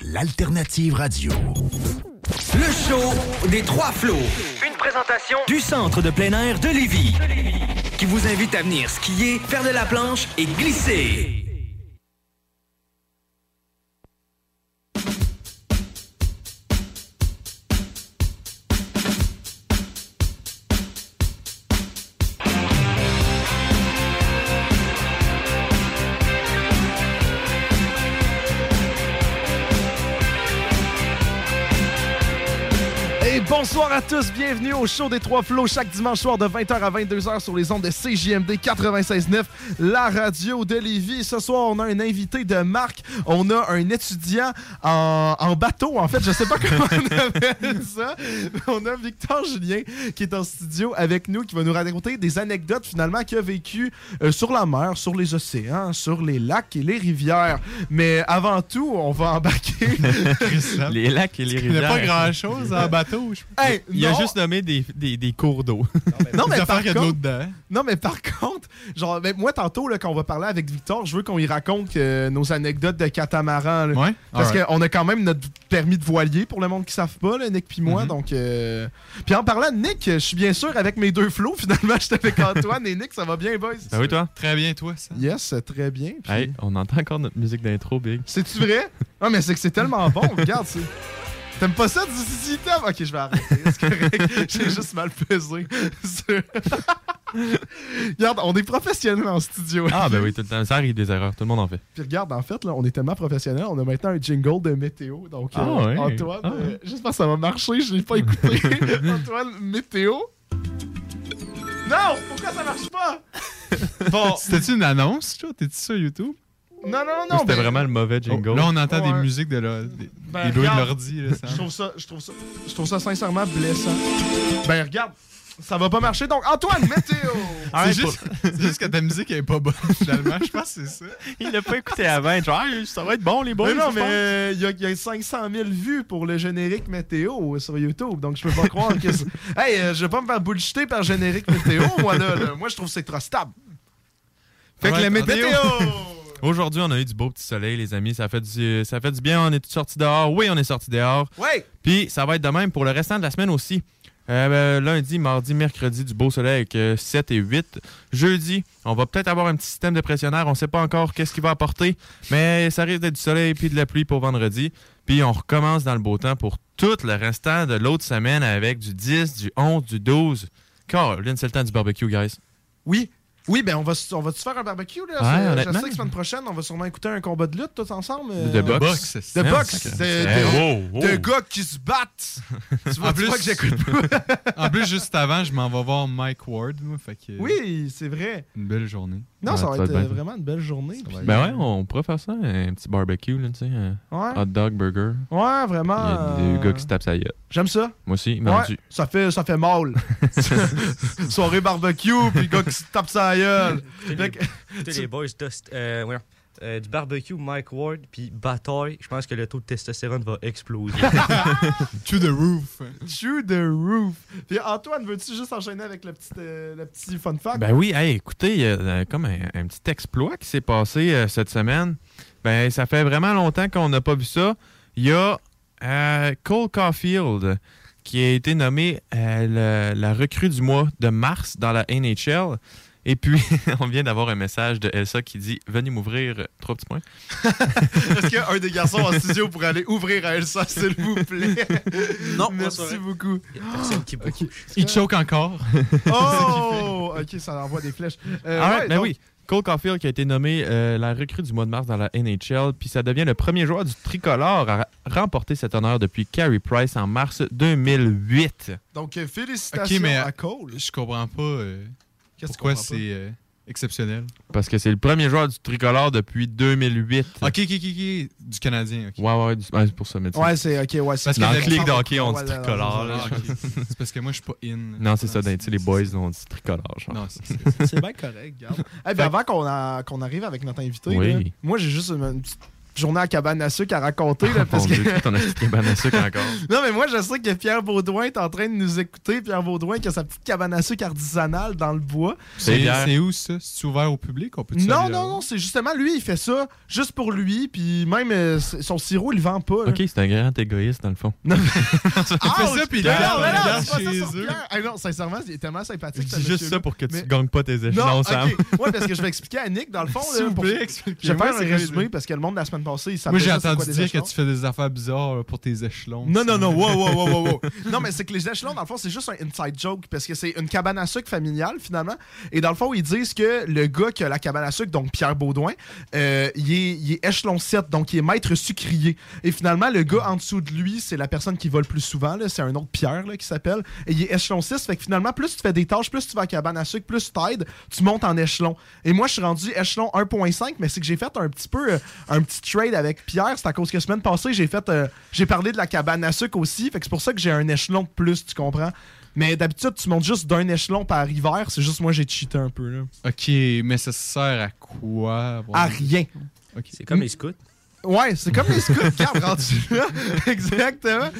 L'alternative radio. Le show des trois flots. Une présentation du centre de plein air de Lévis. Qui vous invite à venir skier, faire de la planche et glisser. Bonsoir à tous, bienvenue au show des Trois Flots chaque dimanche soir de 20h à 22h sur les ondes de CJMD 96.9, la radio de Lévis. Ce soir, on a un invité de marque, on a un étudiant en, en bateau, en fait, je sais pas comment on appelle ça. On a Victor Julien qui est en studio avec nous, qui va nous raconter des anecdotes finalement qu'il a vécues euh, sur la mer, sur les océans, sur les lacs et les rivières. Mais avant tout, on va embarquer... Les lacs et les Il n'y rivières. a pas grand-chose en bateau. je- Hey, Il a non. juste nommé des, des, des cours d'eau. Non, mais par contre, dedans. non, mais par contre, genre, ben, moi, tantôt, là, quand on va parler avec Victor, je veux qu'on y raconte euh, nos anecdotes de catamaran. là. Ouais. Parce qu'on a quand même notre permis de voilier pour le monde qui ne savent pas, là, Nick puis moi. Mhm. Donc, euh, Puis en parlant de Nick, je suis bien sûr avec mes deux flots. Finalement, j'étais avec Antoine et Nick. Ça va bien, boys? Ben oui, toi? Très bien, toi, ça. Yes, très bien. Hey, on entend encore notre musique d'intro, Big. C'est-tu vrai? Ah, mais c'est que c'est tellement bon. Regarde, c'est. T'aimes pas ça? Si. Ok, je vais arrêter. C'est correct. J'ai juste mal pesé. regarde, on est professionnels en studio. Ah, ben oui, tout le temps. Ça arrive des erreurs. Tout le monde en fait. Puis regarde, en fait, là, on est tellement professionnels, on a maintenant un jingle de météo. Donc, Ah euh, ouais. Antoine, Ah euh, j'espère que ça va marcher. Je l'ai pas écouté. Antoine, météo. Non! Pourquoi ça marche pas? Bon, C'était-tu une annonce, toi? T'es-tu sur YouTube? Non, non, non, non. C'était mais- vraiment le mauvais jingle. Oh, Là, on entend Ouais. des musiques de la, des, Ben, des bruits de regarde. l'ordi. Je trouve ça, je trouve ça, je trouve ça sincèrement blessant. Ben regarde, ça va pas marcher. Donc Antoine, météo. Ah, C'est juste, c'est juste que ta musique elle est pas bonne, finalement. Je pense que c'est ça. Il l'a pas écouté avant. Genre, Hey, ça va être bon, les boys. mais non, mais euh, il y, a- il y a 500 000 vues pour le générique météo sur YouTube, donc je peux pas croire que. c'est- Hey, euh, je vais pas me faire bullshiter par générique météo, moi là. là. Moi, je trouve que c'est trop stable. Fait que la météo. Aujourd'hui, on a eu du beau petit soleil, les amis. Ça fait du, ça fait du bien. On est tous sortis dehors. Oui, on est sortis dehors. Ouais. Puis ça va être de même pour le restant de la semaine aussi. Euh, ben, lundi, mardi, mercredi, du beau soleil avec euh, 7 et 8. Jeudi, on va peut-être avoir un petit système de pressionnaire. On ne sait pas encore qu'est-ce qu'il va apporter, mais ça risque d'être du soleil puis de la pluie pour vendredi. Puis on recommence dans le beau temps pour tout le restant de l'autre semaine avec du 10, du 11, du 12. Caroline, c'est le temps du barbecue, guys. Oui. Oui, ben on va, on va-tu faire un barbecue là? Ouais, je sais que semaine prochaine, on va sûrement écouter un combat de lutte tous ensemble. euh, De boxe. boxe. De boxe. de, wow, wow. de gars qui se battent. tu vois, En tu plus- vois que j'écoute pas? En plus, juste avant, je m'en vais voir Mike Ward. Moi, fait que, Oui, c'est vrai. Une belle journée. Non, Ouais, ça va ça être va être euh, vraiment une belle journée. Va puis- Ben ouais, on pourrait faire ça, un petit barbecue, là, tu sais, ouais, hot dog burger. ouais, vraiment. Il y a des euh, gars qui se tapent sa gueule. J'aime ça. Moi aussi, Ouais, ça fait, ça fait mal. Soirée barbecue, puis gars qui se tape sa gueule. Les boys, Dust, euh. Euh, du barbecue, Mike Ward, puis bataille, je pense que le taux de testostérone va exploser. To the roof. To the roof. Puis Antoine, veux-tu juste enchaîner avec le petit, euh, le petit fun fact? Ben oui, hey, écoutez, il y a euh, comme un, un petit exploit qui s'est passé euh, cette semaine. Ben, ça fait vraiment longtemps qu'on n'a pas vu ça. Il y a euh, Cole Caulfield qui a été nommé euh, le- la recrue du mois de mars dans la NHL. Et puis, on vient d'avoir un message de Elsa qui dit Venez m'ouvrir trois petits points. Est-ce qu'un des garçons en studio pourrait aller ouvrir à Elsa, s'il vous plaît? Non, Merci beaucoup. Y a personne qui bouge. Il choke encore. Oh! ok, ça envoie des flèches. Euh, Ah ouais, ouais, ben donc- oui. Cole Caulfield qui a été nommé euh, la recrue du mois de mars dans la NHL, puis ça devient le premier joueur du tricolore à remporter cet honneur depuis Carey Price en mars 2008. Donc, euh, félicitations mais- à Cole. Je comprends pas euh, Qu'est-ce pourquoi c'est euh, exceptionnel? Parce que c'est le premier joueur du tricolore depuis 2008. Ok, ok, ok, ok. Du Canadien. ok. Ouais, ouais, du- ouais, c'est pour ça. Mais tu sais, Ouais, c'est ok, ouais. c'est- Parce que dans la le clic de Ouais, hockey, on dit tricolore. ouais, là. Ah, ok. C'est parce que moi, je suis pas in. Non, c'est ça, dans- tu sais, les boys, on dit tricolore. genre. Non, c'est- c'est- C'est bien correct, regarde. Eh ben, avant qu'on a- qu'on arrive avec notre invité, Oui. là, moi j'ai juste une, une petite journée à cabane à sucre à raconter. Là, Oh, parce que... Ton petite cabane à sucre encore? non, mais moi je sais que Pierre Baudouin est en train de nous écouter. Pierre Baudouin qui a sa petite cabane à sucre artisanale dans le bois. C'est où ça? C'est ouvert au public? On peut Non, non, non, c'est justement lui, il fait ça juste pour lui. Puis même euh, son sirop, il le vend pas. là. Ok, c'est un grand égoïste dans le fond. Ah, fait ça, puis il non, non, non, c'est pas ça sur. Pierre. Ah non, sincèrement, il est tellement Je sympathique. ce dis juste ça pour que tu Mais- gagnes pas tes échelons, Non, Sam. ok. Ouais, parce que je vais expliquer à Nick, dans le fond. là, S'il vous pour- Je vais faire un c'est résumé parce que le monde de la semaine passée, savait Moi, j'ai entendu dire que tu fais des affaires bizarres pour tes échelons. Non, non, non, wow, wow, wow, wow, wow. Non, mais c'est que les échelons, dans le fond, c'est juste un inside joke parce que c'est une cabane à sucre familiale, finalement. Et dans le fond, ils disent que le gars qui a la cabane à sucre, donc Pierre Baudouin, euh, il, est, il est échelon 7, donc il est maître sucrier. Et finalement, le gars en dessous de lui, c'est la personne qui va le plus souvent, c'est un autre Pierre là, qui s'appelle. Et il est échelon 6, fait que finalement, plus tu fais des tâches, plus tu vas à la cabane à sucre, plus tu t'aides, tu montes en échelon. Et moi, je suis rendu échelon 1.5, mais c'est que j'ai fait un petit peu euh, un petit trade avec Pierre. C'est à cause que la semaine passée, j'ai fait euh, j'ai parlé de la cabane à sucre aussi. Fait que c'est pour ça que j'ai un échelon de plus, tu comprends? Mais d'habitude, tu montes juste d'un échelon par hiver. C'est juste moi, j'ai cheaté un peu. Là. Ok, mais ça sert à quoi? Bon, À rien. ok. C'est comme les scouts. Ouais, c'est comme les scouts. Regarde, rendu là. Exactement.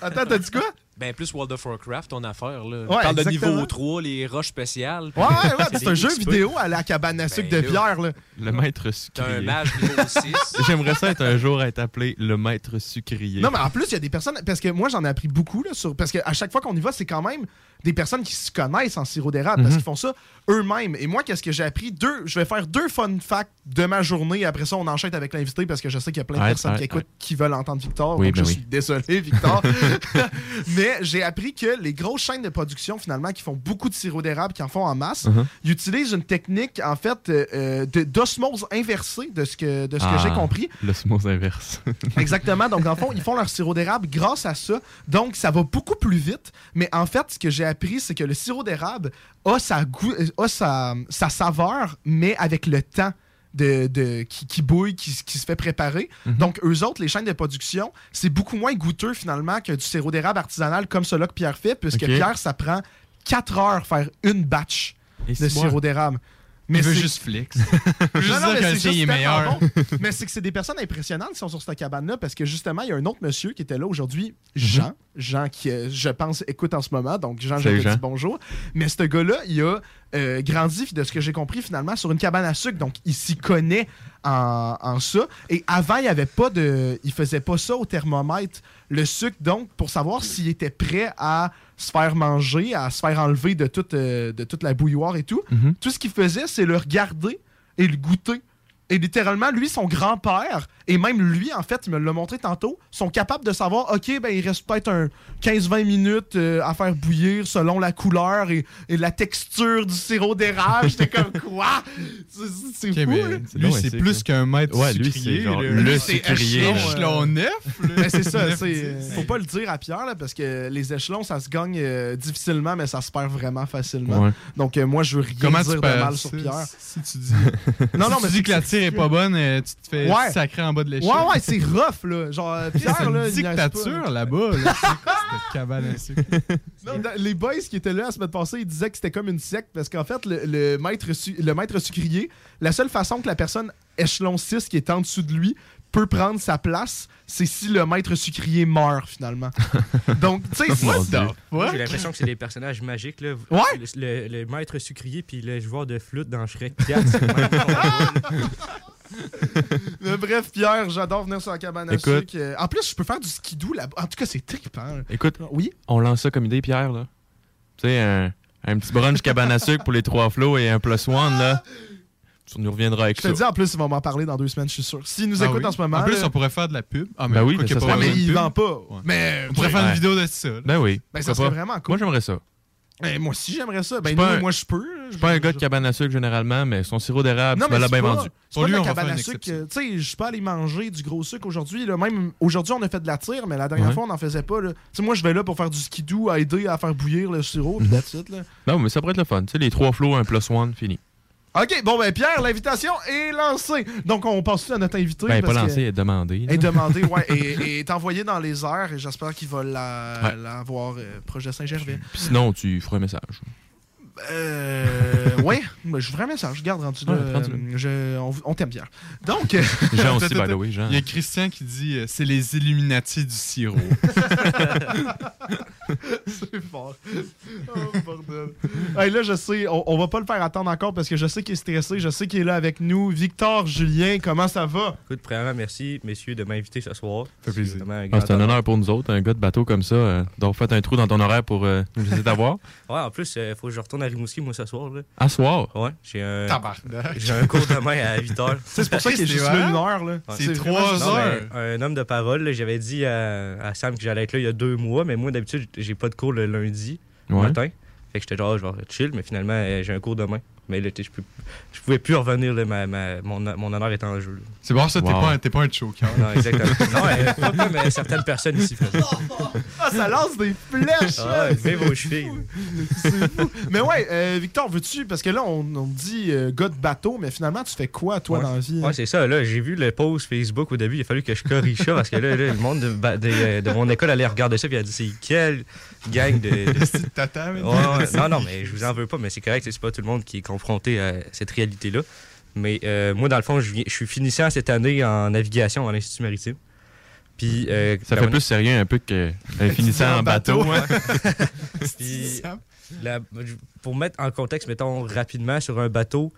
Attends, t'as dit quoi? Ben, plus World of Warcraft, ton affaire, là. Ouais, On parle de niveau 3, les roches spéciales. Ouais, ouais, ouais. C'est un jeu vidéo à la cabane à sucre Ben de là. Pierre. Là. Le maître T'as un sucrier. mage niveau 6. J'aimerais ça être un jour être appelé le maître sucrier. Non, mais en plus, il y a des personnes. Parce que moi, j'en ai appris beaucoup. Là, sur, parce qu'à chaque fois qu'on y va, c'est quand même des personnes qui se connaissent en sirop d'érable. Parce qu'ils font ça eux-mêmes. Et moi, qu'est-ce que j'ai appris? Deux, Je vais faire deux fun facts de ma journée. Après ça, on enchaîne avec l'invité parce que je sais qu'il y a plein de personnes qui écoutent qui veulent entendre Victor. Oui, donc, ben je oui. suis désolé, Victor. mais j'ai appris que les grosses chaînes de production, finalement, qui font beaucoup de sirop d'érable, qui en font en masse, Mhm. ils utilisent une technique, en fait, euh, euh, de- d'osmose inversée de ce que, de ce que Ah. j'ai compris. L'osmose inverse. Exactement. Donc, le fond, ils font leur sirop d'érable grâce à ça. Donc, ça va beaucoup plus vite. Mais en fait, ce que j'ai appris, c'est que le sirop d'érable a, sa, goût, euh, a sa, sa saveur, mais avec le temps. De, de- qui, qui bouille, qui, qui se fait préparer. Donc, eux autres, les chaînes de production, c'est beaucoup moins goûteux finalement que du sirop d'érable artisanal comme celui que Pierre fait, puisque. Pierre, ça prend 4 heures faire une batch Et de sirop d'érable. Mais il veut c'est- juste flex. non, juste non, dire mais que le est meilleur. bon. mais c'est que c'est des personnes impressionnantes qui sont sur cette cabane-là parce que justement, il y a un autre monsieur qui était là aujourd'hui, Mhm. Jean. Jean qui, euh, je pense, écoute en ce moment. Donc, Jean, je te dis Jean. bonjour. Mais ce gars-là, il a euh, grandi, de ce que j'ai compris, finalement, sur une cabane à sucre. Donc, il s'y connaît en, en ça. Et avant, il n'y avait pas de. Il faisait pas ça au thermomètre, le sucre. Donc, pour savoir s'il était prêt à se faire manger, à se faire enlever de toute, euh, de toute la bouilloire et tout, Mhm. tout ce qu'il faisait, c'est le regarder et le goûter. Et littéralement, lui, son grand-père, et même lui, en fait, il me l'a montré tantôt, sont capables de savoir, OK, ben, il reste peut-être un 15-20 minutes euh, à faire bouillir selon la couleur et, et la texture du sirop d'érable. J'étais comme, quoi? C'est- C'est Ok, fou, mais hein? C'est lui, c'est plus qu'un maître Ouais, lui, sucrier. genre le Lui, c'est sucrier. échelon, euh, Échelon 9. Ben, c'est ça, Neuf, c'est, dix. faut pas le dire à Pierre, là, parce que les échelons, ça se gagne euh, difficilement, mais ça se perd vraiment facilement. Ouais. Donc, euh, moi, je veux rien Comment dire tu de mal sur Pierre. Si tu dis, Non, non, si mais tu dis que la tire est pas bonne, euh, tu te fais Ouais. sacrer en bas de l'échelle. Ouais, ouais, c'est rough, là. Genre, C'est Pierre, là, une niaise pas. dictature là-bas. là. de cabane à sucre? Non, les boys qui étaient là la semaine passée, ils disaient que c'était comme une secte parce qu'en fait, le, le maître su- le maître sucrier, la seule façon que la personne échelon 6 qui est en dessous de lui peut prendre sa place, c'est si le maître sucrier meurt finalement. Donc, tu sais, J'ai l'impression que c'est des personnages magiques. Là. Ouais. Le, le- le maître sucrier puis le joueur de flûte dans Shrek 4. c'est le même combat. Mais bref, Pierre, j'adore venir sur la cabane à Écoute. sucre. En plus, je peux faire du skidoo là-bas. En tout cas, c'est trippant. Écoute, Oui? on lance ça comme idée, Pierre, là. Tu sais, un, un petit brunch cabane à sucre pour les trois flots et un plus one, là. Tu nous reviendras avec Je te ça. dis, en plus, ils vont m'en parler dans deux semaines, je suis sûr. S'ils nous Ah écoutent oui. en ce moment. En plus, là- on pourrait faire de la pub. Ah, Ben oui, mais ça pas mais ils vendent pas. Ouais. Mais. On pourrait faire une vidéo de ça. là. Ben oui. Ben, ça serait pas? vraiment cool. Moi, j'aimerais ça. Ben, moi aussi, j'aimerais ça. Ben, Je nous, un- moi, je peux. Je suis pas un gars de cabane à sucre généralement, mais son sirop d'érable, tu mais me l'as bien vendu. C'est Pour pas lui, on cabane faire à une sucre. Tu sais, je suis pas allé manger du gros sucre aujourd'hui. là. Même aujourd'hui, on a fait de la tire, mais la dernière Ouais. fois, on n'en faisait pas. là. Tu sais, moi, je vais là pour faire du skidoo, à aider à faire bouillir le sirop, puis Mhm. là. Non, mais ça pourrait être le fun. Tu sais, les trois flots, un plus one, fini. OK, bon, ben, Pierre, l'invitation est lancée. Donc, on passe à notre invité. Ben, pas parce que- lancé, et demandé. est demandé, ouais, et, et est envoyé dans les airs. Et j'espère qu'il va la- Ouais. l'avoir euh, proche de Saint-Gervais. Puis sinon, tu feras un message. Euh. ouais, ben, je ferai un message. Garde, rendu. Ouais, là. euh, je- on, on t'aime bien. Donc. Jean aussi, by the attends. way, Jean. Il y a Christian qui dit euh, c'est les Illuminati du sirop. C'est fort. Oh, bordel. Hey, là, je sais, on, on va pas le faire attendre encore parce que je sais qu'il est stressé. Je sais qu'il est là avec nous. Victor, Julien, comment ça va? Écoute, premièrement, merci, messieurs, de m'inviter ce soir. fait plaisir. un Ah, c'est un honneur pour nous autres, un gars de bateau comme ça, euh, d'avoir fait un trou dans ton horaire pour euh, nous essayer d'avoir. Ouais, en plus, il faut que je retourne à Rimouski, moi, ce soir. Là. À soir? Ouais, j'ai un, Tabarnak. j'ai un cours demain à 8 h. C'est pour ça qu'il est C'est juste là une heure. Là. Ouais. C'est trois Non, heures. mais un homme de parole, j'avais dit à, à Sam que j'allais être là il y a deux mois, mais moi, d'habitude, j'ai pas de cours le lundi Ouais. matin. Fait que j'étais genre, je vais chill, mais finalement, euh, j'ai un cours demain. Mais là, je peux- je pouvais plus revenir, là, ma, ma- mon, mon honneur est en jeu. C'est bon, ça, t'es Wow. pas, un- t'es pas un choker. Non, exactement. non, euh, pas comme euh, certaines personnes ici. Ah, ça lance des flèches! Ah, vos chevilles. C'est fou. Mais ouais, euh, Victor, veux-tu. Parce que là, on, on dit euh, gars de bateau, mais finalement, tu fais quoi, toi, Ouais. dans la vie? hein? Ouais, c'est ça. Là, j'ai vu le post Facebook au début. Il a fallu que je corrige ça parce que là, là, le monde de, ba- de- de mon école allait regarder ça et a dit c'est quelle gang de. de- tata, ouais. Non, non, mais je vous en veux pas, mais c'est correct. C'est pas tout le monde qui est confronté à cette réalité-là. Mais euh, moi, dans le fond, je, viens- je suis finissant cette année en navigation à l'Institut maritime. Puis, euh, Ça fait plus sérieux un peu que finissant en bateau. hein. Puis, la- pour mettre en contexte, mettons rapidement, sur un bateau,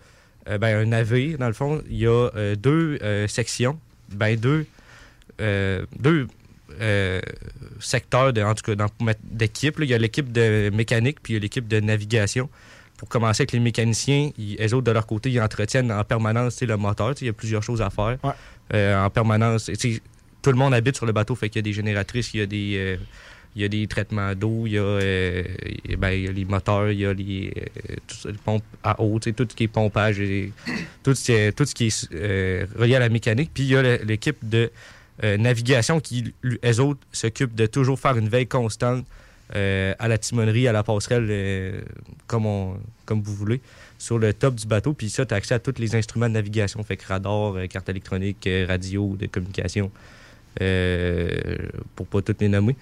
euh, ben, un navire, dans le fond, il y a euh, deux euh, sections, ben, deux, euh, deux euh, secteurs, de, en tout cas, d'équipe. Il y a l'équipe de mécanique, puis il y a l'équipe de navigation. Pour commencer avec les mécaniciens, ils, eux autres, de leur côté, ils entretiennent en permanence le moteur. Il y a plusieurs choses à faire. Ouais. Euh, en permanence, tout le monde habite sur le bateau, fait qu'il y a des génératrices, il y a des, euh, il y a des traitements d'eau, il y, a, euh, ben, il y a les moteurs, il y a les, tout les pompes à eau, tout ce qui est pompage, et tout, ce qui est, tout ce qui est relié à la mécanique. Puis il y a l'équipe de navigation qui, eux autres, s'occupent de toujours faire une veille constante euh, à la timonerie, à la passerelle, euh, comme, on, comme vous voulez, sur le top du bateau. Puis ça, tu as accès à tous les instruments de navigation, fait que radar, euh, carte électronique, radio, de communication, pour pas toutes les nommer.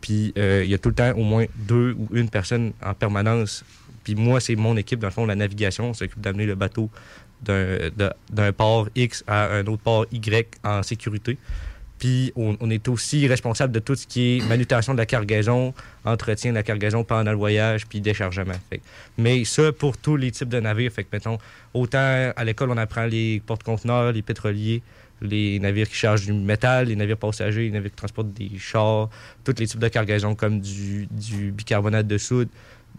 Puis il y a tout le temps au moins deux ou une personne en permanence. Puis moi, c'est mon équipe, dans le fond, la navigation. On s'occupe d'amener le bateau d'un port X à un autre port Y en sécurité. Puis on, est aussi responsable de tout ce qui est manutention de la cargaison, entretien de la cargaison pendant le voyage, puis déchargement. Mais ça, pour tous les types de navires. Fait que, mettons, autant à l'école, on apprend les porte-conteneurs, les pétroliers, les navires qui chargent du métal, les navires passagers, les navires qui transportent des chars, tous les types de cargaison comme du, bicarbonate de soude,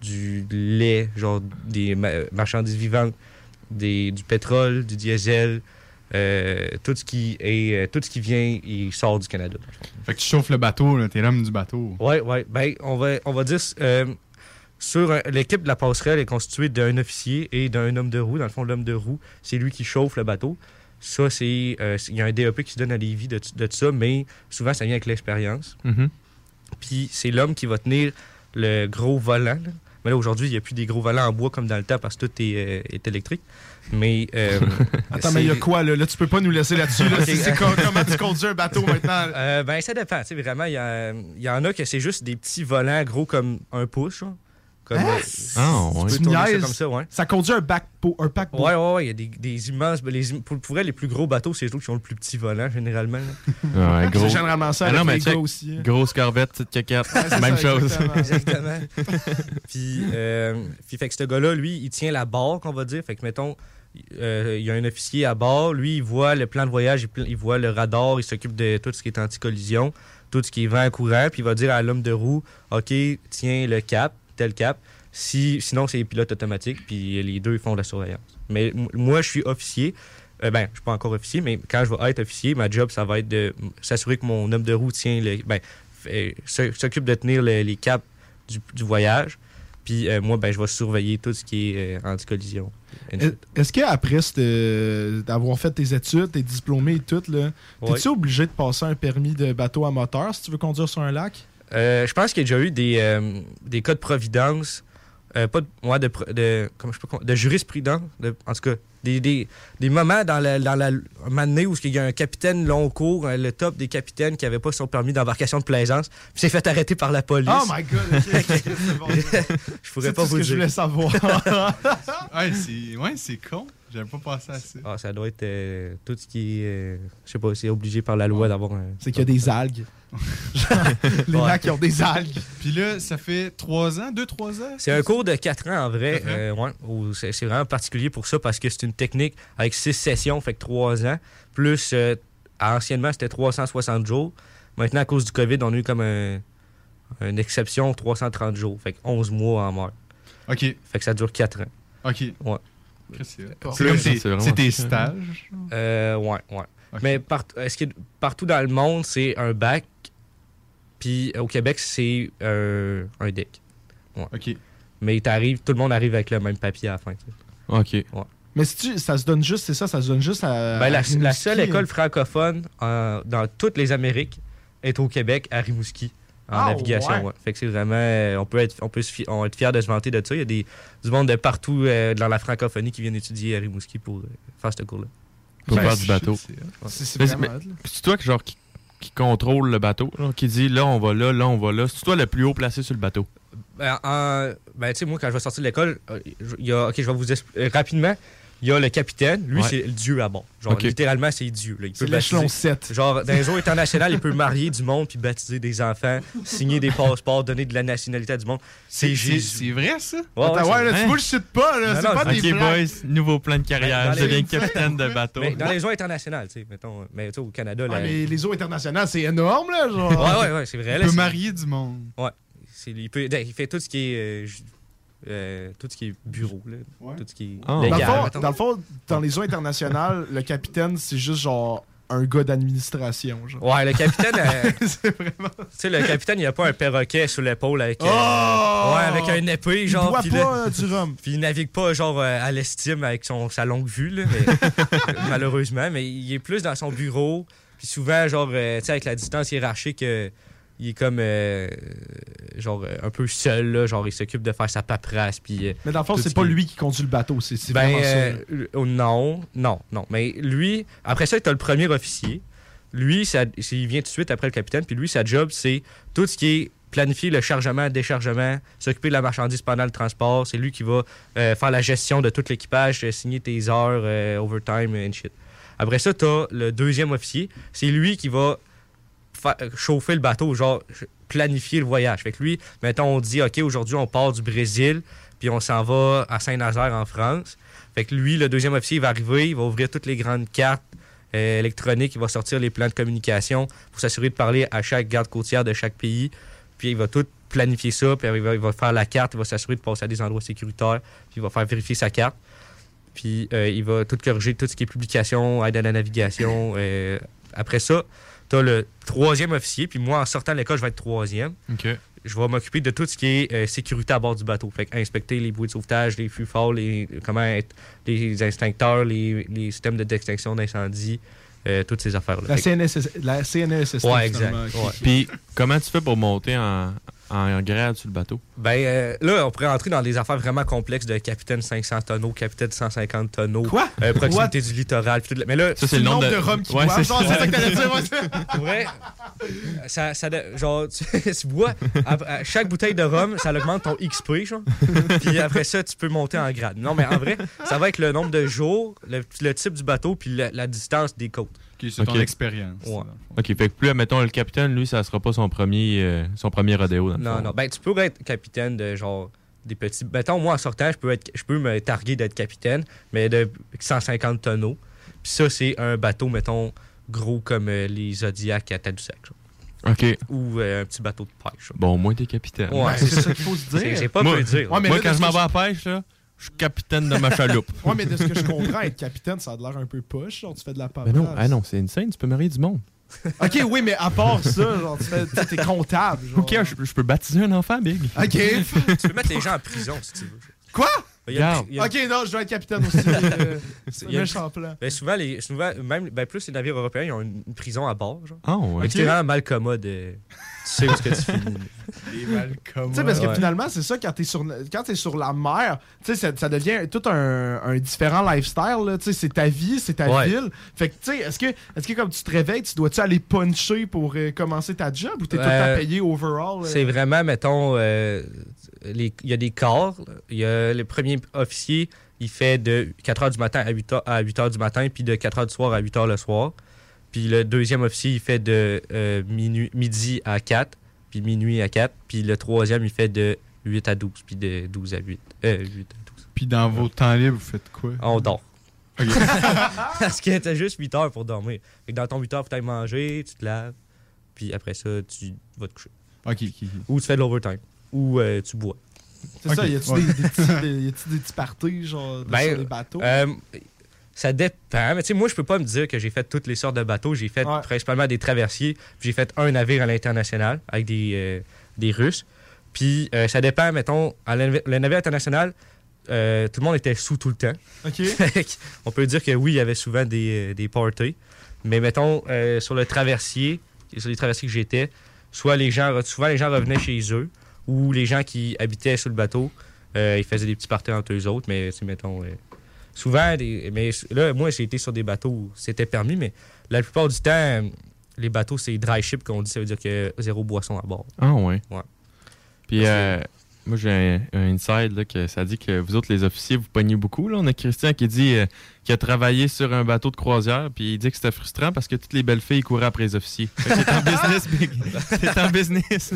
du lait, genre des ma- marchandises vivantes, des, du pétrole, du diesel, euh, tout ce qui est euh, tout ce qui vient, il sort du Canada. Fait que tu chauffes le bateau, t'es l'homme du bateau. Ouais, ouais. Ben, on va, on va dire euh, sur l'équipe de la passerelle est constituée d'un officier et d'un homme de roue. Dans le fond, l'homme de roue, c'est lui qui chauffe le bateau. Ça, c'est. euh, il y a un DEP qui se donne à Lévis de, de ça, mais souvent, ça vient avec l'expérience. Mhm. Puis c'est l'homme qui va tenir le gros volant. là. Mais là, aujourd'hui, il n'y a plus des gros volants en bois comme dans le temps parce que tout est, euh, est électrique. Mais. euh, Attends, mais il y a quoi là? Là, tu peux pas nous laisser là-dessus. Là. C'est- c'est co- comment tu conduis un bateau maintenant? Euh, ben, ça dépend. Tu sais, vraiment, il y, en a que c'est juste des petits volants gros comme un pouce. genre. Comme, Hein? euh, Ah, tu peux ça comme ça, ouais. Ça conduit un, bac un pack Ouais, ouais, ouais, il y a des, des immenses. ben, Les, pour, pour vrai, les plus gros bateaux, c'est les autres qui ont le plus petit volant, généralement. Ouais, gros. C'est généralement ça Ah avec non, mais check. aussi. hein. Grosse corvette, petite caquette. c'est Même ça, chose. exactement. Exactement. puis, euh, puis, fait que ce gars-là, lui, il tient la barre, qu'on va dire. Fait que, mettons, euh, il y a un officier à bord. Lui, il voit le plan de voyage, il, voit le radar, il s'occupe de tout ce qui est anti-collision, tout ce qui est vent courant. Puis, il va dire à l'homme de roue OK, tiens le cap, tel cap. Si, sinon, c'est pilote automatique. Puis, les deux, font de la surveillance. Mais moi, je suis officier. Euh, ben, je suis pas encore officier, mais quand je vais être officier, ma job, ça va être de s'assurer que mon homme de roue tient le. Ben, s- s'occupe de tenir le- les caps du voyage. Puis euh, moi, ben, je vais surveiller tout ce qui est euh, anti-collision. Est- Est-ce qu'après euh, d'avoir fait tes études, t'es diplômé et tout, là, Ouais. t'es-tu obligé de passer un permis de bateau à moteur si tu veux conduire sur un lac? Euh, je pense qu'il y a déjà eu des, des cas de providence, pas de, ouais, de, de, comment je peux de jurisprudence, de- en tout cas, des, des, des moments dans la, dans la donné où il y a un capitaine long cours, euh, le top des capitaines qui n'avait pas son permis d'embarcation de plaisance, puis s'est fait arrêter par la police. Oh my god, ok, ok, c'est bon. je pourrais C'est pas tout ce vous que le je voulais dire. savoir. Ouais, c'est ouais, c'est con. J'avais pas pensé à ça. Ah, ça doit être euh, tout ce qui est, euh, je sais pas, c'est obligé par la loi d'avoir un. C'est qu'il y a des algues. Les Ouais. qui ont des algues. Puis là, ça fait 3 ans, 2-3 ans? C'est un cours de 4 ans en vrai. Quatre euh, ouais, c'est vraiment particulier pour ça parce que c'est une technique avec 6 sessions, fait que 3 ans. Plus, euh, anciennement, c'était 360 jours. Maintenant, à cause du COVID, on a eu comme un- une exception 330 jours. Fait que 11 mois en mort. OK, Fait que ça dure 4 ans. OK. Ouais. C'est tes- stages. Euh, ouais, ouais. Mais part- est-ce que partout dans le monde, c'est un bac? Puis au Québec, c'est euh, un deck. OK. Mais t'arrives, tout le monde arrive avec le même papier à la fin. OK. Mais si tu, ça se donne juste, c'est ça, ça se donne juste à. Ben, la, à Rimouski. la seule école francophone en- dans toutes les Amériques est au Québec, à Rimouski, en Ah, navigation. ouais. ouais. Fait que c'est vraiment. euh, On peut être, on peut se fi- on va être fier de se vanter de ça. Il y a des, du monde de partout euh, dans la francophonie qui viennent étudier à Rimouski pour euh, faire ce cours-là. Pour Ben, faire du bateau. c'est- C'est toi genre, qui, qui contrôle le bateau, qui dit là on va là, là on va là. C'est toi le plus haut placé sur le bateau. Ben, en- ben, tu sais, moi, quand je vais sortir de l'école, euh, il y a, OK, je vais vous expliquer rapidement. Il y a le capitaine. Lui, Ouais. c'est le dieu à bord. Genre, littéralement, c'est Dieu. là. Il C'est peut l'échelon baptiser- 7. Genre, dans les eaux internationales, il peut marier du monde puis baptiser des enfants, signer des passeports, donner de la nationalité à du monde. C'est C'est Jésus. c'est vrai, ça? Ouais, ouais, ouais, là, tu bullshit pas, là. Non, C'est non, pas c'est- des boys, nouveau plan de carrière. Ben, je dans les- deviens capitaine de bateau. Mais dans les eaux internationales, tu sais, mettons. Mais tu sais, au Canada, Ouais, là. mais les eaux internationales, c'est énorme, là. Genre. Ouais, ouais, ouais, c'est vrai. Il là, peut c'est- marier du monde. c'est- il, peut- il fait tout ce qui est. euh, euh, tout ce qui est bureau, là. Ouais. Tout ce qui est Ah. Dans, le fond, dans le fond, dans les eaux internationales, le capitaine, c'est juste genre un gars d'administration. Genre. Ouais, le capitaine, euh, c'est vraiment. tu sais, le capitaine, il a pas un perroquet sur l'épaule avec. euh, Oh! ouais, avec un épée, Il genre. boit pas là- euh, du rhum. Puis il navigue pas genre euh, à l'estime avec son, sa longue vue, là, mais, malheureusement, mais il est plus dans son bureau. Puis souvent, genre, euh, tu sais, avec la distance hiérarchique, euh, il est comme, euh, genre, euh, un peu seul, là, genre, il s'occupe de faire sa paperasse, puis... euh, Mais dans le fond, c'est ce pas qui- lui qui conduit le bateau, c'est c'est ben, ça. euh, non, non, non. Mais lui, après ça, tu as le premier officier. Lui, ça, il vient tout de suite après le capitaine. Puis lui, sa job, c'est tout ce qui est planifier le chargement, déchargement, s'occuper de la marchandise pendant le transport. C'est lui qui va euh, faire la gestion de tout l'équipage, signer tes heures, overtime and shit. Après ça, tu as le deuxième officier. C'est lui qui va chauffer le bateau, genre planifier le voyage. Fait que lui, mettons, on dit, OK, aujourd'hui, on part du Brésil, puis on s'en va à Saint-Nazaire en France. Fait que lui, le deuxième officier, il va arriver, il va ouvrir toutes les grandes cartes euh, électroniques, il va sortir les plans de communication pour s'assurer de parler à chaque garde côtière de chaque pays. Puis il va tout planifier ça, puis il va, faire la carte, il va s'assurer de passer à des endroits sécuritaires, puis il va faire vérifier sa carte. Puis euh, il va tout corriger, tout ce qui est publication, aide à la navigation. euh, après ça, tu as le troisième officier, puis moi, en sortant de l'école, je vais être troisième. Ok. Je vais m'occuper de tout ce qui est euh, sécurité à bord du bateau. Fait que inspecter les bouées de sauvetage, les fûts forts, les, comment être, les instincteurs, les, les systèmes de d'extinction d'incendie, euh, toutes ces affaires-là. La, CNSS, la CNSST. Ouais, exact. Puis comment tu fais pour monter en, en grade sur le bateau? Ben euh, là, on pourrait entrer dans des affaires vraiment complexes de capitaine 500 tonneaux, capitaine 150 tonneaux. Quoi? euh, proximité du littoral. puis tout le- Mais là, Ça, c'est le nombre de, rhum qui Ouais, boivent. c'est ça. que t'allais dire. ouais. vrai, ça, ça, de- genre, tu, tu bois, à, à chaque bouteille de rhum, ça augmente ton XP, genre. Puis après ça, tu peux monter en grade. Non, mais en vrai, ça va avec le nombre de jours, le, le type du bateau, puis la, la distance des côtes. Ok, c'est Ok. ton expérience. Ouais. OK, fait que plus, mettons, le capitaine, lui, ça sera pas son premier, euh, son premier rodéo. Dans Non, non. Ben, tu pourrais être capitaine de genre des petits. Mettons, moi, en sortant, je peux, être, je peux me targuer d'être capitaine, mais de 150 tonneaux. Puis ça, c'est un bateau, mettons, gros comme euh, les Zodiacs à Tadoussac. genre. OK. Ou euh, un petit bateau de pêche. genre. Bon, au moins, t'es capitaine. Ouais, c'est ça. qu'il faut se C'est- J'ai dire. pas Moi- pu dire. Ouais, mais Moi, là, quand je m'en vais à la pêche, là, je suis capitaine de ma chaloupe. Ouais, mais de ce que je comprends, être capitaine, ça a l'air un peu poche. Genre, tu fais de la Mais paperasse. non, ah non, c'est une scène, tu peux marier du monde. Ok, oui, mais à part ça, genre, tu fais, tu sais, t'es comptable. Genre. OK, je, je peux baptiser un enfant, Big. Ok. tu peux mettre les gens en prison si tu veux. Quoi? Il y a- Regarde. il y a- Ok, non, je vais être capitaine aussi. euh, C'est il y a- un méchant plan. ben, souvent, les, souvent, même ben, plus les navires européens, ils ont une, une prison à bord. Genre. Ah, ouais. C'est vraiment mal commode. euh, sais où est-ce que tu finis. Les. Tu sais, parce que Ouais. finalement, c'est ça, quand t'es sur, quand t'es sur la mer, tu sais, ça, ça devient tout un, un différent lifestyle, là. Tu sais, c'est ta vie, c'est ta Ouais. ville. Fait que, tu sais, est-ce que, est-ce que comme tu te réveilles, tu dois-tu aller puncher pour euh, commencer ta job ou t'es tout le Euh, payé overall? euh? C'est vraiment, mettons, euh, les- il y a des corps. Il y a le premier officier, il fait de 4 h du matin à 8 h, à 8 heures du matin, puis de 4 h du soir à 8 h le soir. Puis le deuxième officier, il fait de euh, minuit, midi à 4, puis minuit à 4. Puis le troisième, il fait de 8 à 12, puis de 12 à 8. Euh, 8 à 12. Puis dans vos temps libres, vous faites quoi? On dort. Ok. Parce que t'as juste 8 heures pour dormir. Fait que dans ton 8 heures, faut aller manger, tu te laves, puis après ça, tu vas te coucher. Ok, ok, ok. Ou tu fais de l'overtime. Ou euh, tu bois. C'est ça, Ok, y a-tu ouais. des, des petits, des, des petits parties, genre, Ben, sur les bateaux? Euh, ça dépend. Mais tu sais, moi, je peux pas me dire que j'ai fait toutes les sortes de bateaux. J'ai fait Ouais. principalement des traversiers. J'ai fait un navire à l'international avec des, euh, des Russes. Puis euh, ça dépend, mettons, à le navire international, euh, tout le monde était sous tout le temps. ok. On peut dire que oui, il y avait souvent des, euh, des parties. Mais mettons, euh, sur le traversier, sur les traversiers que j'étais, soit les gens, souvent les gens revenaient chez eux, ou les gens qui habitaient sur le bateau, ils faisaient des petits parties entre eux autres, mais mettons, souvent, mais là, moi, j'ai été sur des bateaux où c'était permis, mais la plupart du temps, les bateaux, c'est dry ship qu'on dit, ça veut dire que zéro boisson à bord. Ah, ouais. Ouais. Puis, euh, moi, j'ai un, un inside là, que ça dit que vous autres, les officiers, vous pognez beaucoup. Là. On a Christian qui dit euh, qu'il a travaillé sur un bateau de croisière, puis il dit que c'était frustrant parce que toutes les belles filles couraient après les officiers. C'est en business, Big. C'est en business.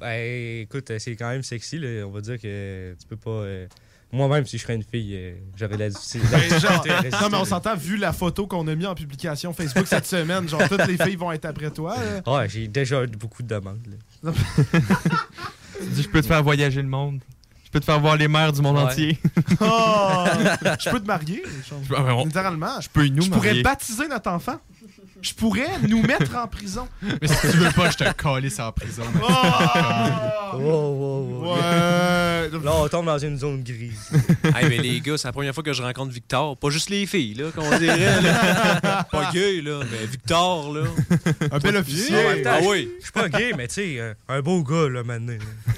Ben, écoute, c'est quand même sexy, là. On va dire que tu peux pas. euh, Moi-même, si je serais une fille, euh, j'aurais la résister, non, mais on s'entend, vu la photo qu'on a mis en publication Facebook cette semaine, genre, toutes les filles vont être après toi. là. Ouais, j'ai déjà eu beaucoup de demandes. là. Tu dis, je peux te faire voyager le monde. Je peux te faire voir les mers du monde Ouais. entier. Oh! je peux te marier, genre. Ah, on- littéralement. Je peux nous Je pourrais marier. baptiser notre enfant. Je pourrais nous mettre en prison. Mais si tu veux pas, je te calisse en prison. Oh! Wow, wow, wow. Ouais. Là, on tombe dans une zone grise. Hey, mais les gars, c'est la première fois que je rencontre Victor. Pas juste les filles, là, qu'on dirait. là. Pas gay, là, mais Victor, là. Un bel officier. temps, Ah je- oui. Je suis pas gay, mais tu sais, un, un beau gars, là, maintenant.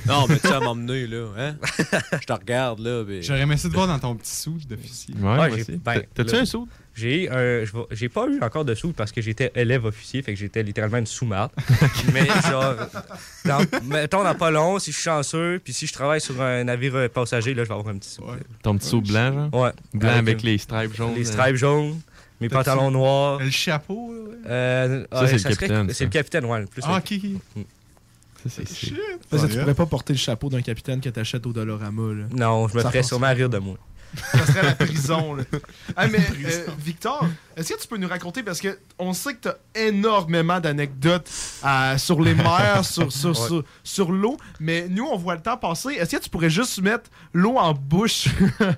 Non, mais tu sais, à m'emmener, là. Hein? Je te regarde, là. mais- J'aurais aimé ça de voir dans ton petit sou d'officier. Ouais, Ouais, moi j'ai- aussi. ben, T'as- T'as-tu un saut? J'ai un- vais- j'ai pas eu encore de sous parce que j'étais élève officier, fait que j'étais littéralement une sous-marde. mais genre, dans, mettons dans pas long, si je suis chanceux, puis si je travaille sur un navire euh, passager, là, je vais avoir un petit sou. Ouais. Ton petit saut blanc, genre? Ouais. Blanc avec, les stripes jaunes. les euh. stripes jaunes, mes pantalons noirs. Le chapeau, là, ouais? Euh, Ça, ouais, c'est le capitaine, C'est ça. le capitaine, ouais. le Plus Ah, ok. Ça, c'est- Ouais, tu pourrais pas porter le chapeau d'un capitaine que t'achètes au Dolorama, là. Non, je me Ça ferais sûrement rire de moi. Ça serait la prison, là. Ah, mais euh, Victor, est-ce que tu peux nous raconter, parce que on sait que t'as énormément d'anecdotes euh, sur les mers, sur, sur, Ouais. sur, sur l'eau, mais nous, on voit le temps passer. Est-ce que tu pourrais juste mettre l'eau en bouche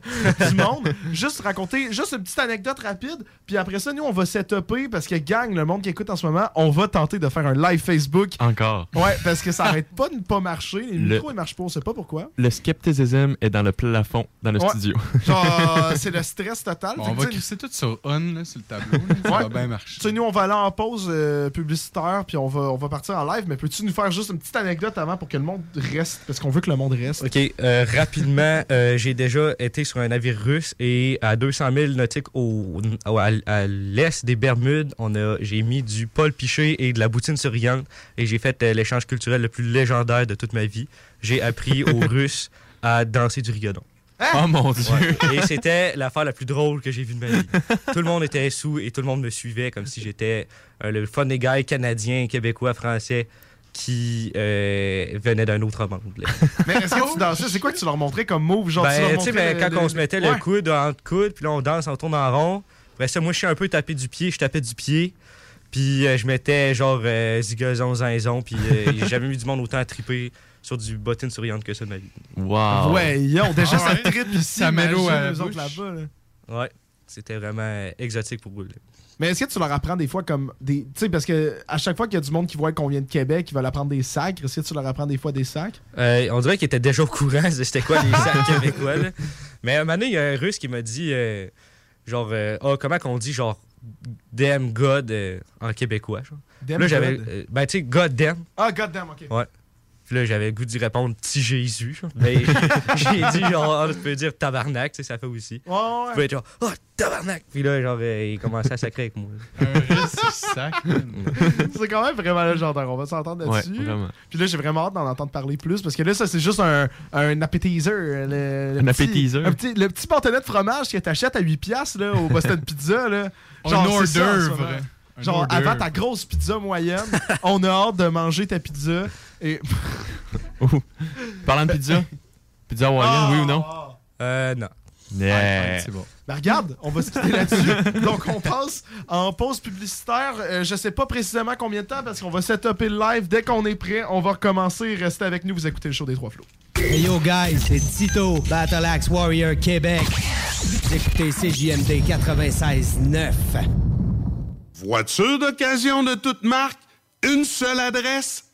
du monde, juste raconter, juste une petite anecdote rapide, puis après ça, nous, on va setuper, parce que gang, le monde qui écoute en ce moment, on va tenter de faire un live Facebook. Encore. Ouais, parce que ça arrête pas de ne pas marcher. Les Le- micros, ils marchent pas, on sait pas pourquoi. Le scepticisme est dans le plafond, dans le Ouais. studio. Genre, c'est le stress total. Bon, on va tu crisser tout sur on, là, sur le tableau. là. Ça Ouais. va bien marcher. Tu sais, nous, on va aller en pause euh, publicitaire, puis on va, on va partir en live, mais peux-tu nous faire juste une petite anecdote avant pour que le monde reste? Parce qu'on veut que le monde reste. OK, euh, rapidement, euh, j'ai déjà été sur un navire russe et à 200 000 nautiques au, au- à, à l'est des Bermudes, on a, j'ai mis du Paul Piché et de la boutine souriante et j'ai fait euh, l'échange culturel le plus légendaire de toute ma vie. J'ai appris aux Russes à danser du rigodon. Oh mon dieu. Ouais. Et c'était l'affaire la plus drôle que j'ai vue de ma vie. Tout le monde était sous et tout le monde me suivait comme si j'étais euh, le funny guy canadien, québécois, français qui euh, venait d'un autre monde. là. Mais est-ce que tu dansais? C'est quoi que tu leur montrais comme move? Genre, Ben, tu sais, ben, quand on se mettait Ouais. le coude entre coude, puis là, on danse, on tourne en rond. Après ça, moi, je suis un peu tapé du pied, je tapais du pied. Puis euh, je mettais genre euh, zigazon, zinzon, puis euh, j'ai jamais vu du monde autant à triper sur du bottine souriante que ça de ma vie. Wow. Ouais, yo, déjà, Ah ça ouais? tripe ici. Ça met l'eau imagine à la eux autres bouche. là-bas. là. Ouais, c'était vraiment euh, exotique pour eux. là. Mais est-ce que tu leur apprends des fois comme des. Tu sais, parce que à chaque fois qu'il y a du monde qui voit qu'on vient de Québec, ils veulent apprendre des sacs, est-ce que tu leur apprends des fois des sacs? Euh, on dirait qu'ils étaient déjà au courant de c'était quoi les sacs québécois. là. Mais un moment donné, il y a un russe qui m'a dit euh, genre, euh, Ah, comment qu'on dit genre damn God euh, en québécois. Genre. Damn là, j'avais. God? euh, ben, tu sais, God damn. Ah, goddamn, ok. Ouais. Puis là, j'avais le goût d'y répondre petit Jésus. Mais j'ai dit genre, ah, tu peux dire tabarnak, tu sais, ça fait aussi. Ouais, ouais, Tu peux être genre, oh tabarnak. Puis là, genre, euh, il commençait à sacrer avec moi. Un. C'est quand même vraiment légendaire. On va s'entendre Ouais, là-dessus. vraiment. Puis là, j'ai vraiment hâte d'en entendre parler plus parce que là, ça, c'est juste un, un appetizer. Le, le Un petit- appetizer. un petit- le petit bâtonnet de fromage que t'achètes à 8$ piastres, là, au Boston Pizza. Là. Un Genre, c'est ça, en ce hors-d'œuvre. moment. Un Genre, avant ta grosse pizza moyenne, on a hâte de manger ta pizza. Et... Parlant de pizza? Pizza hawaïenne, oui ou non? Ah! Euh, non. Yeah. Ouais, c'est bon. Ben regarde, on va se quitter là-dessus. Donc on passe en pause publicitaire. Euh, je sais pas précisément combien de temps parce qu'on va setuper le live. Dès qu'on est prêt, on va recommencer. Restez avec nous, vous écoutez le show des trois flots. Hey yo guys, c'est Tito, Battle Axe Warrior Québec. Vous écoutez CJMD 96.9. Voiture d'occasion de toute marque, une seule adresse,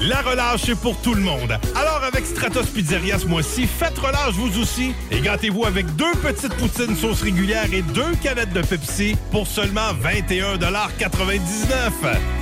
La relâche est pour tout le monde. Alors avec Stratos Pizzeria ce mois-ci, faites relâche vous aussi. Et gâtez-vous avec deux petites poutines sauce régulière et deux canettes de Pepsi pour seulement 21,99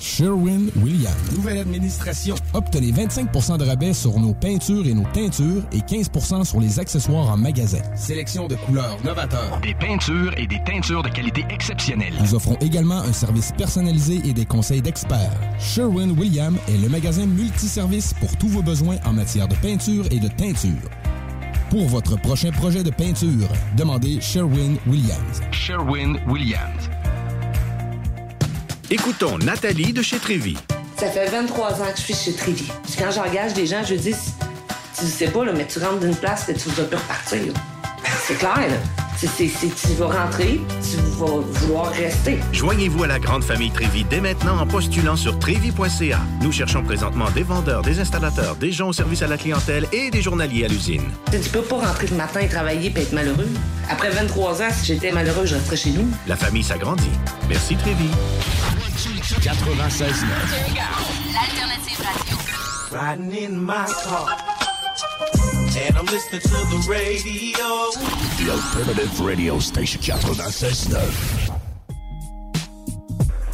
Sherwin-Williams. Nouvelle administration. Obtenez 25% de rabais sur nos peintures et nos teintures et 15% sur les accessoires en magasin. Sélection de couleurs novateurs. Des peintures et des teintures de qualité exceptionnelle. Nous offrons également un service personnalisé et des conseils d'experts. Sherwin-Williams est le magasin multiservice pour tous vos besoins en matière de peinture et de teinture. Pour votre prochain projet de peinture, demandez Sherwin-Williams. Sherwin-Williams. Écoutons Nathalie de chez Trévy. Ça fait 23 ans que je suis chez Trévy. Puis Quand j'engage des gens, je dis, tu sais pas, là, mais tu rentres d'une place et tu vas plus repartir. C'est clair, là. Tu vas rentrer, tu vas vouloir rester. Joignez-vous à la grande famille Trévy dès maintenant en postulant sur trévy.ca. Nous cherchons présentement des vendeurs, des installateurs, des gens au service à la clientèle et des journaliers à l'usine. Tu peux pas rentrer le matin et travailler et être malheureux. Après 23 ans, si j'étais malheureux, je resterais chez nous. La famille s'agrandit. Merci Trévy. 96 L'alternative radio. Riding in my car. And I'm listening to the radio. The Alternative Radio Station 96.9.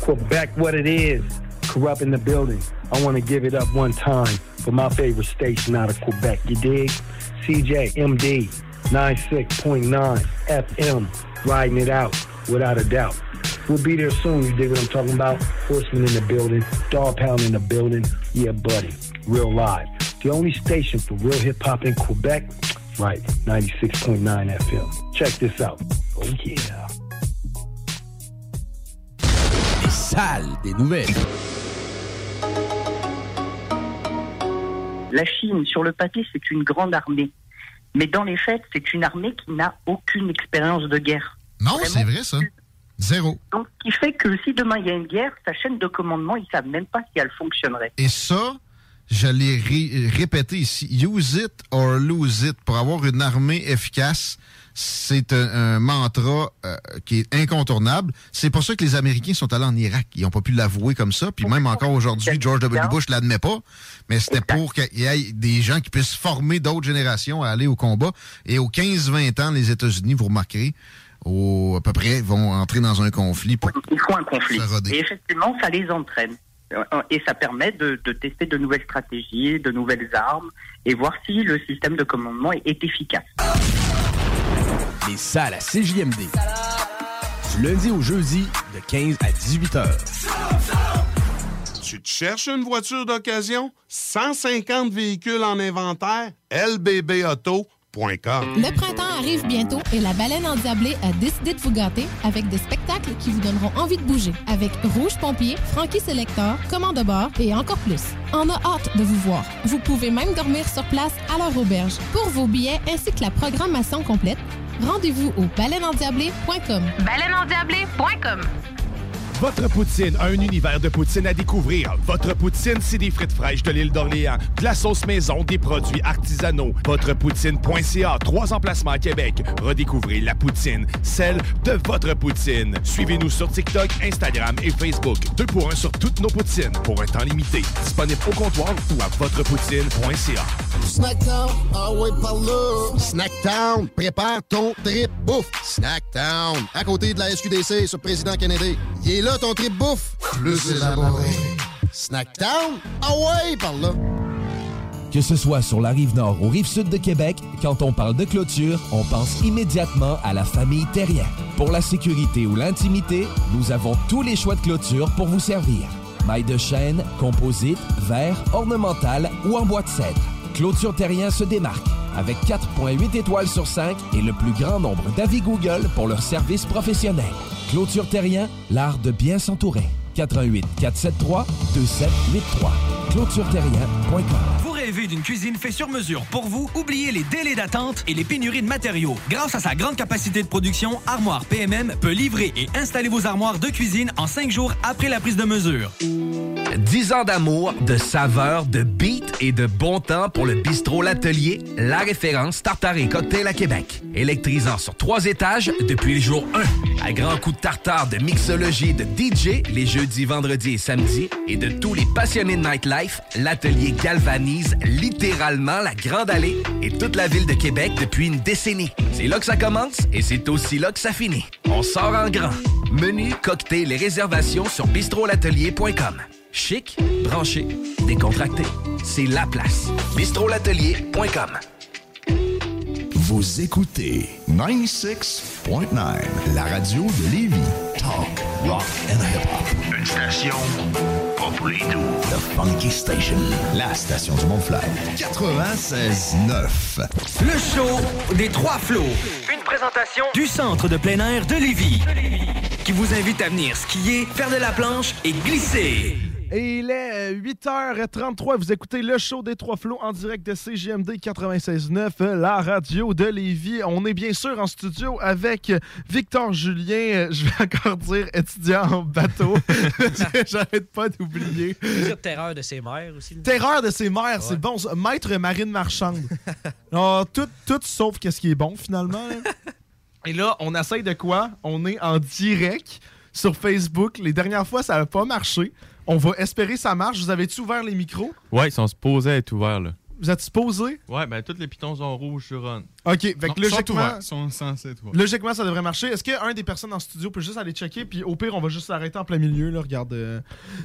Quebec, what it is. Corrupt in the building. I want to give it up one time for my favorite station out of Quebec. You dig? CJMD 96.9 FM. Riding it out without a doubt. We'll be there soon. You dig what I'm talking about? Horseman in the building. Dog pound in the building. Yeah, buddy. Real live. The only station for real hip hop in Quebec. Right. 96.9 FM. Check this out. Oh, yeah. Les salles des nouvelles. La Chine, sur le papier, c'est une grande armée. Mais dans les faits, c'est une armée qui n'a aucune expérience de guerre. Non, c'est vrai, ça. Zéro. Donc, ce qui fait que si demain il y a une guerre, sa chaîne de commandement, ils savent même pas si elle fonctionnerait. Et ça, je l'ai ré- répété ici. Use it or lose it. Pour avoir une armée efficace, c'est un, un mantra euh, qui est incontournable. C'est pour ça que les Américains sont allés en Irak. Ils n'ont pas pu l'avouer comme ça. Puis même encore aujourd'hui, George W. Bush l'admet pas. Mais c'était pour qu'il y ait des gens qui puissent former d'autres générations à aller au combat. Et aux 15-20 ans, les États-Unis, vous remarquerez, au, à peu près, vont entrer dans un conflit pour Il faut un conflit. Et effectivement, ça les entraîne. Euh, Et ça permet de, de tester de nouvelles stratégies, de nouvelles armes, et voir si le système de commandement est, est efficace. Les salles à CJMD. Du lundi au jeudi, de 15 à 18 heures. Tu te cherches une voiture d'occasion? 150 véhicules en inventaire? lbbauto.com Le printemps arrive bientôt et la baleine endiablée a décidé de vous gâter avec des spectacles qui vous donneront envie de bouger. Avec Rouge Pompier, Frankie Selector, Commande de bord et encore plus. On a hâte de vous voir. Vous pouvez même dormir sur place à leur auberge. Pour vos billets ainsi que la programmation complète, rendez-vous au baleineendiablée.com. Baleineendiablée.com Votre poutine, un univers de poutine à découvrir. Votre poutine, c'est des frites fraîches de l'île d'Orléans, de la sauce maison, des produits artisanaux. Votrepoutine.ca, trois emplacements à Québec. Redécouvrez la poutine, celle de votre poutine. Suivez-nous sur TikTok, Instagram et Facebook. Deux pour un sur toutes nos poutines, pour un temps limité. Disponible au comptoir ou à votrepoutine.ca. Snackdown, ah ouais, par là. Snackdown, prépare ton trip bouffe. Snackdown, à côté de la SQDC sur Président Kennedy. Il est ton trip bouffe. Plus élaboré. Snackdown, ah ouais, par là. Que ce soit sur la rive nord ou rive sud de Québec, quand on parle de clôture, on pense immédiatement à la famille Terrien. Pour la sécurité ou l'intimité, nous avons tous les choix de clôture pour vous servir. Maille de chêne, composite, verre, ornemental ou en bois de cèdre. Clôture Terrien se démarque avec 4.8 étoiles sur 5 et le plus grand nombre d'avis Google pour leur service professionnel. Clôture Terrien, l'art de bien s'entourer. 88 473 2783. ClôtureTerrien.com. Rêvez d'une cuisine faite sur mesure pour vous? Oubliez les délais d'attente et les pénuries de matériaux. Grâce à sa grande capacité de production, Armoire PMM peut livrer et installer vos armoires de cuisine en cinq jours après la prise de mesure. 10 ans d'amour, de saveur, de beat et de bon temps pour le bistrot L'Atelier, la référence tartare et cocktail à Québec. Électrisant sur trois étages depuis le jour 1. À grands coups de tartare, de mixologie, de DJ, les jeudis, vendredis et samedis, et de tous les passionnés de nightlife, L'Atelier galvanise littéralement la Grande Allée et toute la ville de Québec depuis une décennie. C'est là que ça commence et c'est aussi là que ça finit. On sort en grand. Menu, cocktail et réservations sur bistrolatelier.com. Chic, branché, décontracté. C'est la place. bistrolatelier.com. Vous écoutez 96.9, la radio de Lévis. Talk, rock and hip-hop. Une station The Funky Station, la station du Mont-Flair. 96.9. Le show des trois flots. Une présentation du centre de plein air de Lévis. Qui vous invite à venir skier, faire de la planche et glisser. Et il est euh, 8h33. Vous écoutez le show des Trois Flots en direct de CGMD 96.9, euh, la radio de Lévis. On est bien sûr en studio avec Victor Julien, euh, je vais encore dire étudiant en bateau. J'arrête pas d'oublier. terreur de ses mères aussi. Terreur de ses mères, c'est bon. Maître marine marchande. Non, tout, tout sauf qu'est-ce qui est bon finalement. Et là, on essaye de quoi? On est en direct sur Facebook. Les dernières fois, ça n'a pas marché. On va espérer que ça marche. Vous avez-tu ouvert les micros? Ouais, ils sont supposés être ouverts, là. Vous êtes supposé? Ouais, ben tous les pitons sont rouges sur on. OK, fait que Non, logiquement... sont censés être ouverts. Logiquement, ça devrait marcher. Est-ce qu'un des personnes en studio peut juste aller checker, puis au pire, on va juste s'arrêter en plein milieu, là, regarde. euh,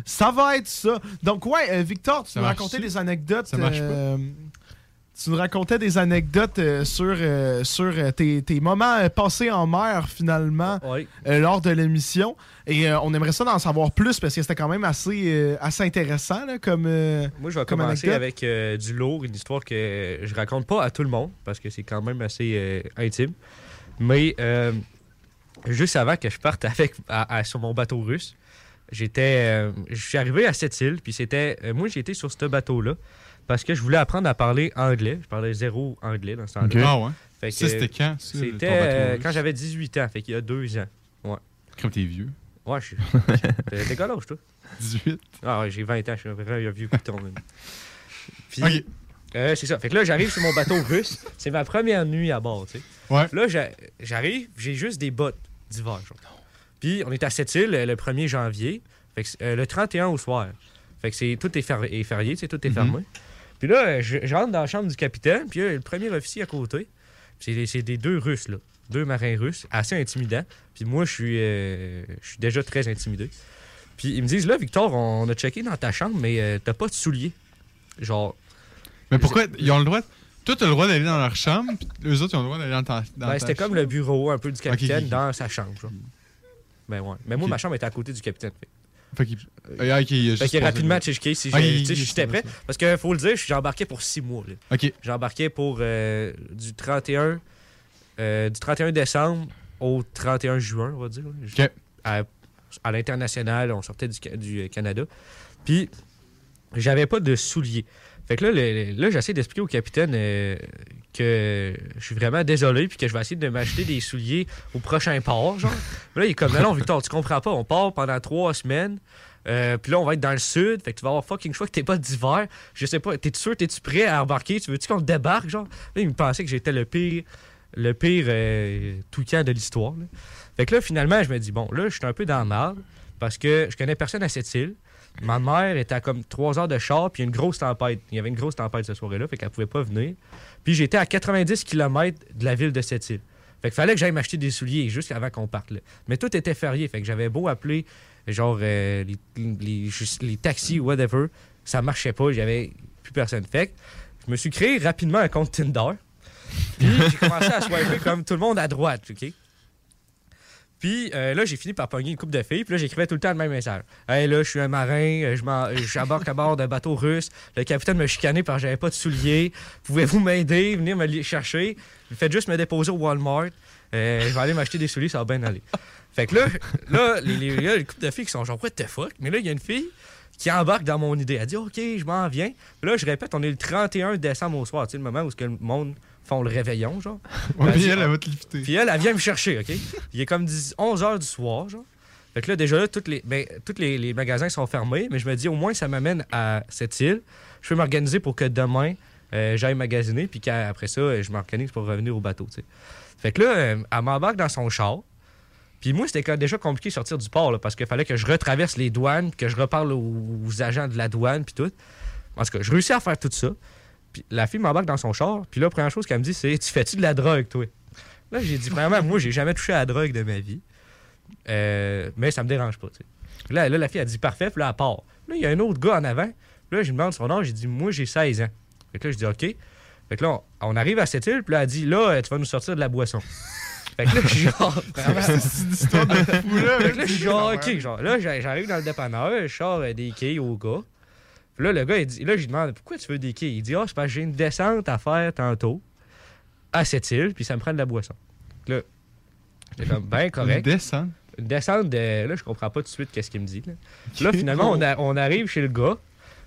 Ça va être ça. Donc, ouais, euh, Victor, tu Ça nous racontais des anecdotes. Ça marche pas? euh, Tu nous racontais des anecdotes euh, sur, euh, sur euh, tes, tes moments passés en mer, finalement, euh, lors de l'émission. Et on aimerait ça d'en savoir plus, parce que c'était quand même assez, assez intéressant, là, comme Moi, je vais comme commencer anecdote. avec du lourd, une histoire que je raconte pas à tout le monde parce que c'est quand même assez intime. Mais juste avant que je parte avec, à- à- sur mon bateau russe, j'étais, je suis arrivé à cette île, puis c'était, moi, j'étais sur ce bateau-là parce que je voulais apprendre à parler anglais. Je parlais zéro anglais dans ce temps-là. Ok. Ah ouais? Fait Ça, c'était quand, C'était euh, quand j'avais 18 ans, fait qu'il y a deux ans. Ouais. Comme t'es vieux. Ouais, je suis. T'es quel âge, toi? 18. Ah, ouais, j'ai 20 ans, je suis un vieux piton. même. Puis, Ok. euh, c'est ça. Fait que là, j'arrive sur mon bateau russe. C'est ma première nuit à bord, tu sais. Ouais. Là, j'a- j'arrive, j'ai juste des bottes d'hiver. genre. Puis, on est à cette île euh, le 1er janvier. Fait que euh, le 31 au soir. Fait que c'est, tout est, fer- est férié, tu sais, tout est Mhm. fermé. Puis là, je, je rentre dans la chambre du capitaine, puis a le premier officier à côté. C'est, des deux Russes, là. Deux marins russes, assez intimidants. Puis moi, je suis, euh, je suis déjà très intimidé. Puis ils me disent, là, Victor, on a checké dans ta chambre, mais euh, t'as pas de souliers. Genre. Mais pourquoi ils ont le droit. Toi, t'as le droit d'aller dans leur chambre, puis eux autres, ils ont le droit d'aller dans ta. dans Ben, ta c'était comme le bureau un peu du capitaine dans sa chambre. genre. Ben ouais. Mais moi, ma chambre était à côté du capitaine. Fait, Fait qu'il. Ok, il a fait que rapidement, checké si Ah, j'étais prêt. Parce que faut le dire, j'ai embarqué pour six mois. là. Ok. J'ai embarqué pour euh, du 31 euh, du 31 décembre au 31 juin, on va dire. là. Ok. À, à l'international, on sortait du, du Canada. Puis, j'avais pas de souliers. Fait que là, le- là j'essaie d'expliquer au capitaine euh, que je suis vraiment désolé puis que je vais essayer de m'acheter des souliers au prochain port, genre. Mais là, il est comme, non, Victor, tu comprends pas. On part pendant trois semaines. euh, puis là, on va être dans le sud. Fait que tu vas avoir fucking choix que t'es pas d'hiver. Je sais pas. T'es sûr, t'es-tu prêt à embarquer? Tu veux-tu qu'on débarque, genre? Là, il me pensait que j'étais le pire, le pire euh, toucan de l'histoire. Fait que là, finalement, je me dis, bon, là, je suis un peu dans la merde parce que je connais personne à cette île. Ma mère était à comme trois heures de char, puis une grosse tempête. Il y avait une grosse tempête ce soir-là, fait qu'elle pouvait pas venir. Puis j'étais à 90 km de la ville de cette île. Fait qu'il fallait que j'aille m'acheter des souliers juste avant qu'on parte là. Mais tout était férié, fait que j'avais beau appeler genre euh, les, taxis whatever, ça marchait pas, j'avais plus personne. Fait que je me suis créé rapidement un compte Tinder. Puis j'ai commencé à swiper comme tout le monde à droite, OK? Puis euh, là, j'ai fini par pogner une coupe de filles. Puis là, j'écrivais tout le temps le même message. Hey, là, je suis un marin, euh, j'embarque à bord d'un bateau russe. Le capitaine me chicanait parce que j'avais pas de souliers. Pouvez-vous m'aider, venir me chercher? Faites juste me déposer au Walmart. Euh, je vais aller m'acheter des souliers, ça va bien aller. Fait que là, là les, les, les couples de filles qui sont genre, what the fuck? Mais là, il y a une fille qui embarque dans mon idée. Elle dit, OK, je m'en viens. Puis là, je répète, on est le 31 décembre au soir, tu sais, le moment où ce que le monde font le réveillon, genre. Ouais, puis elle, elle va te lifter. Puis elle, elle vient me chercher, OK? Il est comme 10 11 heures du soir, genre. Fait que là, déjà là, tous les, ben, tous les, les magasins sont fermés, mais je me dis, au moins, ça m'amène à cette île. Je peux m'organiser pour que demain, euh, j'aille magasiner, puis qu'après ça, euh, je m'organise pour revenir au bateau, tu sais. Fait que là, euh, elle m'embarque dans son char. Puis moi, c'était déjà compliqué de sortir du port, là, parce qu'il fallait que je retraverse les douanes, puis que je reparle aux, aux agents de la douane, puis tout. En tout cas, je réussis à faire tout ça. Puis la fille m'embarque dans son char, puis là, la première chose qu'elle me dit, c'est Tu fais-tu de la drogue, toi? Là, j'ai dit, vraiment, moi, j'ai jamais touché à la drogue de ma vie. Euh, mais ça me dérange pas, tu sais. Là, là, la fille a dit parfait, puis là, elle part. Là, il y a un autre gars en avant. Puis là, je lui demande son âge. J'ai dit, moi, j'ai 16 ans. Fait que là, je dis, OK. Fait que là, on, on arrive à cette île, puis là, elle dit, là, euh, tu vas nous sortir de la boisson. Fait que là, je suis genre. vraiment- C'est une histoire de fou, là, Fait que là, je suis genre. OK. Genre, là, j'a- j'arrive dans le dépanneur, je sors euh, des quilles au gars. Puis là, le gars, il dit, là, je lui demande, pourquoi tu veux des quilles? Il dit, ah, c'est parce que j'ai une descente à faire tantôt à cette île, puis ça me prend de la boisson. Là, j'étais comme, ben correct. Une descente? Une descente de. Là, je comprends pas tout de suite qu'est-ce qu'il me dit. Là, Là, finalement, on, a- on arrive chez le gars.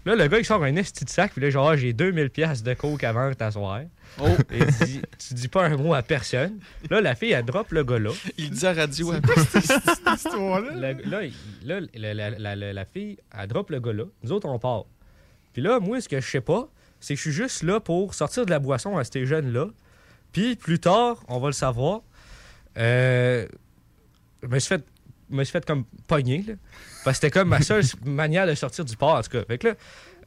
Là, le gars, il sort un esti de sac, puis là, genre, Ah, j'ai 2000 pièces de coke avant t'asseoir. Oh! Et dit, tu dis pas un mot à personne. Là, la fille, elle drop le gars là. Il dit à radio à Le- là, il- là, la, la- la- fille, elle drop le gars là. Nous autres, on part. Puis là, moi, ce que je sais pas, c'est que je suis juste là pour sortir de la boisson à ces jeunes-là. Puis plus tard, on va le savoir, euh, je me suis fait, me suis fait comme pogner, là. Parce que c'était comme ma seule manière de sortir du port, en tout cas. Fait que là,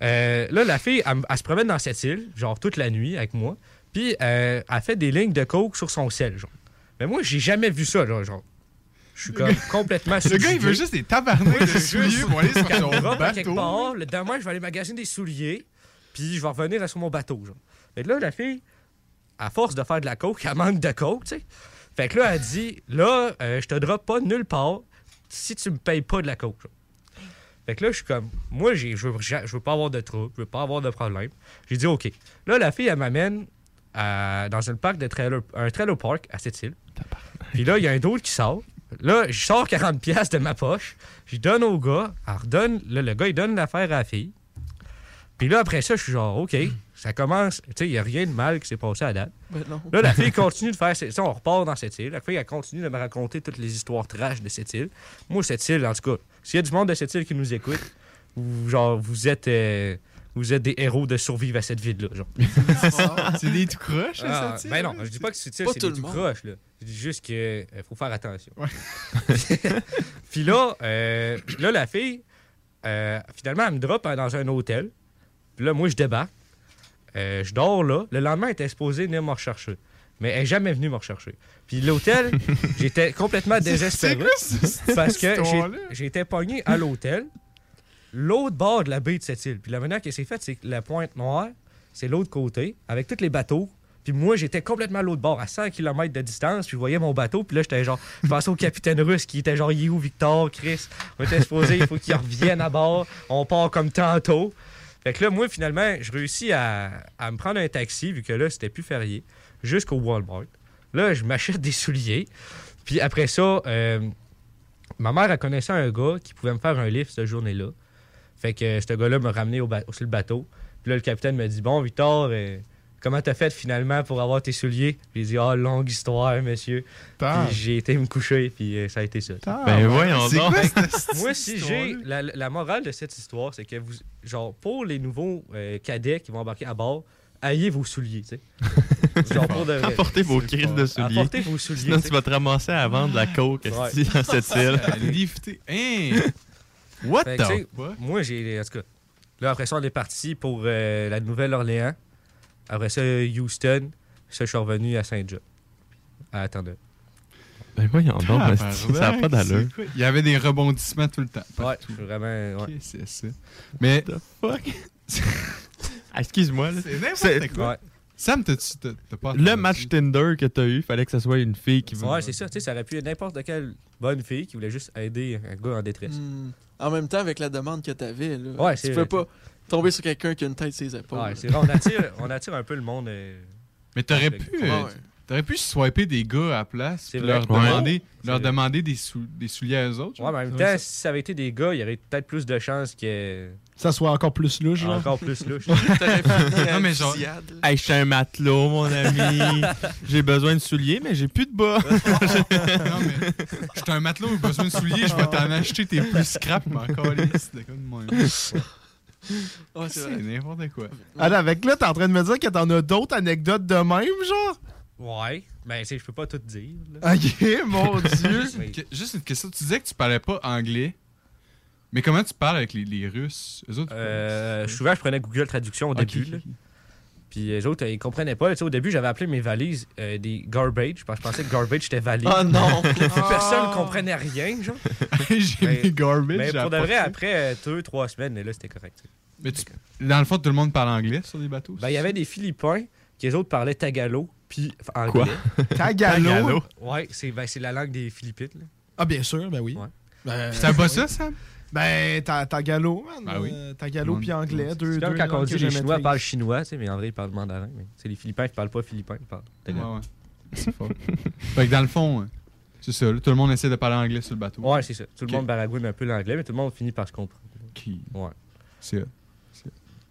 Euh, là, la fille, elle, elle se promène dans cette île, genre toute la nuit avec moi. Puis euh, elle fait des lignes de coke sur son sel, genre. Mais moi, j'ai jamais vu ça, là, genre. Je suis comme complètement Le gars, il veut juste des tabarnaks de souliers pour aller sur son bateau. part, le demain, je vais aller magasiner des souliers, puis je vais revenir sur mon bateau, genre. Fait que là, la fille, à force de faire de la coke, elle manque de coke, tu sais. Fait que là, elle dit, là, euh, je te drop pas nulle part si tu me payes pas de la coke, genre. Fait que là, je suis comme, moi, je veux, veux pas avoir de trouble, je veux pas avoir de problème. J'ai dit, OK. Là, la fille, elle m'amène dans un parc de trailer, un trailer park à cette île. Puis là, il y a un d'autre qui sort. Là, je sors 40$ piastres de ma poche. Je donne au gars. Elle redonne, là, le gars, il donne l'affaire à la fille. Puis là, après ça, je suis genre, OK, ça commence. Tu sais, il n'y a rien de mal qui s'est passé à date. Ben. Là, la fille continue de faire. Sais, on repart dans cette île. La fille, elle continue de me raconter toutes les histoires trash de cette île. Moi, cette île, en tout cas, s'il y a du monde de cette île qui nous écoute, ou genre, vous êtes. euh, vous êtes des héros de survivre à cette ville-là. genre. C'est des tout croches, Ah, île, Ben non, je dis pas que c'est c'est Pas des tout croches, là. Je dis juste qu'il faut faire attention. Puis là, euh, là, la fille, euh, finalement, elle me drop euh, dans un hôtel. Puis là, moi, je débarque. Euh, je dors là. Le lendemain, elle était supposée venir me rechercher. Mais elle n'est jamais venue me rechercher. Puis l'hôtel, j'étais complètement désespéré. parce que j'étais pogné à l'hôtel, l'autre bord de la baie de cette île. Puis la manière que c'est fait, c'est que la pointe noire, c'est l'autre côté, avec tous les bateaux. Puis moi, j'étais complètement à l'autre bord, à 100 km de distance. Puis je voyais mon bateau. Puis là, j'étais genre, je pensais au capitaine russe qui était genre, il Victor, Chris? On était supposé, il faut qu'il revienne à bord. On part comme tantôt. Fait que là, moi, finalement, je réussis à, à me prendre un taxi, vu que là, c'était plus férié, jusqu'au Walmart. Là, je m'achète des souliers. Puis après ça, euh, ma mère, elle connaissait un gars qui pouvait me faire un lift cette journée-là. Fait que euh, ce gars-là m'a ramené au ba- sur le bateau. Puis là, le capitaine m'a dit Bon, Victor, euh, comment t'as fait finalement pour avoir tes souliers Puis il dit Ah, longue histoire, monsieur. Puis j'ai été me coucher, puis euh, ça a été ça. Ben voyons C'est donc. moi, si j'ai. La, la morale de cette histoire, c'est que vous. Genre, pour les nouveaux euh, cadets qui vont embarquer à bord, ayez vos souliers, tu sais. genre, pour de vrai. Apportez vos crises de souliers. Apportez vos souliers. Sinon, tu vas te ramasser à vendre de la coke Ouais. dans cette île. Lifté. Hein? What Fait the? Moi, j'ai. En tout cas, là, après ça, on est parti pour euh, la Nouvelle-Orléans. Après ça, Houston. Ça, je suis revenu à Saint-John. À Attendez. Ben voyons donc, Tabarnak, esti, ça n'a pas d'allure. Il y avait des rebondissements tout le temps. Ouais, partout. je suis vraiment. Ouais. C'est ça. Mais. Fuck? Ah, Excuse-moi. là. C'est n'importe quoi. Ouais. Sam, t'as-tu. t'as- pas Le match Tinder que t'as eu, fallait que ce soit une fille qui Ouais, c'est ça. Tu sais, ça aurait pu être n'importe quelle bonne fille qui voulait juste aider un gars en détresse. Hmm. En même temps, avec la demande que t'avais, là, Ouais, tu peux pas tomber sur quelqu'un qui a une tête sur ses épaules. Ouais, c'est vrai. On attire, on attire un peu le monde. euh, Mais t'aurais pu. Euh, ouais. T'aurais pu swiper des gars à la place puis vrai. leur Ouais. demander, leur demander des, sou- des souliers à eux autres. Ouais, mais en même temps, si ça avait été des gars, il y aurait peut-être plus de chances que. Ça soit encore plus louche, genre. Encore plus louche. Non, mais genre-. Hey, je suis un matelot, mon ami. j'ai besoin de souliers, mais j'ai plus de bas. non, mais j'étais un matelot, j'ai besoin de souliers, je vais t'en acheter tes plus scrap, mais encore lisse. de comme moi. Ouais, c'est n'importe quoi. Ah, avec là, t'es en train de me dire que t'en as d'autres anecdotes de même, genre? Ouais. Ben, tu sais, je peux pas tout dire. là. Ok, mon dieu. Juste une, que- juste une question. Tu disais que tu parlais pas anglais, mais comment tu parles avec les, les Russes? Eux autres, Euh, souvent, je prenais Google Traduction au début. là. Puis les autres, ils comprenaient pas. Tu sais, au début, j'avais appelé mes valises euh, des garbage. Parce que je pensais que garbage, c'était valise. Oh non! Personne comprenait rien, genre. J'ai Mais- mis garbage. Mais pour de vrai, après euh, deux, trois semaines, là, c'était correct. Mais tu- dans le fond, tout le monde parle anglais sur les bateaux Ben, il y avait des Philippins qui, les autres, parlaient tagalo, puis anglais. Quoi? Tagalo. Ouais, c'est ben, c'est la langue des Philippines. là. Ah, bien sûr, ben oui. Ouais. Ben, pas ça, Sam? Ben, t'as Tagalo, man. Ah oui. Euh, Tagalo Ouais. puis anglais, deux, C'est deux comme quand on dit les Chinois maîtrise. parlent chinois, tu sais, mais en vrai, ils parlent mandarin. Mais c'est les Philippins qui parlent pas philippin, ils parlent tagalo. Ouais, ouais. C'est fort. fait que dans le fond, euh, c'est ça. là, tout le monde essaie de parler anglais sur le bateau. Ouais, c'est ça. Tout le monde baragouine un peu l'anglais, mais tout le monde finit par se comprendre. Qui... Ouais. C'est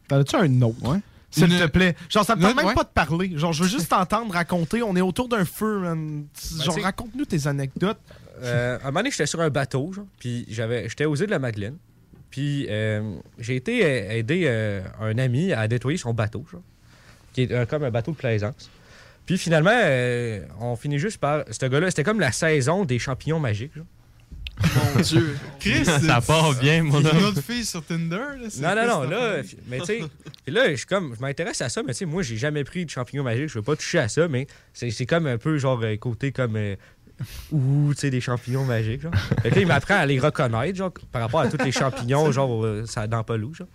T'en as-tu un autre? Ouais. S'il te plaît. Genre, ça me tente Ouais. même pas de parler. Genre, je veux juste t'entendre raconter. On est autour d'un feu, man. Ben, Genre, raconte-nous tes anecdotes. Euh, à un moment donné, j'étais sur un bateau, genre, puis j'avais, j'étais aux îles de la Madeleine. Puis euh, j'ai été euh, aider euh, un ami à nettoyer son bateau, genre, qui est euh, comme un bateau de plaisance. Puis finalement, euh, on finit juste par. Ce gars-là, c'était comme la saison des champignons magiques. Genre. Dieu. Chris, Ça part bien, mon c'est une homme. autre fille sur Tinder, là. c'est Non, non, non, là, mais tu sais, là, je suis comme, je m'intéresse à ça, mais tu sais, moi, j'ai jamais pris de champignons magiques, je veux pas toucher à ça, mais c'est c'est comme un peu, genre, côté comme, euh, ouh, tu sais, des champignons magiques, genre. Fait que là, il m'apprend à les reconnaître, genre, par rapport à tous les champignons, genre, euh, ça dans pas loup, genre.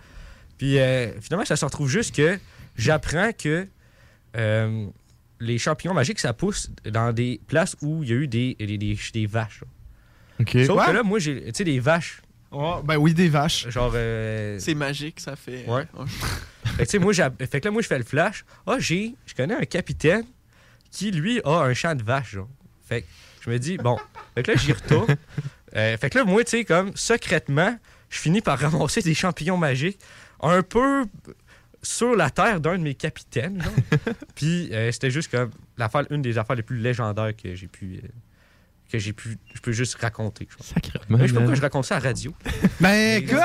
Puis euh, finalement, ça se retrouve juste que j'apprends que euh, les champignons magiques, ça pousse dans des places où il y a eu des, des, des, des vaches. Sauf Ouais. que là, moi, j'ai, tu sais, des vaches. Ben oui, des vaches. Genre. euh, C'est magique, ça fait. Ouais. Fait que, tu sais, moi, fait que là, moi, je fais le flash. Ah, j'ai. Je connais un capitaine qui, lui, a un champ de vaches, genre. Fait que je me dis, bon. Fait que là, j'y retourne. Euh, fait que là, moi, tu sais, comme secrètement, je finis par ramasser des champignons magiques un peu sur la terre d'un de mes capitaines, genre. Puis euh, c'était juste comme l'affaire, une des affaires les plus légendaires que j'ai pu. euh, que j'ai pu. Je peux juste raconter. genre. Sacrément. Mais je sais pas pourquoi je raconte ça à la radio. Ben écoute,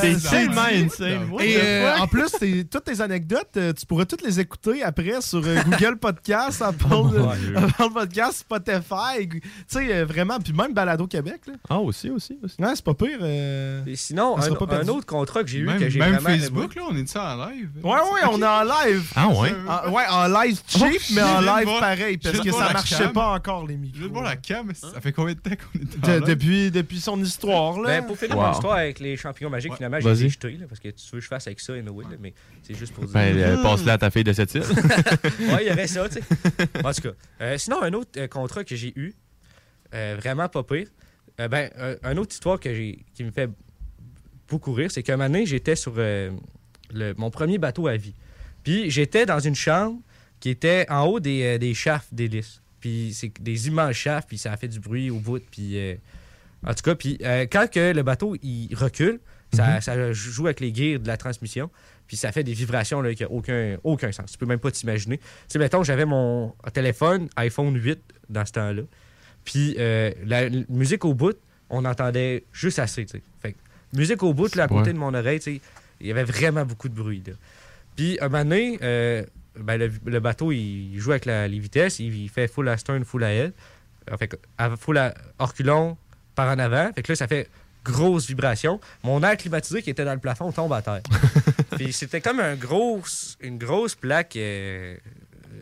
C'est tellement insane. Et euh, en plus, t'es- toutes tes anecdotes, euh, tu pourras toutes les écouter après sur euh, Google Podcast, Apple, Oh. Apple Podcast, Spotify. Tu sais, vraiment, puis même Balado Québec. Là. Ah, aussi, aussi, aussi. Ouais, c'est pas pire. euh. Et sinon, On un, pas un autre contrat que j'ai eu, Même, que j'ai même vraiment aimé. Facebook, là, on est ça en live? Ouais, ouais, on est en live. Ah, ouais? En- ouais, en live cheap, Oh, mais en je live pareil, je parce que ça marchait pas encore, les Je micros. viens de voir la cam, ça fait combien de temps qu'on est De- en live? depuis, depuis son histoire, là. Ben, pour finir Wow. mon histoire avec les champignons magiques, finalement, j'ai Vas-y. jeté, là, parce que tu veux que je fasse avec ça, anyway, là, mais c'est juste pour dire. Ben, euh, passe-la à ta fille de cette île. ouais, il y aurait ça, tu sais. En tout cas. Euh, sinon, un autre euh, contrat que j'ai eu, euh, vraiment pas pire, euh, ben, un, un autre histoire que j'ai, qui me fait beaucoup rire, c'est qu'un moment donné, j'étais sur euh, le- mon premier bateau à vie. Puis j'étais dans une chambre qui était en haut des, euh, des shafts d'hélice. Puis c'est des immenses shafts, puis ça a fait du bruit au bout. Puis euh, en tout cas, puis euh, quand que le bateau il recule, ça, ça joue avec les gears de la transmission. Puis ça fait des vibrations là, qui n'ont aucun, aucun sens. Tu peux même pas t'imaginer. Tu sais, mettons, j'avais mon téléphone iPhone 8 dans ce temps-là. Puis euh, la musique au bout, on entendait juste assez. Fait que, musique au bout, là, à côté Ouais. de mon oreille, tu sais, il y avait vraiment beaucoup de bruit. là. Puis un moment donné, ben, le, le bateau, il joue avec la- les vitesses. Il, il fait full astern, full à. Euh, Fait que, à- full à reculons par en avant. Fait que là, ça fait grosse vibration. Mon air climatisé qui était dans le plafond tombe à terre. Puis c'était comme un gros, une grosse plaque euh,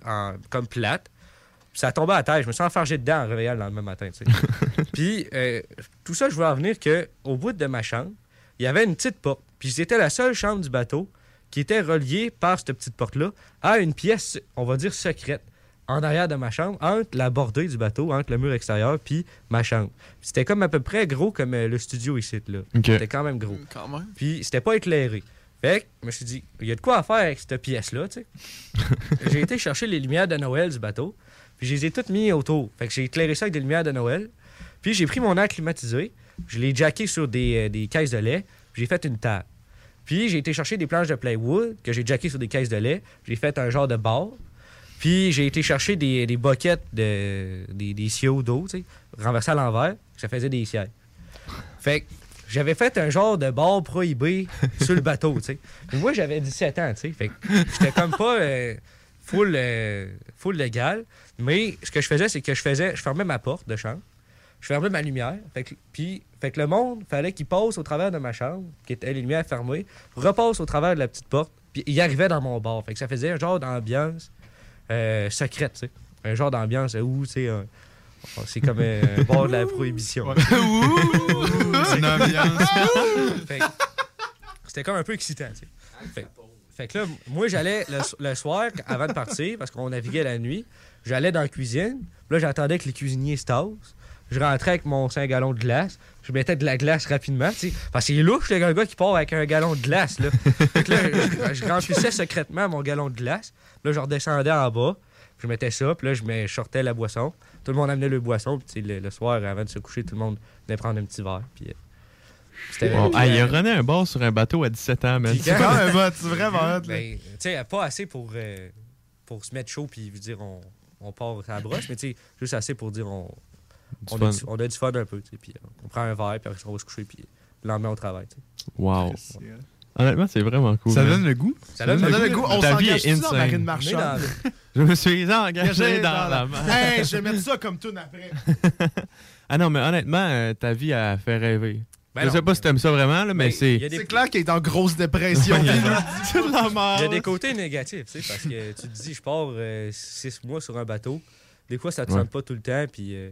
en- comme plate. Puis ça tombait à terre. Je me suis enfargé dedans en réveillant le lendemain matin. Puis euh, tout ça, je veux en venir que au bout de ma chambre, il y avait une petite porte. Puis c'était la seule chambre du bateau qui était reliée par cette petite porte-là à une pièce, on va dire, secrète en arrière de ma chambre, entre la bordée du bateau, entre le mur extérieur, puis ma chambre. C'était comme à peu près gros comme euh, le studio ici. là. Ok. C'était quand même gros. Quand même. Puis c'était pas éclairé. Fait que je me suis dit, il y a de quoi à faire avec cette pièce-là, tu sais. j'ai été chercher les lumières de Noël du bateau, puis je les ai toutes mis autour. Fait que j'ai éclairé ça avec des lumières de Noël. Puis j'ai pris mon air climatisé, je l'ai jacké sur des, euh, des caisses de lait, puis j'ai fait une table. Puis j'ai été chercher des planches de plywood que j'ai jacké sur des caisses de lait, j'ai fait un genre de bar. Puis j'ai été chercher des, des boquettes, de, des, des d'eau, tu sais, renversés à l'envers, ça faisait des sièges. Fait que j'avais fait un genre de bar prohibé sur le bateau, tu sais. Moi, j'avais 17 ans, tu sais. Fait que j'étais comme pas euh, full, euh, full légal. Mais ce que je faisais, c'est que je faisais, je fermais ma porte de chambre, je fermais ma lumière. Fait que, puis, fait que le monde, fallait qu'il passe au travers de ma chambre, qui était les lumières fermées, repasse au travers de la petite porte, puis il arrivait dans mon bar. Fait que ça faisait un genre d'ambiance euh, secrète, tu sais. Un genre d'ambiance où, tu sais, un- c'est comme euh, un bar de la prohibition. Une ambiance. C'était comme un peu excitant, tu sais. Fait, fait que là, moi, j'allais le, le soir, avant de partir, parce qu'on naviguait la nuit, j'allais dans la cuisine. Puis Là, j'attendais que les cuisiniers se tassent. Je rentrais avec mon 5 gallons de glace. Je mettais de la glace rapidement, tu sais. Parce que c'est louche, le gars qui part avec un gallon de glace, là. Fait que là, je, je remplissais secrètement mon gallon de glace. Là, je redescendais en bas. Je mettais ça, puis là, je me sortais la boisson. Tout le monde amenait le boisson, puis le, le soir, avant de se coucher, tout le monde venait prendre un petit verre. Puis, euh, puis, Ah, il a euh, rené un bar sur un bateau à 17 ans, man. C'est vraiment hot, là. Ben, tu sais, pas assez pour, euh, pour se mettre chaud puis dire on, on part à la brosse, mais tu sais, juste assez pour dire on, on, fun. a, du, on a du fun un peu, tu sais, puis euh, on prend un verre, puis après on va se coucher, puis le lendemain on travaille, tu sais. Wow. Honnêtement, c'est vraiment cool. Ça man. donne le goût. Ça donne le goût. On Ta vie s'engage est tout dans Marine insane. Marchand. Je me suis engagé dans la. Hey, je vais mettre ça comme tune après. Ah non, mais honnêtement, euh, ta vie a fait rêver. Ben je non, sais pas si t'aimes ça vraiment, là, mais Ben, c'est. il y a des- C'est clair qu'il est en grosse dépression. Il y a des côtés négatifs, tu sais, parce que tu te dis, je pars euh, six mois sur un bateau. Des fois, ça te Ouais. pas tout le temps, puis euh,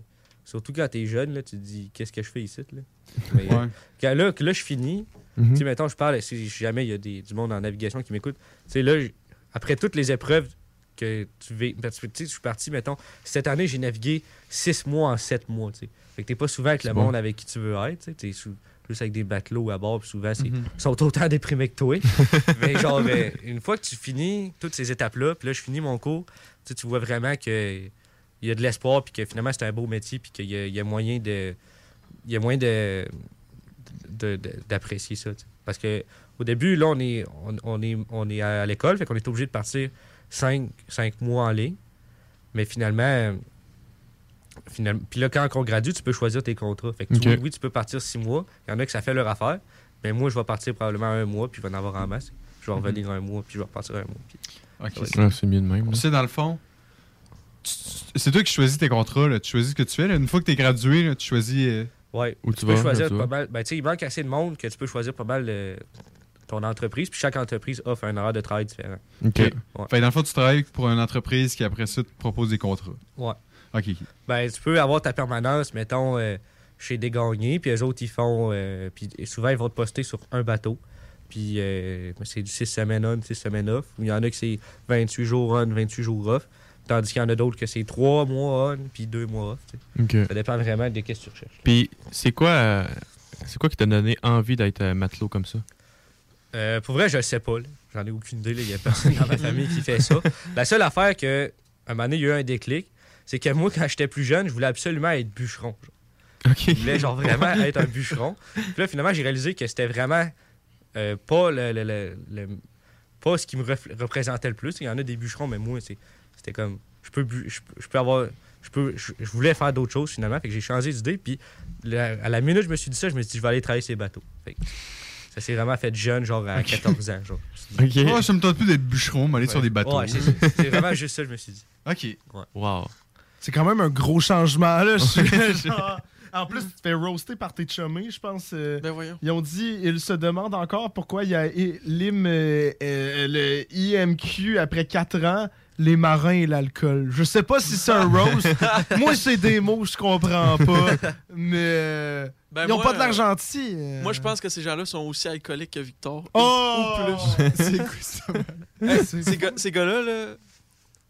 surtout quand t'es jeune, là, tu te dis, qu'est-ce que je fais ici, là? Mais, euh, Ouais. quand là, que là, je finis, tu sais, mettons, je parle, si jamais il y a des, du monde en navigation qui m'écoute, tu sais, là, j- après toutes les épreuves que tu vis, parce que, tu sais, je suis parti, mettons, cette année, j'ai navigué six mois en sept mois, tu sais. Fait que t'es pas souvent avec C'est le bon. monde avec qui tu veux être, tu sais, t'es plus avec des matelots à bord, puis souvent, c'est- Mhm. ils sont autant déprimés que toi. Mais genre, euh, une fois que tu finis toutes ces étapes-là, puis là, je finis mon cours, tu vois vraiment que il y a de l'espoir, puis que finalement, c'est un beau métier, puis qu'il y, a- il y a moyen de. Il y a moyen de de- de- d'apprécier ça. Parce que au début, là, on est, on, on est, on est à l'école, fait qu'on est obligé de partir cinq, cinq mois en ligne. Mais finalement, finalement puis là, quand on gradue, tu peux choisir tes contrats. Fait que tu- oui, tu peux partir six mois. Il y en a que ça fait leur affaire. Mais moi, je vais partir probablement un mois, puis je vais en avoir en masse. Je vais revenir un mois, puis je vais repartir un mois. puis- c'est- être- Ouais, c'est mieux de même. Tu sais, dans le fond, c'est toi qui choisis tes contrats. Là. Tu choisis ce que tu fais. là. Une fois que tu es gradué, là, tu choisis. euh, Ouais. Où tu tu peux vas, choisir pas mal. Ben, tu sais, il manque assez de monde que tu peux choisir pas mal euh, ton entreprise. Puis chaque entreprise offre un horaire de travail différent. Ok. Ouais. Fait que dans le fond, tu travailles pour une entreprise qui, après ça, te propose des contrats. Ouais. Ok. Ben, tu peux avoir ta permanence, mettons, euh, chez des gagnés, puis eux autres, ils font. euh, puis souvent, ils vont te poster sur un bateau. Puis c'est du 6 semaines on, 6 semaines off. Il y en a que c'est 28 jours on, 28 jours off. Tandis qu'il y en a d'autres que c'est 3 mois on, puis 2 mois off. Ça dépend vraiment de qu'est-ce que tu recherches. Puis, c'est quoi, euh, c'est quoi qui t'a donné envie d'être euh, matelot comme ça? Euh, pour vrai, je le sais pas. J'en ai aucune idée. Il y a personne dans ma famille qui fait ça. La seule affaire que, un moment donné, il y a eu un déclic, c'est que moi, quand j'étais plus jeune, je voulais absolument être bûcheron. genre. Je voulais genre vraiment être un bûcheron. Puis là, finalement, j'ai réalisé que c'était vraiment euh, pas le, le- le- le- pas ce qui me représentait le plus. Il y en a des bûcherons, mais moi, c'est- c'était comme je peux je, peux- je peux avoir je peux je, je voulais faire d'autres choses finalement, fait que j'ai changé d'idée puis la- à la minute je me suis dit ça, je me suis dit je vais aller travailler ces bateaux. Fait que ça s'est vraiment fait jeune genre à 14 ans genre. Je me suis dit- Oh, ça me tente plus d'être bûcheron, m'aller sur des bateaux. Ouais, c'est vraiment juste ça, je me suis dit. Ok. Wow. C'est quand même un gros changement, là. Genre- en plus, tu te fais roaster par tes chummés, je pense. euh, Ben voyons. Ils ont dit, ils se demandent encore pourquoi il y a l'IM, euh, euh, le IMQ après 4 ans, les marins et l'alcool. Je sais pas si c'est un roast. moi, c'est des mots que je comprends pas. Mais euh, Ben, ils ont moi, pas de l'argent gentil. euh. Moi, je pense que ces gens-là sont aussi alcooliques que Victor. Oh! Ou plus. C'est quoi ça? Hey, ces gars-là, là,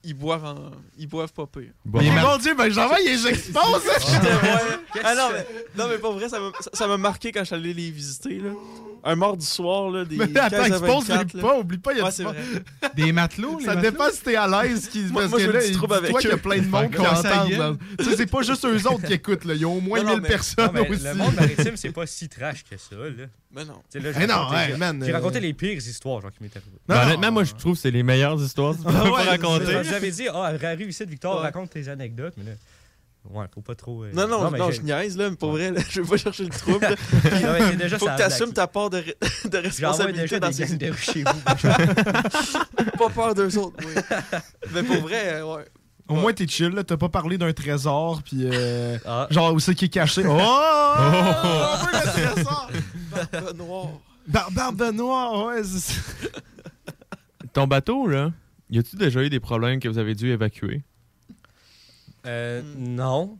ils boivent en... ils boivent pas pire. Bon. Mais mon Dieu, ben j'en. J'étais- ouais. Ah non, mais, non, mais pas vrai, ça m'a- marqué quand je suis allé les visiter. Là. Un mardi soir, là, des Mais attends, 15 à expose 24, les là. pas, oublie pas, il y a Ouais, du vrai. Des matelots, les Ça matelots? dépend si t'es à l'aise. Qui... Moi- parce moi, que je là, trop avec dis-toi qu'il y a plein de monde qui dans- Tu sais, c'est pas juste eux autres qui écoutent. Là. Il y a au moins Non, non, 1000 mais- personnes Non, mais aussi. le monde maritime, c'est pas si trash que ça, là. Mais non. J'ai non, raconté- j'ai- man, J'ai euh, raconté les pires histoires genre, qui m'étaient arrivées. Ben, honnêtement, moi, je trouve que c'est les meilleures histoires que tu peux raconter. Vous avez dit, ah, arrive ici, Victor, Ouais. raconte tes anecdotes, mais là. Ouais, faut pas trop. euh, Non, non, mais non, j'ai- je niaise, là, mais pour vrai, là, je veux pas chercher le trouble. Non, mais déjà Faut ça que tu assumes ta part de, de responsabilité déjà dans des ces... de chez vous. Pas peur d'eux autres, oui. Mais pour vrai, euh, ouais. Au moins, t'es chill. là. T'as pas parlé d'un trésor. Puis, euh, Ah. genre, où c'est qui est caché. Oh! On veut le trésor! Barbe noire. Bar- Barbe noire, ouais. c'est ça. Ton bateau, là, y a-tu déjà eu des problèmes que vous avez dû évacuer? Euh, non.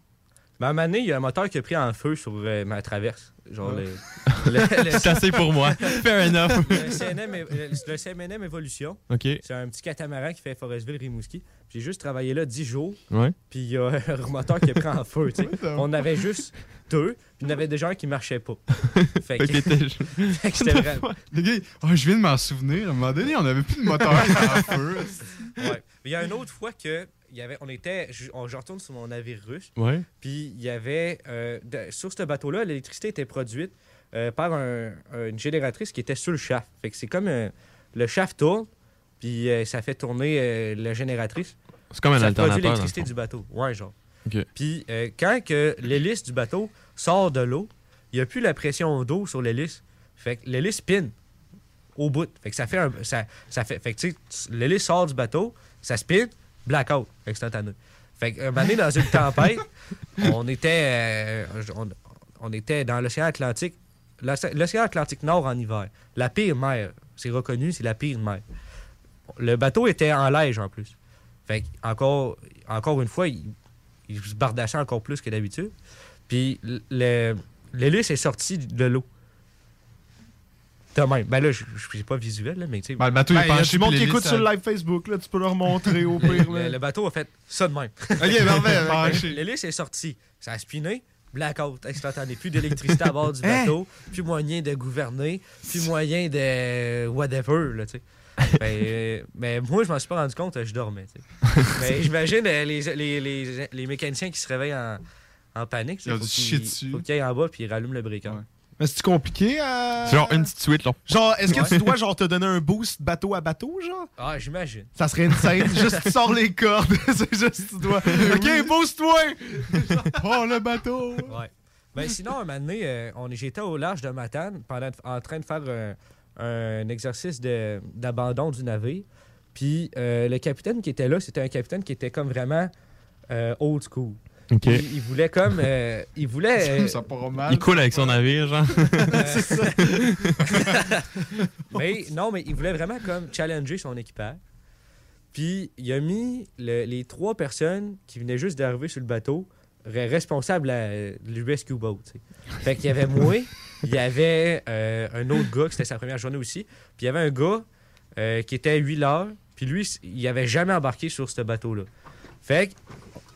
Mais à un moment donné, il y a un moteur qui a pris en feu sur euh, ma traverse. Genre, C'est assez pour moi. Fair enough. le CNM, le, CMNM Evolution. OK. C'est un petit catamaran qui fait Forestville-Rimouski. J'ai juste travaillé là 10 jours. Ouais. Puis il y a un moteur qui pris en feu. On avait juste deux. Puis il y en avait déjà un qui marchait pas. Fait que, Fait c'était vraiment. Les gars, oh, je viens de m'en souvenir. À un moment donné, on avait plus de moteur en feu. Ouais. Il y a une autre fois que y avait, on était, je, on- je retourne sur mon navire russe. Ouais. Puis il y avait, euh, de- sur ce bateau-là, l'électricité était produite euh, par un- une génératrice qui était sur le shaft. Fait que c'est comme euh, le shaft tourne, puis ça fait tourner la génératrice. C'est comme un ça produit alternateur, dans le l'électricité du bateau. Ouais, genre. Puis quand que l'hélice du bateau sort de l'eau, il n'y a plus la pression d'eau sur l'hélice. Fait que l'hélice spin au bout. Fait que ça fait un. Ça, ça fait, fait que l'hélice sort du bateau, ça spin, blackout, instantané. Fait qu'un moment donné, dans une tempête, on était, euh, on, on était dans l'océan Atlantique, l'océ- l'océan Atlantique Nord en hiver. La pire mer, c'est reconnu, c'est la pire mer. Le bateau était en neige en plus. Fait que encore, encore une fois, il, il se bardassait encore plus que d'habitude. Puis l'hélice est sortie de l'eau. De même. Ben là, je suis pas visuel, là, mais tu sais. Ben, le bateau est Ben, il y a penché, monde qui écoute ça- sur le live Facebook, là, tu peux leur montrer au pire. là. Le, le bateau a fait ça de même. Ok, parfait. Penché. L'hélice est sortie. Ça a spiné. Blackout instantané. Plus d'électricité à bord du Hein? bateau. Plus moyen de gouverner. Plus moyen de whatever, là, tu sais. Ben, euh, mais moi, je m'en suis pas rendu compte, je dormais. mais j'imagine euh, les, les, les, les mécaniciens qui se réveillent en, en panique. faut dessus. Faut qu'ils aillent en bas puis ils rallument le breaker. Mais c'est compliqué à. C'est genre une petite suite, là. Genre, est-ce que Ouais. tu dois genre te donner un boost bateau à bateau, genre? Ah, j'imagine. Ça serait une scène. juste tu sors les cordes. c'est juste tu dois. Ok, boost-toi! Oh, le bateau! Ouais. Ben, sinon, un moment donné, euh, on est- j'étais au large de Matane pendant, en train de faire un, un exercice de- d'abandon du navire. Puis euh, le capitaine qui était là, c'était un capitaine qui était comme vraiment euh, old school. Il, il voulait comme. euh, il voulait. euh, Ça part mal. Il coule avec son navire, genre. mais non, mais il voulait vraiment comme challenger son équipage. Puis il a mis le- les trois personnes qui venaient juste d'arriver sur le bateau re- responsables à- du rescue boat. Fait qu'il y avait moi, il y avait euh, un autre gars, que c'était sa première journée aussi, puis il y avait un gars euh, qui était 8 heures, puis lui, il avait jamais embarqué sur ce bateau-là. Fait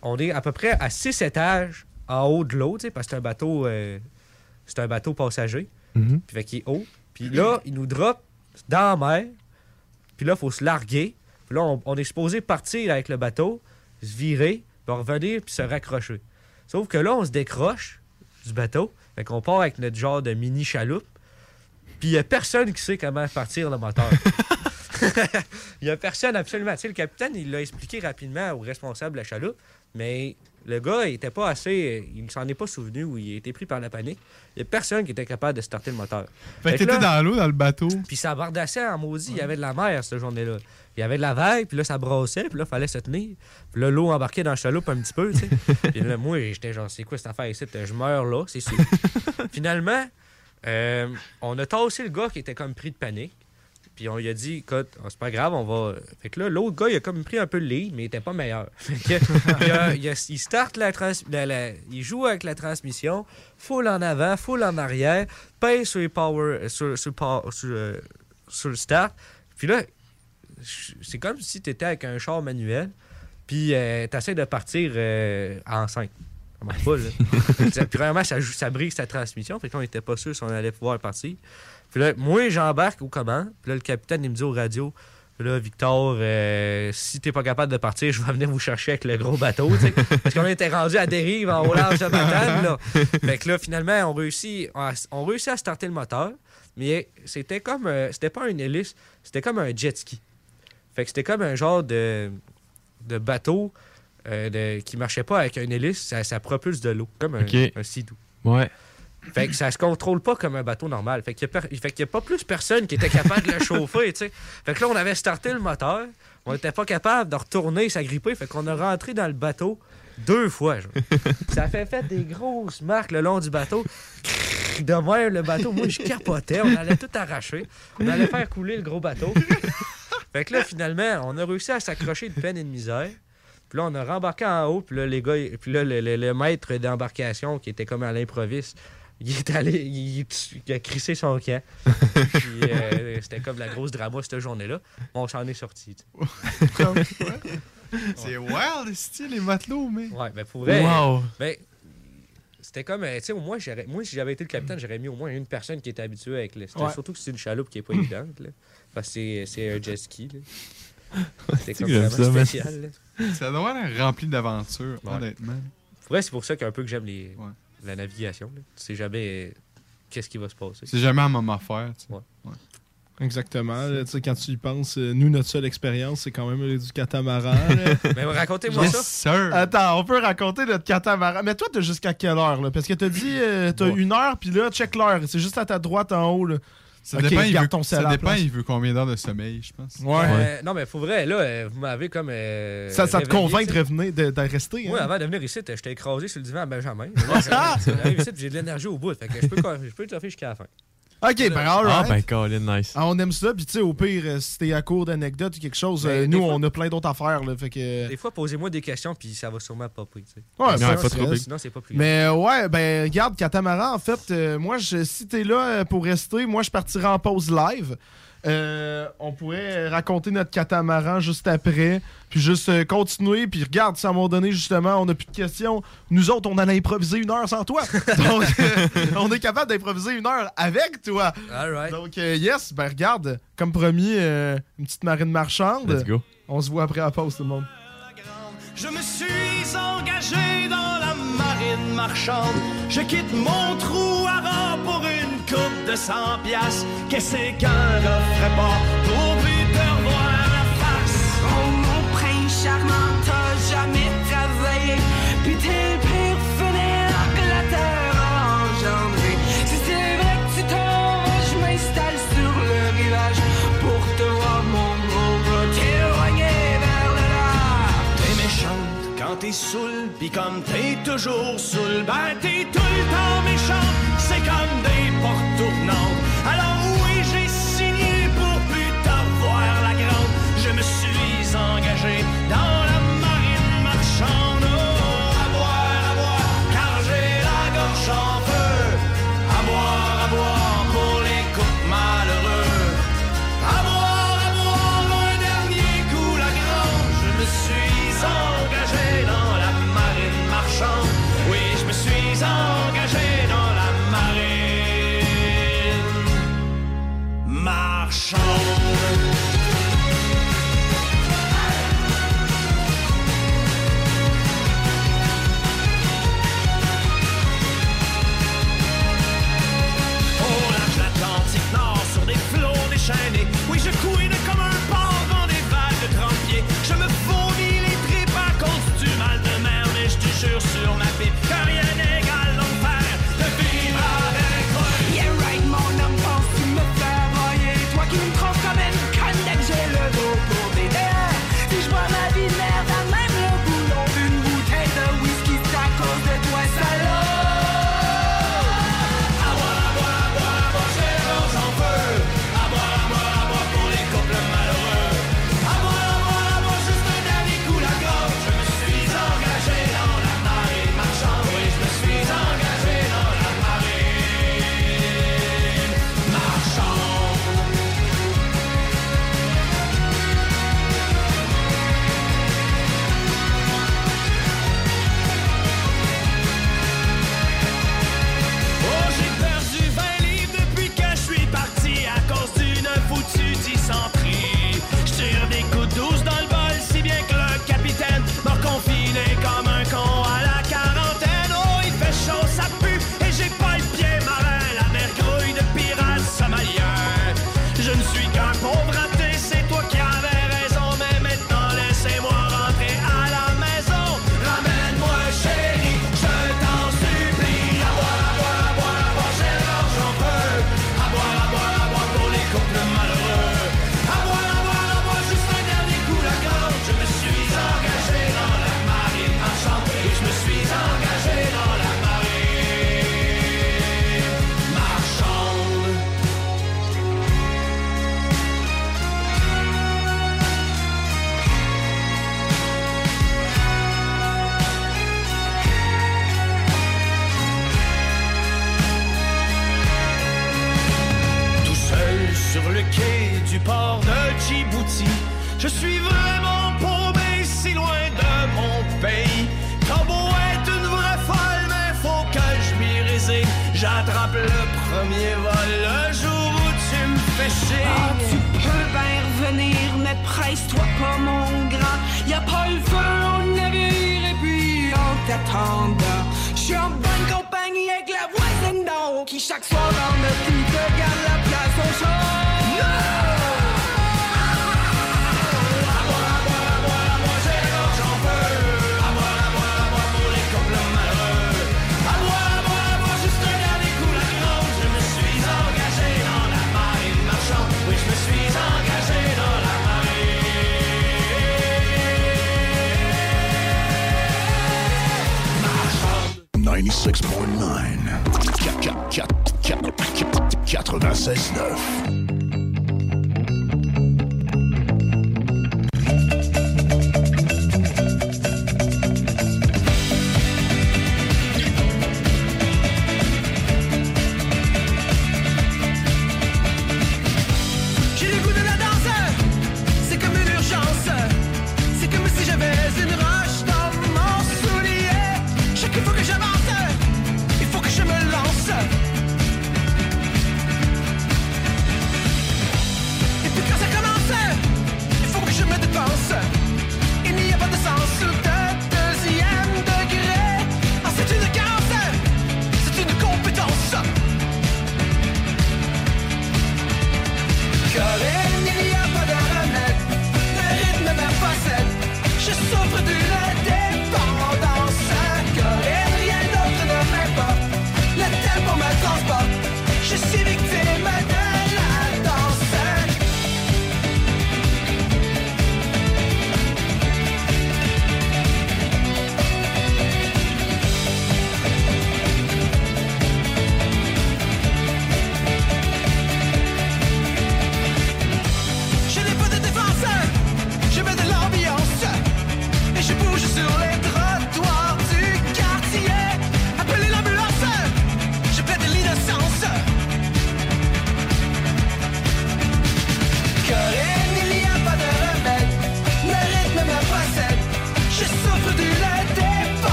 qu'on est à peu près à 6 étages en haut de l'eau, parce que c'est un bateau, euh, c'est un bateau passager. Mhm. Puis fait qu'il est haut. Puis là, il nous drop dans la mer. Puis là, il faut se larguer. Puis là, on, on est supposé partir avec le bateau, se virer, puis revenir, puis se raccrocher. Sauf que là, on se décroche du bateau. Fait qu'on part avec notre genre de mini chaloupe. Puis il n'y a personne qui sait comment partir le moteur. Il n'y a personne absolument. Tu sais, le capitaine, il l'a expliqué rapidement au responsable de la chaloupe, mais le gars, il était pas assez. Il s'en est pas souvenu ou il a été pris par la panique. Il n'y a personne qui était capable de starter le moteur. Fait Fait que t'étais là- dans l'eau, dans le bateau. puis ça bardassait en maudit. Il y avait de la mer cette journée-là. Il y avait de la vague, puis là, ça brassait, puis là, fallait se tenir. Puis là, l'eau embarquait dans le chaloupe un petit peu, tu sais. puis là, moi, j'étais genre, c'est quoi cette affaire ici? Je meurs là, c'est sûr. Finalement, euh, on a tassé le gars qui était comme pris de panique. Puis on lui a dit, écoute, oh, c'est pas grave, on va. Fait que là, l'autre gars, il a comme pris un peu le lead, mais il était pas meilleur. Il, a- il a- il start la, trans... la- la- Il joue avec la transmission, full en avant, full en arrière, pèse sur les power. Sur, sur, euh, sur le start. Puis là, c'est comme si tu étais avec un char manuel, puis euh, tu essaies de partir euh, en 5. Ça marche pas, là. Puis vraiment, ça, ça brise sa transmission. Fait que là, on était pas sûr si on allait pouvoir partir. Puis là, moi, j'embarque aux commandes. Puis là, le capitaine, il me dit au radio Là, Victor, euh, si t'es pas capable de partir, je vais venir vous chercher avec le gros bateau. Parce qu'on était rendu à dérive en au large de Matane. Là. Fait que là, finalement, on réussit, à- on réussit à starter le moteur. Mais c'était comme. euh, c'était pas une hélice, c'était comme un jet ski. Fait que c'était comme un genre de, de bateau euh, de- qui marchait pas avec une hélice, ça, ça propulse de l'eau, comme un, un sidou. Ouais. Fait que ça se contrôle pas comme un bateau normal. Fait qu'il y, a per- pas plus personne qui était capable de le chauffer, tu sais. Fait que là, on avait starté le moteur, on était pas capable de retourner, s'agripper, fait qu'on a rentré dans le bateau deux fois, genre. Ça fait fait des grosses marques le long du bateau. De même, le bateau, moi, je capotais, on allait tout arracher. On allait faire couler le gros bateau. Fait que là, finalement, on a réussi à s'accrocher de peine et de misère. Puis là, on a rembarqué en haut. Puis là, les gars, puis là, le, le- le maître d'embarcation, qui était comme à l'improviste, il est allé, il, il a crissé son camp. Puis euh, c'était comme la grosse drama cette journée-là. On s'en est sorti. C'est wild, style, les matelots, mais. Ouais, ben pour vrai. Wow. Ben, c'était comme, euh, tu sais, au moins, moi, si j'avais été le capitaine, j'aurais mis au moins une personne qui était habituée avec le. Ouais. Surtout que c'est une chaloupe qui est pas évidente, là. Parce que c'est- c'est un jet ski, là. C'était comme vraiment ça, spécial, là. Ça doit être rempli d'aventures, Ouais. honnêtement. Pour vrai, c'est pour ça qu'un peu que j'aime les... la navigation. là. Tu sais jamais euh, qu'est-ce qui va se passer. C'est jamais la même affaire, tu sais. Ouais. Exactement. là, tu sais, quand tu y penses, euh, nous, notre seule expérience, c'est quand même le du catamaran. Mais racontez-moi Yes, ça. sir. Attends, on peut raconter notre catamaran. Mais toi, t'as jusqu'à quelle heure? Là? Parce que t'as dit, euh, t'as Bon. une heure, puis là, check l'heure. C'est juste à ta droite en haut. Là. Ça dépend, il veut, ton ça sel à la dépend place. il veut combien d'heures de sommeil, je pense. Euh, non, mais faut vrai, là, euh, vous m'avez comme. euh, Ça, ça te convainc de revenir, de, de rester. Oui, hein? avant de venir ici, j'étais écrasé sur le divan à Benjamin. J'arrive- ici, j'ai de l'énergie au bout. Fait que je peux, je peux te faire jusqu'à la fin. Ok, ben alright. Ah, ben, Colin, nice. Ah, on aime ça, puis tu sais, au pire, euh, si t'es à court d'anecdotes ou quelque chose, Ben, euh, nous, fois- on a plein d'autres affaires, là, fait que... Des fois, posez-moi des questions, puis ça va sûrement tu sais. Ouais, Sinon, pas trop sinon, c'est pas plus. Mais euh, ouais, ben regarde, Catamaran, en fait, euh, moi, je, si t'es là euh, pour rester, moi, je partirai en pause live. Euh, on pourrait raconter notre catamaran juste après, puis juste euh, continuer. Puis regarde, si à un moment donné, justement, on n'a plus de questions, nous autres, on allait improviser une heure sans toi. Donc, euh, on est capable d'improviser une heure avec toi. Alright. Donc, euh, yes, ben regarde, comme promis, euh, une petite marine marchande. Let's go. On se voit après la pause, tout le monde. Je me suis engagé dans la marchande. Je quitte mon trou à pour une coupe de 100 piastres. Qu'est-ce qu'un gars ferait pas pour plus te revoir la face? Oh mon prince charmant, t'as jamais travaillé. Puis t'es t'es saoul, pis comme t'es toujours saoul, ben t'es tout le temps méchante. C'est comme des portes tournantes.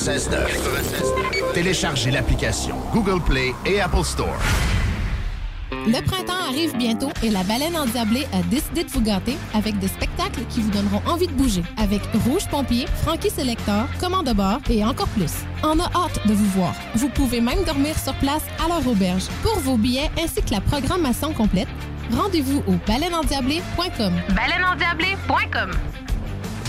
96.9. Téléchargez l'application Google Play et Apple Store. Le printemps arrive bientôt et la baleine endiablée a décidé de vous gâter avec des spectacles qui vous donneront envie de bouger. Avec Rouge Pompier, Frankie Selector, Commande de bord et encore plus. On a hâte de vous voir. Vous pouvez même dormir sur place à leur auberge. Pour vos billets ainsi que la programmation complète, rendez-vous au baleineendiablée.com. Baleineendiablée.com.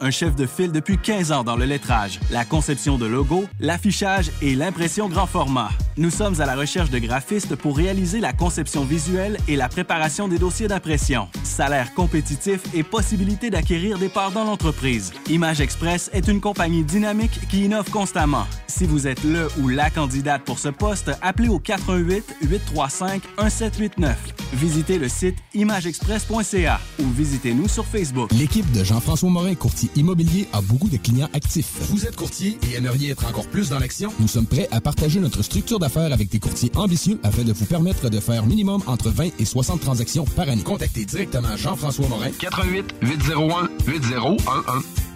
un chef de file depuis 15 ans dans le lettrage, la conception de logos, l'affichage et l'impression grand format. Nous sommes à la recherche de graphistes pour réaliser la conception visuelle et la préparation des dossiers d'impression. Salaire compétitif et possibilité d'acquérir des parts dans l'entreprise. Image Express est une compagnie dynamique qui innove constamment. Si vous êtes le ou la candidate pour ce poste, appelez au 88 835 1789. Visitez le site imageexpress.ca ou visitez-nous sur Facebook. L'équipe de Jean-François Morin, courtier immobilier, a beaucoup de clients actifs. Vous êtes courtier et aimeriez être encore plus dans l'action? Nous sommes prêts à partager notre structure d'affaires avec des courtiers ambitieux afin de vous permettre de faire minimum entre 20 et 60 transactions par année. Contactez directement Jean-François Morin. 88 801 8011.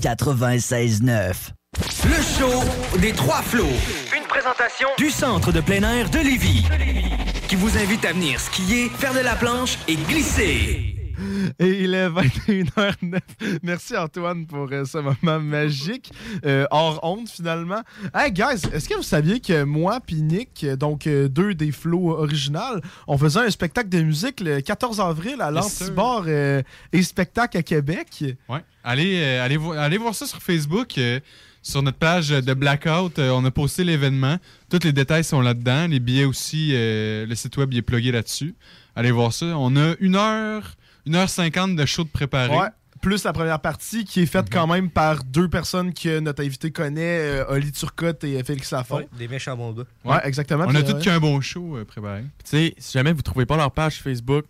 96.9. Le show des trois flots. Une présentation du centre de plein air de Lévis. Qui vous invite à venir skier, faire de la planche et glisser. Et il est 21h09. Merci Antoine pour euh, ce moment magique. Euh, hors honte finalement. Hey guys, est-ce que vous saviez que moi puis Nick, donc euh, deux des flots originales, on faisait un spectacle de musique le 14 avril à l'Antibar et spectacle à Québec? Ouais. Allez, allez, vo- allez voir ça sur Facebook. sur notre page de Blackout, euh, on a posté l'événement. Tous les détails sont là-dedans. Les billets aussi, euh, le site web il est plugué là-dessus. Allez voir ça. On a une heure, une heure cinquante de show de préparé. Ouais. Plus la première partie qui est faite quand même par deux personnes que notre invité connaît, euh, Oli Turcotte et Félix Lafont. Ouais, des méchants bons gars. Ouais, exactement. On a tout ouais. qu'un bon show euh, préparé. Tu sais, si jamais vous trouvez pas leur page Facebook,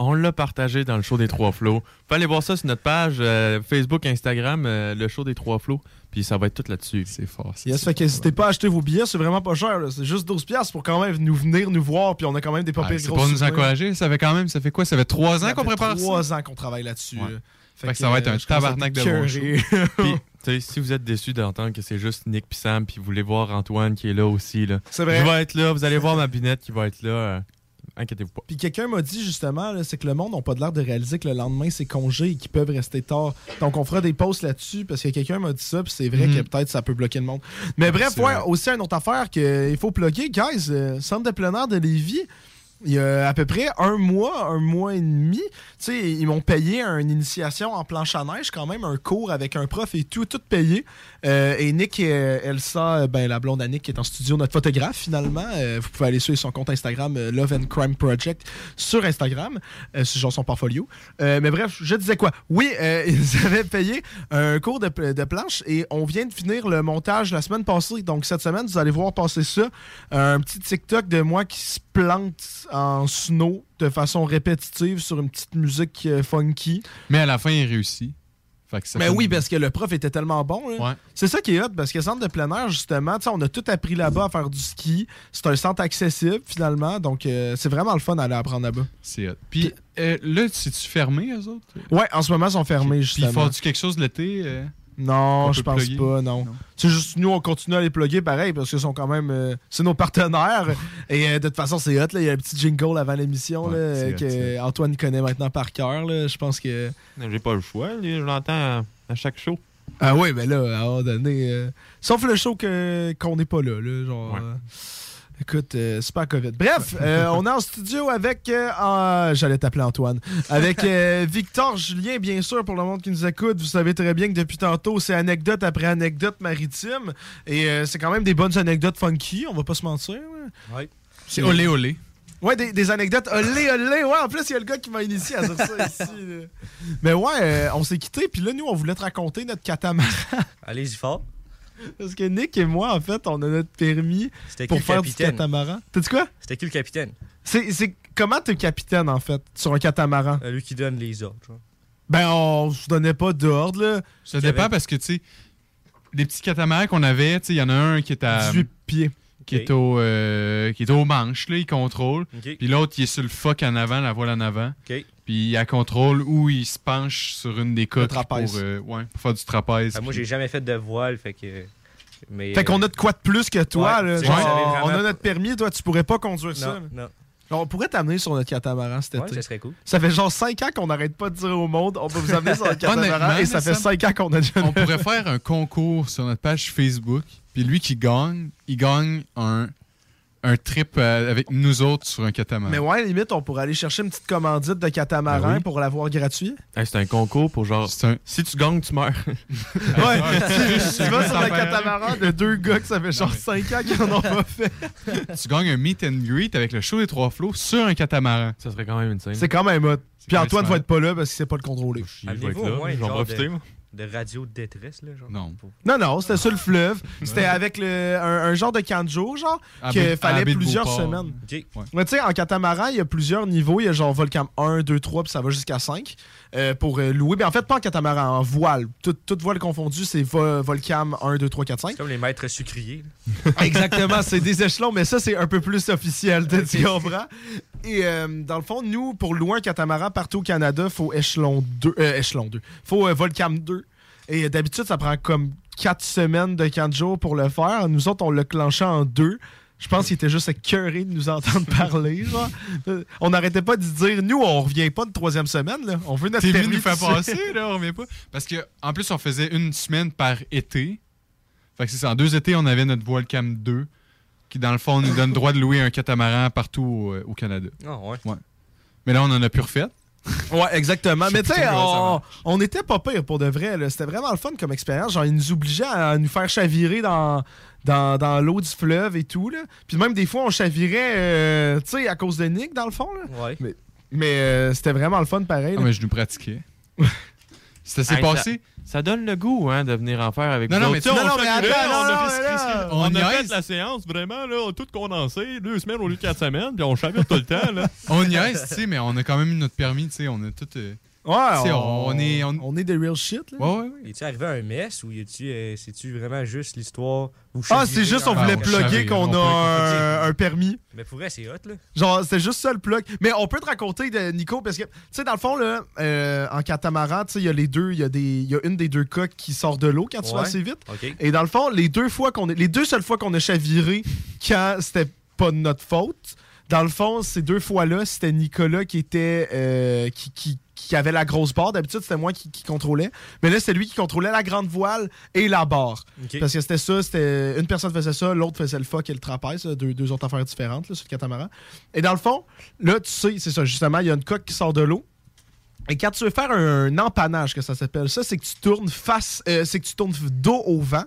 on l'a partagé dans le show des Trois Flots. Vous pouvez aller voir ça sur notre page euh, Facebook, Instagram, euh, le show des Trois Flots. Puis ça va être tout là-dessus. C'est fort. Yes, fait qu'hésitez pas à acheter vos billets, c'est vraiment pas cher. C'est juste 12$ piastres pour quand même nous venir nous voir, puis on a quand même des pas Ah, c'est pour nous encourager. Ça fait quand même, ça fait quoi? Ça fait trois ans Ça qu'on prépare ça? trois ans qu'on travaille là-dessus. Ouais. Fait que ça va être un euh, à tabarnak de bon écœuré. Puis, tu sais, si vous êtes déçus d'entendre que c'est juste Nick puis Sam, puis vous voulez voir Antoine qui est là aussi, là. C'est vrai. Je vais être là, vous allez voir ma binette qui va être là. Inquiétez-vous pas. Puis quelqu'un m'a dit justement, c'est que le monde n'a pas de l'air de réaliser que le lendemain c'est congé et qu'ils peuvent rester tard. Donc on fera des posts là-dessus parce que quelqu'un m'a dit ça, puis c'est vrai Mhm. que peut-être ça peut bloquer le monde. Mais bref, ouais, aussi une autre affaire qu'il faut plugger, guys, euh, centre de plein air de Lévis. Il y a à peu près un mois, un mois et demi, ils m'ont payé une initiation en planche à neige, quand même, un cours avec un prof et tout, tout payé. Euh, et Nick et euh, Elsa, euh, ben, la blonde à Nick qui est en studio, notre photographe finalement, vous pouvez aller suivre son compte Instagram, Love and Crime Project, sur Instagram, genre son portfolio. Mais bref, je disais quoi? Oui, ils avaient payé un cours de, de planche et on vient de finir le montage la semaine passée. Donc cette semaine, vous allez voir passer ça. Un petit TikTok de moi qui se plante en snow de façon répétitive sur une petite musique euh, funky. Mais à la fin, il réussit. Fait que ça Mais oui, parce que le prof était tellement bon. Ouais. C'est ça qui est hot, parce que centre de plein air, justement, on a tout appris là-bas à faire du ski. C'est un centre accessible, finalement. Donc, euh, c'est vraiment le fun d'aller apprendre là-bas. C'est hot. Puis euh, là, c'est-tu fermé, eux autres? Ouais, en ce moment, ils sont fermés, Puis justement. ils font-tu quelque chose l'été? euh? Non, je pense plugger? pas, non. C'est juste nous, on continue à les plugger pareil parce qu'ils sont quand même. euh, c'est nos partenaires. Et euh, de toute façon, c'est hot. là. Il y a un petit jingle avant l'émission Ouais, euh, hot, que Antoine connaît maintenant par cœur. Je pense que. J'ai pas le choix, je l'entends à, à chaque show. Ah oui, mais là, à un moment donné. euh, sauf le show que, qu'on n'est pas là. là genre, écoute, euh, c'est pas COVID. Bref, euh, on est en studio avec. euh, J'allais t'appeler Antoine. Avec euh, Victor Julien, bien sûr, pour le monde qui nous écoute. Vous savez très bien que depuis tantôt, c'est anecdote après anecdote maritime. Et euh, c'est quand même des bonnes anecdotes funky, on va pas se mentir. Ouais. C'est olé olé. Ouais, des, des anecdotes olé olé. Ouais, en plus, il y a le gars qui m'a initié à dire ça ici. là. Mais ouais, on s'est quittés, puis là, nous, on voulait te raconter notre catamaran. Allez-y fort. Parce que Nick et moi, en fait, on a notre permis pour faire du catamaran. T'as dit quoi? C'était qui le capitaine? C'est c'est- comment t'es capitaine, en fait, sur un catamaran? Euh, lui qui donne les ordres. genre. Ben, on se donnait pas d'ordre, là. Ça dépend parce que, tu sais, les petits catamarans qu'on avait, tu sais, il y en a un qui est à. 18 pieds. Qui, est au, euh, qui est au manche, là, il contrôle. Puis l'autre, il est sur le fuck en avant, la voile en avant. Ok. Puis il a contrôle où il se penche sur une des pour, euh, ouais, pour faire du trapèze. Ah, moi, j'ai jamais fait de voile, fait que. Mais, Fait qu'on a de quoi de plus que toi, Ouais, là. Genre, on a notre permis, toi, tu pourrais pas conduire ça. Non. On pourrait t'amener sur notre catamaran cet Ouais, été. ça serait cool. Ça fait genre 5 ans qu'on n'arrête pas de dire au monde on peut vous amener sur notre catamaran et ça fait Sam, 5 ans qu'on a déjà On pourrait faire un concours sur notre page Facebook. Puis lui qui gagne, il gagne un, un trip euh, avec nous autres sur un catamaran. Mais ouais, limite, on pourrait aller chercher une petite commandite de catamaran Ben oui. pour l'avoir gratuit. Hey, c'est un concours pour genre. Si tu gagnes, tu meurs. Ouais, tu, vas sur le catamaran de deux gars que ça fait genre 5 ans qu'ils en ont pas fait. tu gagnes un meet and greet avec le show des trois flots sur un catamaran. Ça serait quand même une scène. C'est quand même hot. Puis Antoine va être pas là parce qu'il sait pas le contrôler. Avez-vous au moins je vais en genre profiter, de, radio de détresse, là, genre? Non. Non, non, c'était sur le fleuve. C'était avec le, un, un genre de camp de jour, genre, À qu'il fallait plusieurs semaines. Ok. Ouais. Mais tu sais, en catamaran, il y a plusieurs niveaux. Il y a genre Volcam 1, 2, 3, puis ça va jusqu'à 5 euh, pour euh, louer. Mais en fait, pas en catamaran, en voile. Tout- Toute voile confondue, c'est vo- Volcam 1, 2, 3, 4, 5. Comme les maîtres sucriers. Exactement, c'est des échelons, mais ça, c'est un peu plus officiel, tu tu comprends? Et euh, dans le fond, nous, pour louer un catamaran partout au Canada, faut échelon 2. Euh, échelon 2. Faut euh, Volcam 2. Et d'habitude, ça prend comme 4 semaines de 4 jours pour le faire. Nous autres, on l'a clenché en 2. Je pense qu'il était juste écœuré de nous entendre parler. Genre. Euh, On n'arrêtait pas de se dire, nous, on revient pas de troisième semaine. Là. On veut notre T'es venu permis nous de passer, là, on revient pas. Parce que en plus, on faisait une semaine par été. Fait que c'est ça. En deux étés, on avait notre voile cam 2, qui dans le fond nous donne le droit de louer un catamaran partout au, au Canada. Ah, ouais. Mais là, on en a plus refait. Ouais, exactement. Mais tu sais, on, marche. on était pas pire pour de vrai. là. C'était vraiment le fun comme expérience. Genre, ils nous obligeaient à nous faire chavirer dans, dans, dans l'eau du fleuve et tout. Là. Puis même des fois, on chavirait, euh, tu sais, à cause de Nick, dans le fond. Là. Ouais. Mais, mais euh, c'était vraiment le fun pareil. Ah, mais je nous pratiquais. Ça s'est passé? Ça, donne le goût hein, de venir en faire avec Non, non, mais Tu sais, on non, fait mais du- attends, on non, a fait- mais là, on on a fait la séance vraiment, là, tout condensé, deux semaines au lieu de quatre semaines, puis on chavire tout le temps. Là. On y est, tu sais, mais on a quand même eu notre permis, tu sais. On a tout. euh, Ouais, on, on est. On... on est des real shit. Là. Ouais, ouais, ouais. Es-tu arrivé à un mess ou es-tu, euh, c'est-tu vraiment juste l'histoire Ah, c'est juste, on la- voulait on plugger qu'on a un, un permis. Mais pour vrai, c'est hot, là. Genre, c'était juste ça le plug. Mais on peut te raconter de Nico, parce que, tu sais, dans le fond, là, euh, en catamaran, tu sais, il y a les deux, il y, a des- il y a une des deux coques qui sort de l'eau quand tu vas assez vite. Et dans le fond, les deux fois qu'on est, les deux seules fois qu'on a chaviré quand c'était pas de notre faute, dans le fond, ces deux fois-là, c'était Nicolas qui était, euh, qui, qui, qui avait la grosse barre. D'habitude, c'était moi qui, qui contrôlais. Mais là, c'était lui qui contrôlait la grande voile et la barre. Parce que c'était ça, c'était une personne faisait ça, l'autre faisait le fuck et le trapèze, deux, deux autres affaires différentes là, sur le catamaran. Et dans le fond, là, tu sais, c'est ça, justement, il y a une coque qui sort de l'eau. Et quand tu veux faire un, empannage, que ça s'appelle, ça, c'est que tu tournes face, euh, c'est que tu tournes dos au vent.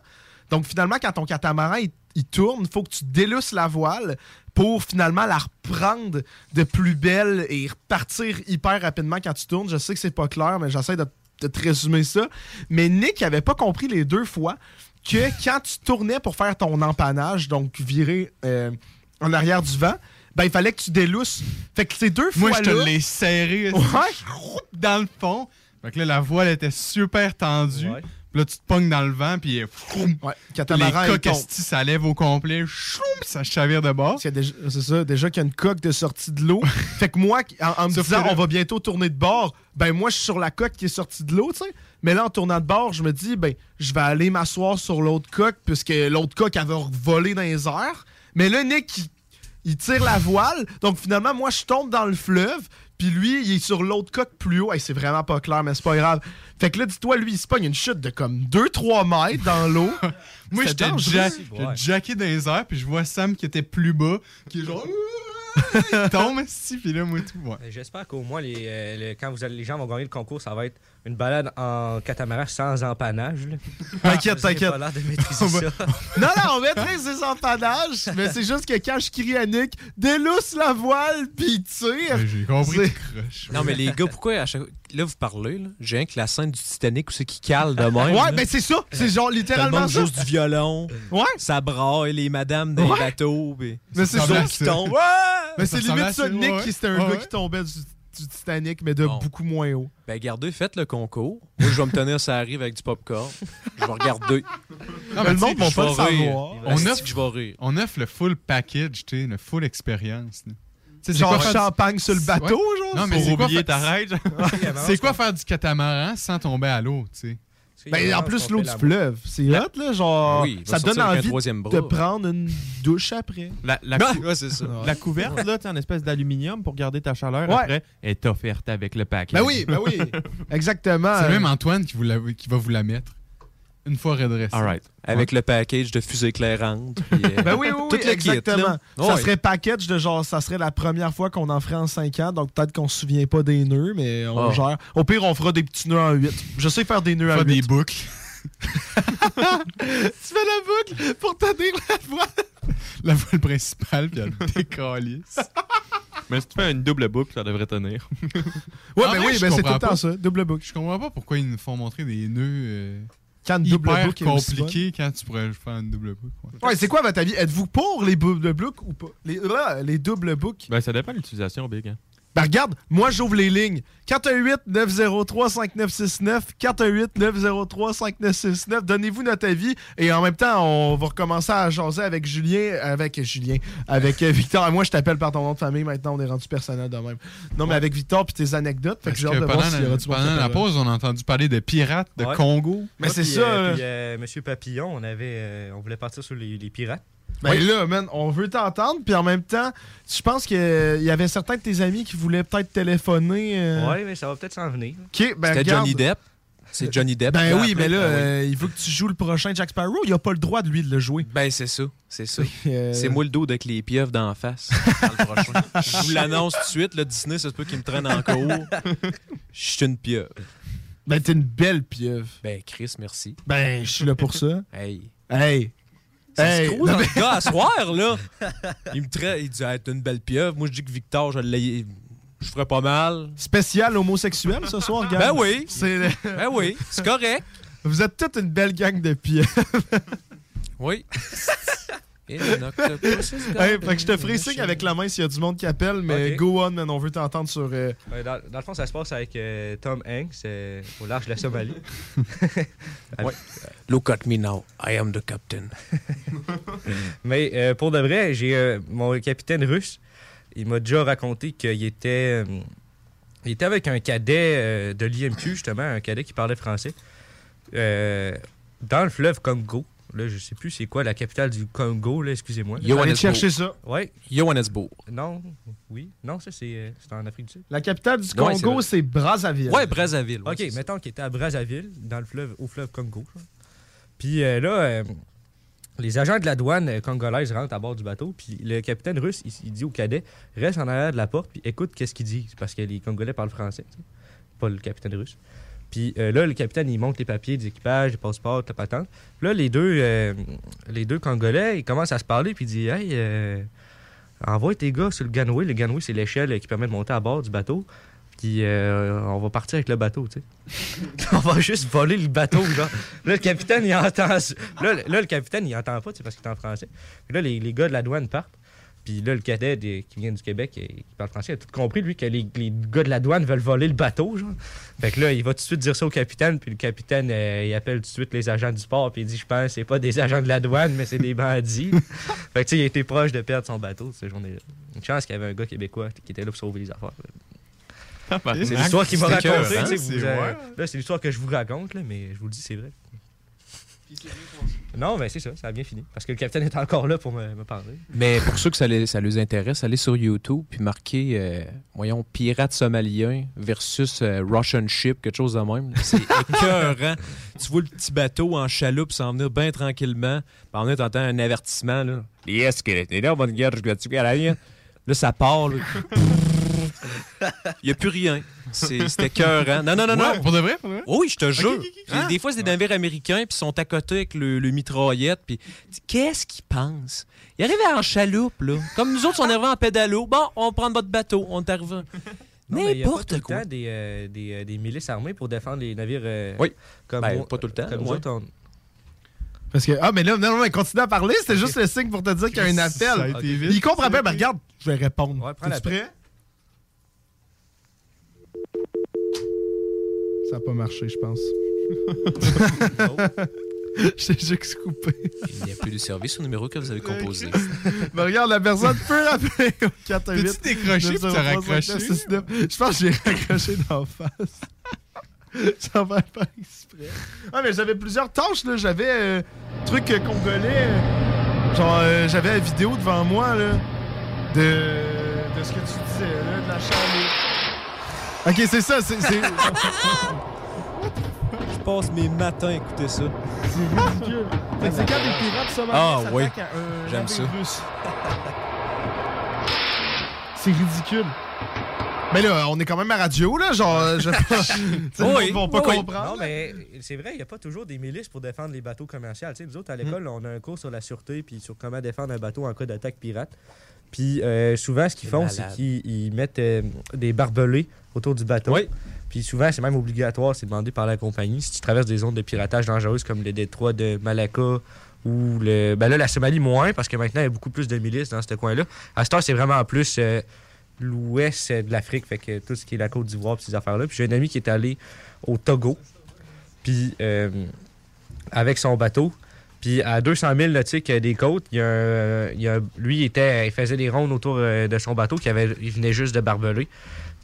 Donc finalement, quand ton catamaran il, il tourne, il faut que tu délusses la voile pour finalement la reprendre de plus belle et repartir hyper rapidement quand tu tournes. Je sais que c'est pas clair, mais j'essaie de, de te résumer ça. Mais Nick avait pas compris les deux fois que quand tu tournais pour faire ton empannage, donc virer euh, en arrière du vent, ben il fallait que tu délousses. Fait que ces deux Moi, fois je te l'ai serré Ouais. dans le fond. Fait que là, la voile était super tendue. Ouais. Puis là, tu te pognes dans le vent, puis euh, froum, Ouais, les coques, ça lève au complet, choum, ça chavire de bord. C'est ça, déjà qu'il y a une coque de sortie de l'eau. fait que moi, en, en me disant on va bientôt tourner de bord, ben moi je suis sur la coque qui est sortie de l'eau, tu sais. Mais là, en tournant de bord, je me dis, ben je vais aller m'asseoir sur l'autre coque, puisque l'autre coque avait volé dans les airs. Mais là, Nick, il, il tire la voile. Donc finalement, moi, je tombe dans le fleuve. Puis lui, il est sur l'autre coque plus haut. Hey, c'est vraiment pas clair, mais c'est pas grave. Fait que là, dis-toi, lui, il se pogne une chute de comme 2-3 mètres dans l'eau. Moi, j'étais j'étais jacké dans les airs, puis je vois Sam qui était plus bas, qui est genre. il tombe, esti, puis là, moi, tout. Ouais. J'espère qu'au moins, les, euh, quand vous allez, les gens vont gagner le concours, ça va être une balade en catamaran sans empannage. là. T'inquiète, t'inquiète. pas l'air de maîtriser On va- ça. Non, non, on maîtrise ses empanages, mais c'est juste que quand je crie à Nick, délousse la voile, puis il tire. J'ai compris. Non, mais les gars, pourquoi à chaque Là, vous parlez, là. J'ai rien que la scène du Titanic où c'est qui cale de même. Ouais, là. ben c'est ça. C'est genre Tout le littéralement monde ça. joue du violon. Ouais. Ça braille les madames dans Ouais. les bateaux. Mais c'est Ça qui. Ouais! Mais c'est limite ça, Nick, qui c'était un gars qui tombait du, du Titanic, mais de Bon. beaucoup moins haut. Ben, regardez, faites le concours. Moi, je vais me tenir ça arrive avec du popcorn. Je vais regarder. Non, Mais le monde va pas le rire. savoir. On offre- que je vais rire. On offre le full package, tu sais, le full expérience. c'est Genre quoi champagne sur le bateau, Ouais. genre? Non, mais Pour c'est quoi oublier faire- ta ride? C'est quoi faire du catamaran sans tomber à l'eau, tu sais? Ben, en plus, l'eau du fleuve, c'est hot, là, genre, Oui, ça te donne envie de prendre une douche après. La, la, Ah, cou- ouais, c'est ça. la couverte, là, tu sais, en espèce d'aluminium pour garder ta chaleur Ouais. après, est offerte avec le package. Ben oui, ben oui, exactement. C'est même Antoine qui, vous la- qui va vous la mettre. Une fois redressé. All right. Avec le package de fusée éclairante. puis, euh, Ben oui, oui, oui, tout le kit, exactement. ça Ouais. serait package de genre, ça serait la première fois qu'on en ferait en 5 ans, donc peut-être qu'on se souvient pas des nœuds, mais on Oh. gère. Au pire, on fera des petits nœuds en 8. Je sais faire des nœuds à Faire 8. des boucles. tu fais la boucle pour tenir la voix. La voile principale, puis elle décalisse. Mais si tu fais une double boucle, ça devrait tenir. Ouais, En ben oui, ben c'est tout le temps ça, double boucle. Je comprends pas pourquoi ils nous font montrer des nœuds euh, Quand une double est compliqués quand tu pourrais faire une double boucle. ouais. Ouais, c'est quoi votre avis? Êtes-vous pour les double boucles ou pas? Les, les double boucles? Ben, ça dépend de l'utilisation, Big. Hein. Ben regarde, moi j'ouvre les lignes. 418-903-5969, 418-903-5969. Donnez-vous notre avis et en même temps, on va recommencer à jaser avec Julien, avec Julien, avec euh, Victor. Moi, je t'appelle par ton nom de famille. Maintenant, on est rendu personnel de même. Non, mais avec Victor puis tes anecdotes. Fait que Parce j'ai que hâte de pendant, voir s'il y aura la, pendant pause, on a entendu parler de pirates de Ouais. Congo. Mais Ouais, c'est ça. euh, euh, puis, euh, Monsieur Papillon, on avait, euh, on voulait partir sur les, les pirates. Ben là, man, on veut t'entendre, puis en même temps, je pense qu'il y avait certains de tes amis qui voulaient peut-être téléphoner. euh, Ouais, mais ça va peut-être s'en venir. Ok, ben C'était. Johnny Depp. C'est Johnny Depp. Ben oui, mais là, Ah oui. euh, il veut que tu joues le prochain Jack Sparrow. Il a pas le droit de lui de le jouer. Ben, c'est ça. C'est ça. Euh, C'est moi le dos avec les pieuvres d'en face. dans le prochain. Je vous l'annonce tout de suite. Le Disney, ça se peut qu'il me traîne en cours. Je suis une pieuvre. Ben t'es une belle pieuvre. Ben, Chris, merci. Ben, je suis là pour ça. Hey. Hey. C'est Hey. screw, dans le gars, à soir, là. Il me traite, il dit, hey, t'es une belle pieuvre. Moi, je dis que Victor, je l'ai. Je ferais pas mal. Spécial homosexuel ce soir, gars. Ben oui. C'est Ben oui, c'est correct. Vous êtes toute une belle gang de pieuvres. Oui. Et hey, fait que je te ferai signe avec la main s'il y a du monde qui appelle, mais go on, man, on veut t'entendre sur. euh, Ouais, dans, dans le fond, ça se passe avec euh, Tom Hanks euh, au large de la Somalie. Ouais. Look at me now. I am the captain. Mais euh, pour de vrai, j'ai euh, mon capitaine russe. Il m'a déjà raconté qu'il était, euh, il était avec un cadet euh, de l'IMQ, justement, un cadet qui parlait français, euh, dans le fleuve Congo. Là, je sais plus c'est quoi la capitale du Congo, là, excusez-moi. Johannesburg. Allez chercher ça. Ouais. Johannesburg. Non, oui. Non, ça, c'est euh, c'est en Afrique du Sud. La capitale du Ouais, c'est Congo, c'est Brazzaville. Ouais, Brazzaville. ouais, OK, mettons qu'il était à Brazzaville, dans le fleuve, au fleuve Congo. Puis euh, là, euh, les agents de la douane congolaise rentrent à bord du bateau, puis le capitaine russe, il, il dit au cadet, reste en arrière de la porte, puis écoute qu'est-ce qu'il dit. C'est parce que les Congolais parlent français, tu sais, pas le capitaine russe. Puis euh, là, le capitaine, il monte les papiers des équipages, les passeports, la patente. Là, les deux, euh, les deux Congolais, ils commencent à se parler, puis ils disent, hey, euh, envoie tes gars sur le gangway. Le gangway, c'est l'échelle qui permet de monter à bord du bateau. Puis on va partir avec le bateau, tu sais. on va juste voler le bateau, genre. Là, le capitaine, il entend... Là, le- là, le capitaine, il entend pas, tu sais, parce qu'il est en français. Puis là, les gars de la douane partent. Puis là, le cadet des- qui vient du Québec et qui parle français a tout compris, lui, que les, les gars de la douane veulent voler le bateau, genre. Fait que là, il va tout de suite dire ça au capitaine, puis le capitaine, euh, il appelle tout de suite les agents du port, puis il dit, je pense, c'est pas des agents de la douane, mais c'est des bandits. fait que, tu sais, il était proche de perdre son bateau cette journée-là. Une chance qu'il y avait un gars québécois qui était là pour sauver les affaires. C'est l'histoire qu'il m'a racontée. écœurant, tu sais, vous, c'est ouais. Là, c'est l'histoire que je vous raconte, là, mais je vous le dis, c'est vrai. Non, mais c'est ça, ça a bien fini. Parce que le capitaine est encore là pour me, me parler. Mais pour ceux que ça les, ça les intéresse, allez sur YouTube puis marquez, euh, voyons, pirate somalien versus euh, Russian ship, quelque chose de même. C'est écœurant. tu vois le petit bateau en chaloupe s'en venir bien tranquillement. Puis en venir, t'entends un avertissement. Là, yes, que t'es là, bonne guerre, je. Là, ça part. là. Il n'y a plus rien. C'était écœurant. Non, non, non, non. Ouais, pour de vrai, pour de vrai? Oui, je te jure. Des fois, c'est des navires américains, puis ils sont à côté avec le, le mitraillette, puis qu'est-ce qu'ils pensent? Ils arrivaient en chaloupe, là. Comme nous autres, on arrivait en pédalo. Bon, on prend votre bateau, on est arrivé. Non, mais il y a pas tout N'importe le quoi. temps des, euh, des, euh, des milices armées pour défendre les navires. euh, Oui. Comme Ben, pas tout le temps, Comme nous autres, on- Parce que, ah, mais là, non, non, mais continue à parler. C'était juste le signe pour te dire qu'il y a un Ça a appel. été vite, Il comprend. Ben, été- regarde, je vais répondre. Ouais, prends prêt? Ça n'a pas marché, je pense. J'ai juste coupé. Il n'y a plus de service au numéro que vous avez composé. Ben, regarde, la personne peut rappeler au 418. T'as-tu décroché puis t'as raccroché? Je pense que j'ai raccroché d'en face. Ça va pas exprès. Ah, mais j'avais plusieurs tâches, là. J'avais euh, truc euh, congolais. euh, Genre, euh, j'avais la vidéo devant moi, là. De, de ce que tu disais, là, de la chaloupe. Ok, c'est ça, c'est. c'est- passe mes matins à écouter ça. C'est ridicule. Fait que c'est quand des pirates somaliens Ah, oui. à un J'aime ça. c'est ridicule. Mais là, on est quand même à radio, là, genre, je... Sais, le monde va pas comprendre. Non, mais c'est vrai, il n'y a pas toujours des milices pour défendre les bateaux commerciaux. Tu sais, nous autres, à l'école, on a un cours sur la sûreté puis sur comment défendre un bateau en cas d'attaque pirate. Puis euh, souvent, ce qu'ils font, c'est qu'ils ils mettent euh, des barbelés autour du bateau. Puis souvent, c'est même obligatoire, c'est demandé par la compagnie. Si tu traverses des zones de piratage dangereuses comme le détroit de Malacca ou le. Ben là, la Somalie, moins, parce que maintenant, il y a beaucoup plus de milices dans ce coin-là. À cette heure, c'est vraiment plus euh, l'ouest de l'Afrique, fait que tout ce qui est la Côte d'Ivoire, puis ces affaires-là. Puis j'ai un ami qui est allé au Togo, puis euh, avec son bateau. Puis à 200 000 nautiques euh, des côtes, il y a lui, il, était, il faisait des rondes autour euh, de son bateau, qui avait, il venait juste de barbeler.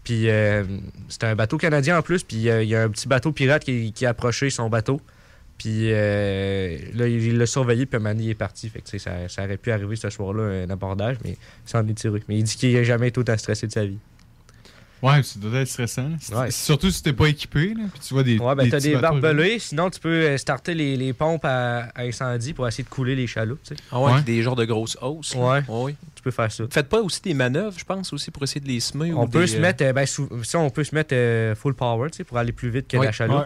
Puis euh, c'était un bateau canadien en plus, puis euh, il y a un petit bateau pirate qui, qui a approché son bateau. Puis euh, là, il l'a surveillé, puis Manny est parti. Ça, ça aurait pu arriver ce soir-là, un abordage, mais ça en est tiré. Mais il dit qu'il n'a jamais été autant stressé de sa vie. Ouais, ça doit être stressant. C'est- Ouais. Surtout si t'es pas équipé, là, puis tu vois des. Ouais, ben t'as des barbelés, sinon tu peux euh, starter les, les pompes à, à incendie pour essayer de couler les chaloupes, tu sais. Ah ouais, avec des genres de grosses hausses. Ouais. oui. Tu peux faire ça. Faites pas aussi des manœuvres, je pense, aussi pour essayer de les semer. On ou peut des, se euh, mettre, euh, ben, ça, on peut se mettre euh, full power, tu sais, pour aller plus vite que la chaloupe. Ouais.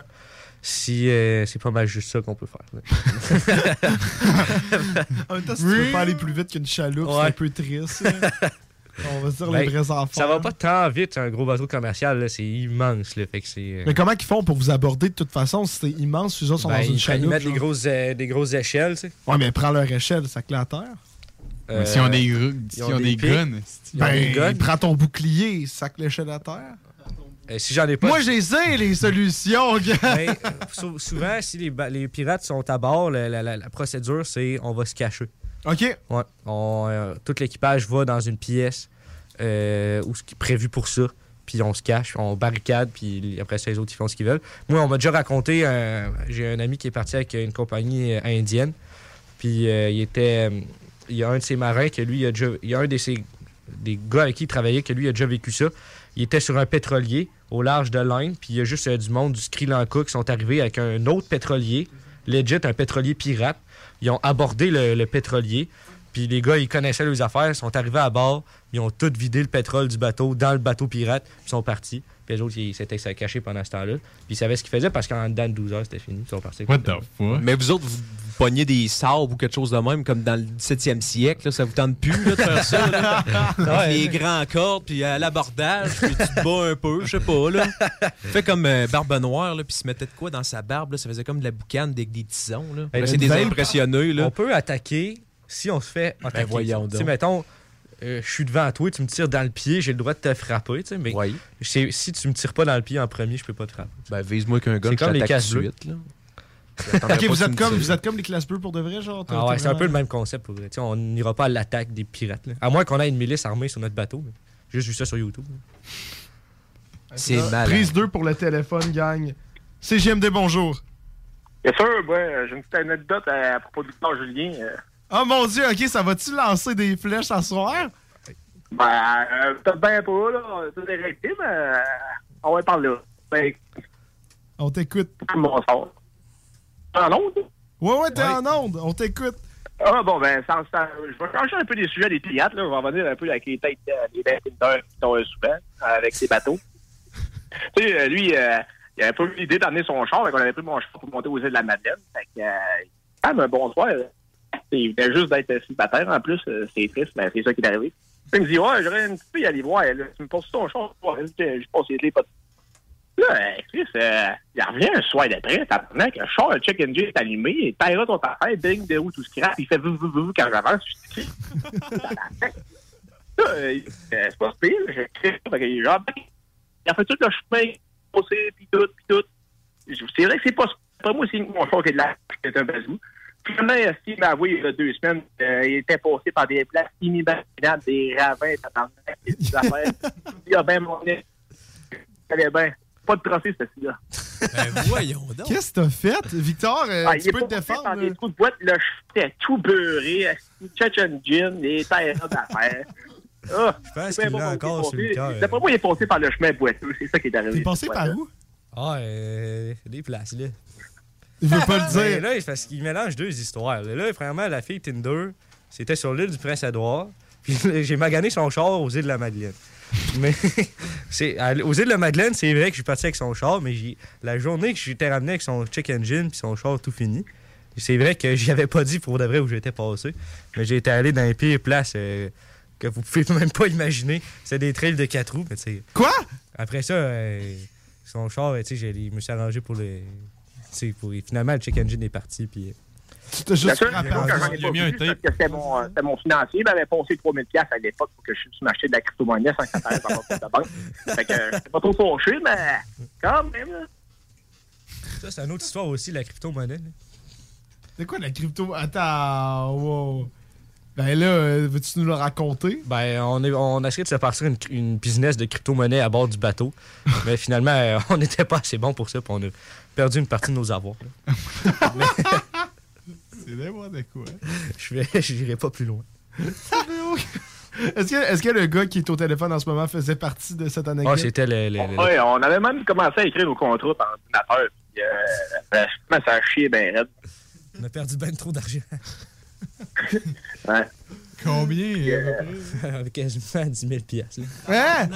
Si euh, c'est pas mal juste ça qu'on peut faire. En même temps, si tu veux pas aller plus vite qu'une chaloupe, c'est Ouais. un peu triste. On va se dire les Ben, vrais enfants. Ça va pas tant vite, un gros bateau commercial, là, c'est immense, là, fait que c'est... euh, Mais comment ils font pour vous aborder de toute façon si c'est immense, les autres sont ben, dans une ils, chaloupe? ils mettent des grosses, euh, des grosses échelles, tu sais. Ouais, mais prends leur échelle, ça clé à terre. Mais des gr- Euh, ils s'ils ont ont des des pics. guns, Ils ont des guns. Ben, prends ton bouclier, sac l'échelle à terre. Euh, si j'en ai pas... Moi, j'ai ça, les solutions, gars. Ben, sou- souvent, si les, pirates sont à bord, la, la- la- la procédure, c'est on va se cacher. OK. Ouais. Euh, tout l'équipage va dans une pièce euh, où ce qui est prévu pour ça. Puis on se cache, on barricade, puis après ça, les autres, ils font ce qu'ils veulent. Moi, on m'a déjà raconté, euh, j'ai un ami qui est parti avec une compagnie euh, indienne. Puis il était. il y a un de ses marins que lui, il a déjà. Il y a un de ses, des gars avec qui il travaillait que lui a déjà vécu ça. Il était sur un pétrolier au large de l'Inde, puis il y a juste du monde du Sri Lanka qui sont arrivés avec un autre pétrolier, legit, un pétrolier pirate. Ils ont abordé le, pétrolier, puis les gars, ils connaissaient leurs affaires, sont arrivés à bord, ils ont tout vidé le pétrole du bateau dans le bateau pirate, puis ils sont partis. Puis les autres, ils s'étaient cachés pendant ce temps-là. Puis ils savaient ce qu'ils faisaient parce qu'en dedans de 12 heures, c'était fini. Ils sont partis. What the fuck? Mais vous autres, vous, vous pognez des sabres ou quelque chose de même, comme dans le 17e siècle, là, ça vous tente plus là, de faire ça. Là? Avec les grands cordes, puis à l'abordage, puis tu te bats un peu, je sais pas. Là. Fait comme euh, Barbe Noire, là, puis se mettait de quoi dans sa barbe, là, ça faisait comme de la boucane avec des tisons. Là. Ben, c'est des vape, impressionnés. Là. On peut attaquer si on se fait attaquer. voyons Tu sais, donc. mettons, euh, je suis devant toi, tu me tires dans le pied, j'ai le droit de te frapper, tu sais, mais si tu me tires pas dans le pied en premier, je peux pas te frapper. Ben, vise-moi qu'un gars, C'est comme les t'attaque casse tout de bleus. suite, là. Ok, vous êtes, comme, vous êtes comme les classes bleues pour de vrai, genre? Ah ouais, c'est un peu le même concept. Pour vrai. Tu sais, on n'ira pas à l'attaque des pirates. là. À moins qu'on ait une milice armée sur notre bateau. mais J'ai juste vu ça sur YouTube. C'est Ah, malade. Prise 2 pour le téléphone, gang. CGMD, bonjour. Bien sûr, ouais, j'ai une petite anecdote à, à propos de Victor Julien. euh. Oh mon dieu, ok, ça va-tu lancer des flèches à soir? Ben, euh, peut-être bien pas, là. C'est directé, mais euh, on va parler là. Ben, On t'écoute. sort. En onde? Ouais, ouais, t'es en onde, on t'écoute. Ah, bon, ben, ça, ça- je vais changer un peu des sujets des pirates, là. Je vais revenir un peu avec les têtes, euh, les têtes qui sont euh, souvent, avec ses bateaux. tu sais, lui, euh, il avait pas eu l'idée d'amener son char, fait qu'on avait pris mon char pour monter aux îles de la Madeleine. Fait que, euh, quand même un bon soir. euh, Il venait juste d'être célibataire, en plus, euh, c'est triste, mais c'est ça qui est arrivé. Puis il me dit, ouais, j'aurais une petite fille à aller voir, là. Tu me passes ton char, je passe les clés, pas Là, euh, Chris, euh, il revient un soir d'après, t'as que le char, le check engine est allumé, et taillera ton affaire, bing, de où tout scrap, il fait vou, vou, vou quand j'avance. Je dis, Là, c'est pas pire, fait que, genre, ben, il a fait tout le chemin, passé, pis tout, pis tout. C'est vrai que c'est pas, pas moi, c'est mon char qui est de la, qui est un bazou. Finalement, il m'a avoué il y a deux semaines, euh, il était passé par des places inimaginables, des ravins, des affaires. Il a bien mon nez. Allez bien. Pas de tracé, ce là Ben voyons donc. Qu'est-ce que t'as fait? Victor, euh, Ah, il tu est peux pas te passé défendre? par des trous de boîte, le était tout beurré, Chechen Gin, les terres d'affaires. Ah, pense c'est qu'il l'a encore il est sur le passé- cœur. D'après moi, il est passé par le chemin boiteux. C'est ça qui est arrivé. T'es passé par où? Ah, euh, des places, là. Il veut pas le Ben, dire. là, parce qu'il mélange deux histoires. Là, premièrement, la fille Tinder, c'était sur l'île du Prince-Édouard. Puis j'ai magané son char aux îles de la Madeleine. Mais c'est aux îles de la Madeleine, c'est vrai que je suis parti avec son char, mais j'ai- la journée que j'étais ramené avec son check engine puis son char tout fini, c'est vrai que j'y avais pas dit pour de vrai où j'étais passé. Mais été allé dans les pires places euh, que vous pouvez même pas imaginer. C'est des trails de quatre roues, mais. Quoi? Après ça, euh, son char, je me suis arrangé pour le. Tu sais, Pour, finalement, le check engine est parti. Puis, euh, La juste en que j'en disant- ai pas vu, c'est parce que c'était mon, euh, c'était mon financier. Il m'avait passé 3000 pièces à l'époque pour que je puisse m'acheter de la crypto-monnaie sans que ça paraisse dans de banque. Fait que euh, j'étais pas trop fâché, mais quand même. là. Ça, c'est une autre histoire aussi, la crypto-monnaie. là. C'est quoi la crypto? Attends, wow. Ben là, euh, veux-tu nous le raconter? Ben, on, est, on a essayé de se partir une, une business de crypto-monnaie à bord du bateau. mais finalement, euh, on n'était pas assez bon pour ça. Puis on a perdu une partie de nos avoirs. là. C'est n'importe quoi? Je vais, j'irai pas plus loin. Est-ce que, est-ce que le gars qui est au téléphone en ce moment faisait partie de cette anecdote? Ah, c'était le. le- le- Ouais, on avait même commencé à écrire nos contrats par ordinateur. Puis, euh, ben, ça a chié bien raide. On a perdu bien trop d'argent. Ouais. Combien? Euh, Avec quasiment 10 000 piastres. Hein?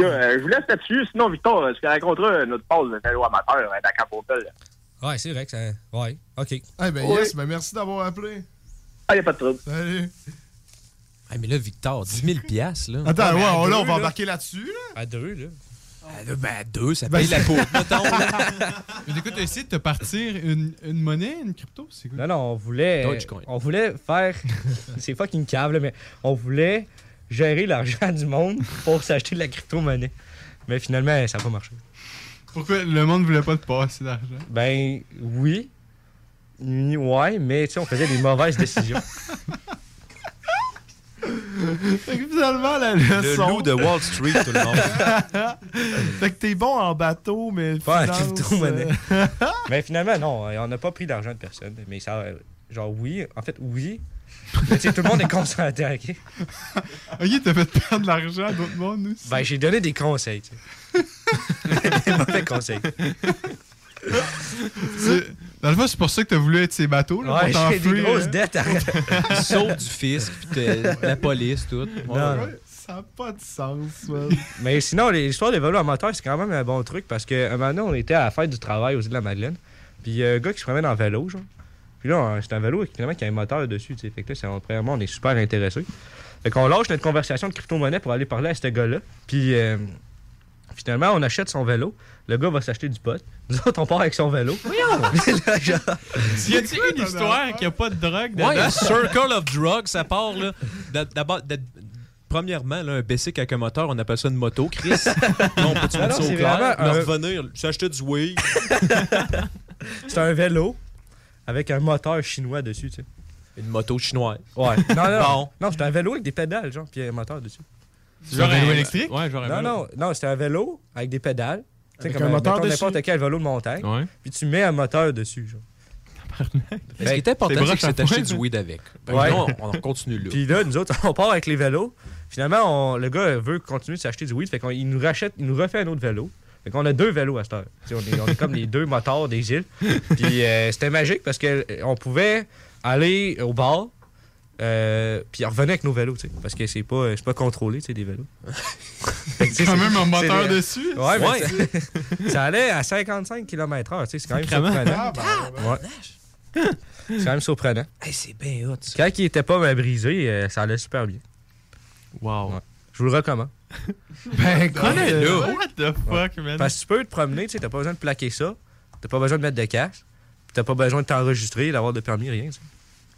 Euh, je vous laisse là-dessus. Sinon, Victor, euh, tu raconteras notre pause de vélo amateur euh, à Capopel. Ouais, c'est vrai que ça. Ouais, OK. Eh ben Oui. yes, ben merci d'avoir appelé. Ah, y a pas de trouble. Salut. Ah, mais là, Victor, 10 000 piastres, là. Attends, ouais, là, on va embarquer là-dessus, là. À deux, là. Ah, là, ben, à deux, ça Ben, paye la là. Mais écoute, t'as essayé de te partir une, une monnaie, une crypto? C'est quoi? Non, non, on voulait. Dogecoin. On voulait faire. c'est fucking cave, là, mais on voulait gérer l'argent du monde pour s'acheter de la crypto-monnaie. Mais finalement, ça n'a pas marché. Pourquoi le monde voulait pas te passer d'argent? Ben, oui. Ni- Ouais, mais tu sais, on faisait des mauvaises décisions. Fait que finalement, la Le leçon... loup de Wall Street, tout le monde. fait que t'es bon en bateau, mais Pas en finance, crypto-monnaie. euh, mais finalement, non, on n'a pas pris d'argent de personne. Mais ça. Genre, oui. En fait, oui. Mais tu sais, tout le monde est consenté, OK? Ok, t'as fait perdre de l'argent à d'autres mondes aussi. Ben, j'ai donné des conseils, tu sais. des mauvais conseils. Dans le fond, c'est pour ça que t'as voulu être ces bateaux, là, Ouais, pour j'ai des t'enfuir. grosses hein? dettes à Sauf du fisc, puis t'as- la police, tout. Non, Ouais. non. ouais, ça n'a pas de sens, man. Mais sinon, l'histoire des vélos amateurs, c'est quand même un bon truc parce qu'un moment donné, on était à la fête du travail aux îles de la Madeleine. Puis il y a un gars qui se promène en vélo, genre. Puis là, c'est un vélo finalement qui a un moteur dessus, tu sais. Fait que là, c'est- on- premièrement, on est super intéressés. Fait qu'on lâche notre conversation de crypto-monnaie pour aller parler à ce gars-là. Puis euh, finalement, on achète son vélo. Le gars va s'acheter du pot. Nous autres, on part avec son vélo. Là, genre, Y a-t-il une histoire qu'il n'y a pas de drogue dedans? Ouais, un circle of drugs, ça part, là. D'a- D'abord, d'a- premièrement, là, un basic avec un moteur, on appelle ça une moto, Chris. non, peut-tu mettre ça au clair? un- revenir, s'acheter du weed. c'est un vélo avec un moteur chinois dessus, tu sais. Une moto chinoise. Ouais. Non, non, Bon. non. C'est un vélo avec des pédales, genre, puis un moteur dessus. C'est genre un vélo électrique? Ouais, genre un Non, vélo. non, non, c'était un vélo avec des pédales. Tu sais, comme un moteur dessus? n'importe quel vélo de montagne. Ouais. Puis tu mets un moteur dessus, genre. Mais ce qui est important, T'es c'est que c'est acheté du hein? weed avec? Que Ouais. là, on, on continue là. Puis là, nous autres, on part avec les vélos. Finalement, on- le gars veut continuer de s'acheter du weed. Fait qu'il nous rachète, il nous refait un autre vélo. Fait qu'on a deux vélos à cette heure. On, est, on est comme les deux moteurs des îles. Puis euh, c'était magique parce qu'on pouvait aller au bar. Euh, puis revenir avec nos vélos, tu sais, parce que c'est pas, c'est pas contrôlé, tu sais, des vélos. Sais, Quand c'est- même un c'est moteur des- dessus? Ouais, ça, ça allait à 55 km/h, tu sais, c'est quand même surprenant. Ah, ben, Ouais. C'est quand même surprenant. Hey, c'est bien hot, ça. Quand il était pas mal brisé, euh, ça allait super bien. Wow. Ouais. Je vous le recommande. Ben, écoute, On est euh, là. What the fuck, man? Parce que tu peux te promener, tu sais, t'as pas besoin de plaquer ça, t'as pas besoin de mettre de cash, t'as pas besoin de t'enregistrer, d'avoir de permis, rien. tu sais.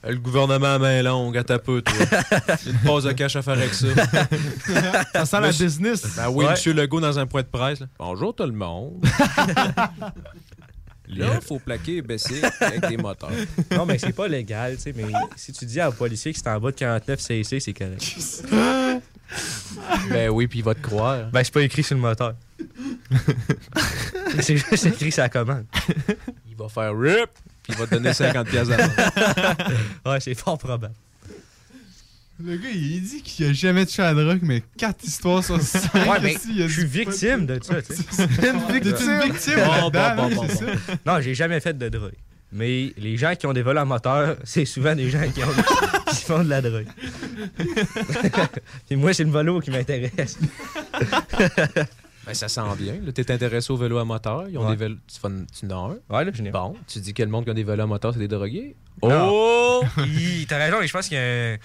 Le gouvernement à main longue, à ta peu, toi. Une pause de cash à faire avec ça. ça sent la business. Ben oui, Ouais. Monsieur Legault dans un point de presse. là. Bonjour tout le monde. Là, il faut plaquer et baisser avec des moteurs. Non, mais c'est pas légal, tu sais, mais si tu dis à un policier que c'est en bas de 49 CC, c'est correct. Ben oui, puis il va te croire. Ben, c'est pas écrit sur le moteur. c'est juste écrit sur la commande. Il va faire RIP, puis il va te donner 50 pièces d'amende. Ouais, c'est fort probable. Le gars, il dit qu'il a jamais touché à la drogue, mais 4 histoires sur 5. Ouais, mais je suis victime de ça, tu sais. une victime. T'es une victime Bon, bon, bon. Non, j'ai jamais fait de drogue. Mais les gens qui ont des volants moteurs, c'est souvent des gens qui, ont- qui font de la drogue. Puis moi, c'est le volo qui m'intéresse. Ben, ça sent bien. Tu es intéressé au vélo à moteur. Ils ont Ouais. des vélos. Tu, fais- tu en as un. Ouais, là, je n'ai Bon, tu dis que le monde qui a des vélos à moteur, c'est des drogués. Non. Oh! T'as raison, je pense que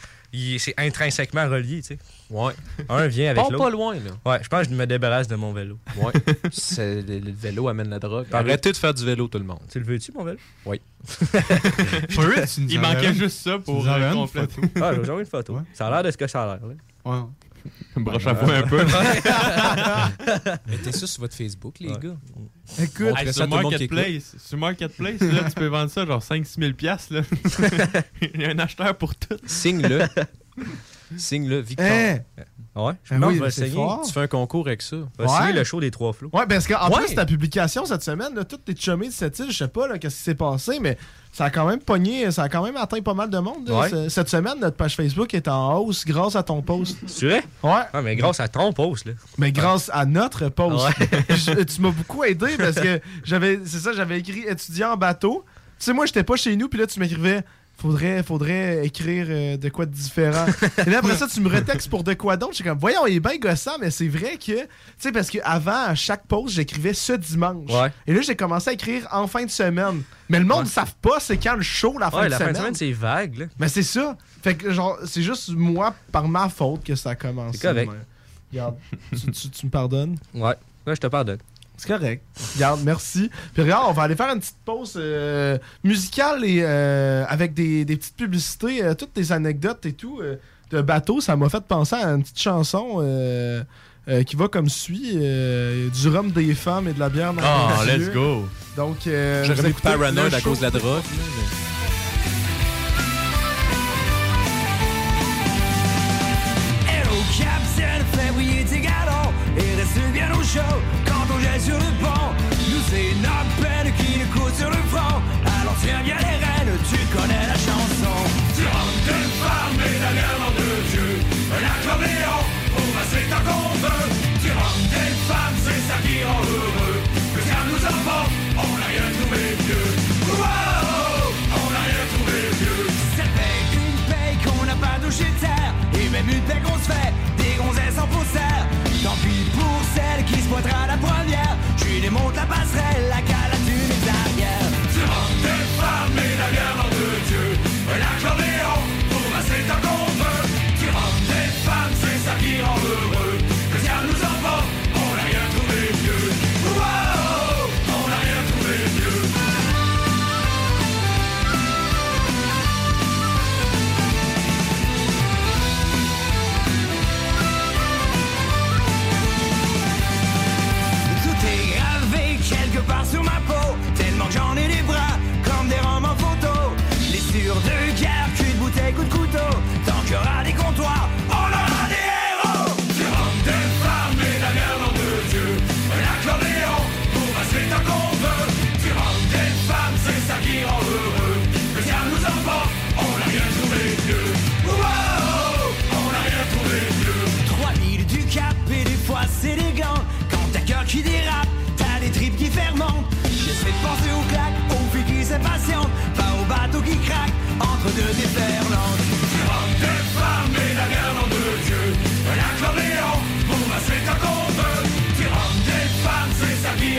c'est intrinsèquement relié, tu sais. Ouais. Un vient avec l'autre. pas loin, là. Ouais, je pense que je me débarrasse de mon vélo. Ouais. Le, le vélo amène la drogue. Arrêtez de faire du vélo, tout le monde. Tu le veux-tu, mon vélo? Oui. Il manquait juste ça pour euh, compléter. photo. Ah, j'ai une photo. Ça a l'air de ce que ça a l'air. là. Ouais. Broche à un peu. Mettez ça sur votre Facebook, les Ouais. gars. Écoute, Hey, sur. Marketplace, sur Marketplace là, tu peux vendre ça genre 5-6 000 piastres, là. Il y a un acheteur pour tout. Signe-le. Signe-le, Victor. Hein? Ouais, je Ben oui, essayer. fort. Tu fais un concours avec ça. Essayer Ouais. le show des trois flots. Ouais, parce qu'en Ouais. plus, ta publication cette semaine, là, toutes tes chummés de cette île, je sais pas là, qu'est-ce qui s'est passé, mais ça a quand même pogné, ça a quand même atteint pas mal de monde. là. Ouais. Ce- Cette semaine, notre page Facebook est en hausse grâce à ton post. C'est vrai? Ouais. Ah, mais grâce à ton post, là. Mais grâce à notre post. Ouais. Je- tu m'as beaucoup aidé parce que j'avais, c'est ça, j'avais écrit étudiant en bateau. Tu sais, moi, j'étais pas chez nous, puis là, tu m'écrivais. Faudrait, faudrait écrire euh, de quoi de différent. Et là, après ça, tu me retextes pour de quoi d'autre. J'étais comme, voyons, il est bien gossant, mais c'est vrai que, tu sais, parce qu'avant, à chaque pause, j'écrivais ce dimanche. Ouais. Et là, j'ai commencé à écrire en fin de semaine. Mais le monde ne savent pas c'est quand le show, la fin Ouais, de la fin semaine. de semaine, c'est vague, là. Mais c'est ça. Fait que, genre, c'est juste moi, par ma faute, que ça a commencé. C'est correct. Mais, Regarde, tu, tu- tu me pardonnes? Ouais. Là, je te pardonne. C'est correct. Regarde, merci. Puis regarde, on va aller faire une petite pause euh, musicale et euh, avec des, des petites publicités, euh, toutes des anecdotes et tout euh, de bateau. Ça m'a fait penser à une petite chanson euh, euh, qui va comme suit euh, du rhum des femmes et de la bière dans Oh, les let's yeux. go. Donc, euh, J'aurais mis le à show. cause de la drogue. Captain, bien au jette sur le pont. Nous c'est notre peine qui nous coûte sur le front. Alors tiens bien les rênes, tu connais la chanson. Tu rentres une femme et la guerre en deux dieux. L'accordéon pour passer ta. Tu rentres des femmes, c'est ça qui rend heureux. Que ça nous emporte, on n'a rien trouvé mieux. Wow, on n'a rien trouvé mieux. Ça fait une paye qu'on n'a pas touché de terre Et même une paye qu'on se fait Des gonzesses en faussaire Tant pis pour celle qui se pointera la première Je lui démonte la passerelle La cale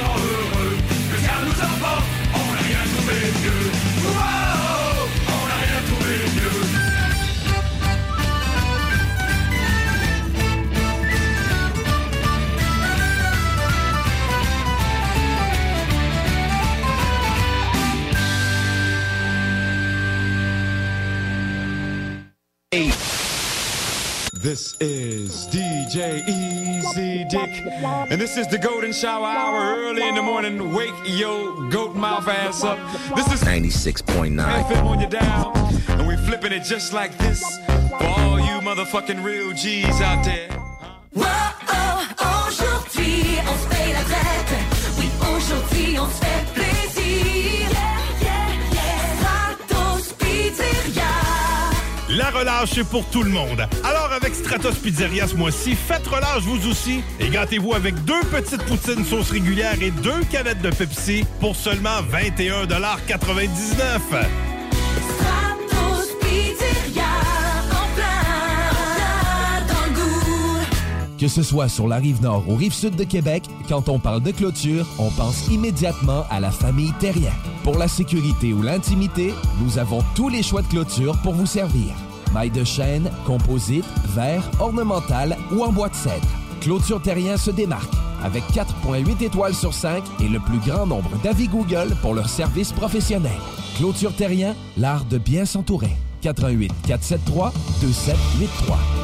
on rien on n'a rien trouvé mieux This is DJ Easy Dick, and this is the Golden Shower Hour early in the morning. Wake your goat mouth ass up. This is 96.9. FM on your dial, and we flipping it just like this for all you motherfucking real G's out there. Wow, oh, aujourd'hui on se paye la tête. Oui, aujourd'hui on se fait plaisir. La relâche est pour tout le monde. Alors avec Stratos Pizzeria ce mois-ci, faites relâche vous aussi et gâtez-vous avec deux petites poutines sauce régulière et deux canettes de Pepsi pour seulement 21,99 Stratos Pizzeria, en plein dans le goût. Que ce soit sur la rive nord ou rive sud de Québec, quand on parle de clôture, on pense immédiatement à la famille Terrien. Pour la sécurité ou l'intimité, nous avons tous les choix de clôture pour vous servir. Maille de chêne, composite, verre, ornemental ou en bois de cèdre. Clôture Terrien se démarque avec 4.8 étoiles sur 5 et le plus grand nombre d'avis Google pour leur service professionnel. Clôture Terrien, l'art de bien s'entourer. 88 473 2783.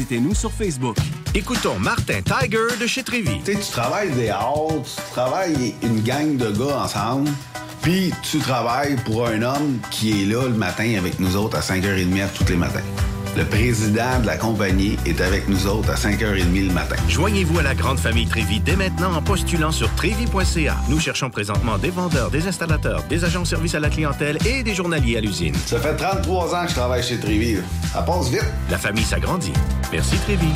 visitez-nous sur Facebook. Écoutons Martin Tiger de chez Trévy. Tu sais, tu travailles des heures, tu travailles une gang de gars ensemble, puis tu travailles pour un homme qui est là le matin avec nous autres à 5h30 tous les matins. Le président de la compagnie est avec nous autres à 5h30 le matin. Joignez-vous à la grande famille Trévi dès maintenant en postulant sur trévi.ca. Nous cherchons présentement des vendeurs, des installateurs, des agents de service à la clientèle et des journaliers à l'usine. Ça fait 33 ans que je travaille chez Trévi. Ça passe vite. La famille s'agrandit. Merci Trévi.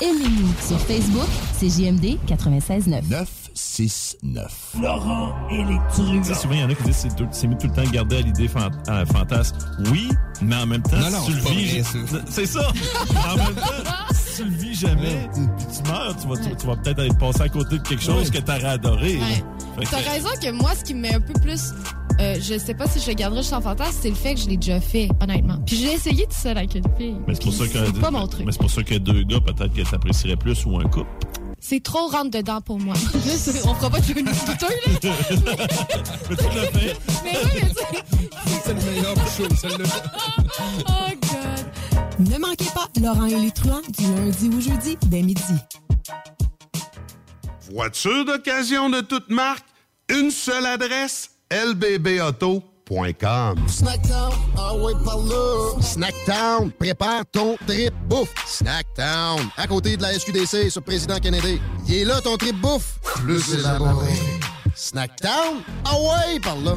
Aimez-nous sur Facebook, c'est JMD 96.9. 969. Laurent Électru. Tu sais, souvent, il y en a qui disent c'est tout- c'est mieux tout le temps de garder à l'idée fan- euh, fantasme. Oui, mais en même temps, Non, non, si tu le vis. C'est ça. en même temps, si tu le vis jamais, puis tu meurs, tu vas, tu, tu vas peut-être être passé à côté de quelque chose que tu aurais adoré. Ouais. Que- T'as raison que moi, ce qui me met un peu plus. euh, je sais pas si je le garderai juste en fantasme, c'est le fait que je l'ai déjà fait, honnêtement. Puis j'ai essayé tout seul avec une fille. Mais c'est pour ça que. C'est pas mon truc. Mais c'est pour ça que deux gars, peut-être que t'apprécierais plus ou un couple. C'est trop rentre dedans pour moi. Là, on fera pas de une douteux, là. Mais tu l'as fait. Mais oui, mais tu sais. C'est le meilleur show, celle-là. Oh, God. Ne manquez pas Laurent et les truands du lundi au jeudi dès midi. Voiture d'occasion de toute marque, une seule adresse, lbbauto.com. Snackdown, ah ouais, par là. Snackdown, prépare ton trip bouffe. Snackdown, à côté de la SQDC sur Président Kennedy. Il est là ton trip bouffe. Plus élaboré. Snackdown, ah ouais, par là.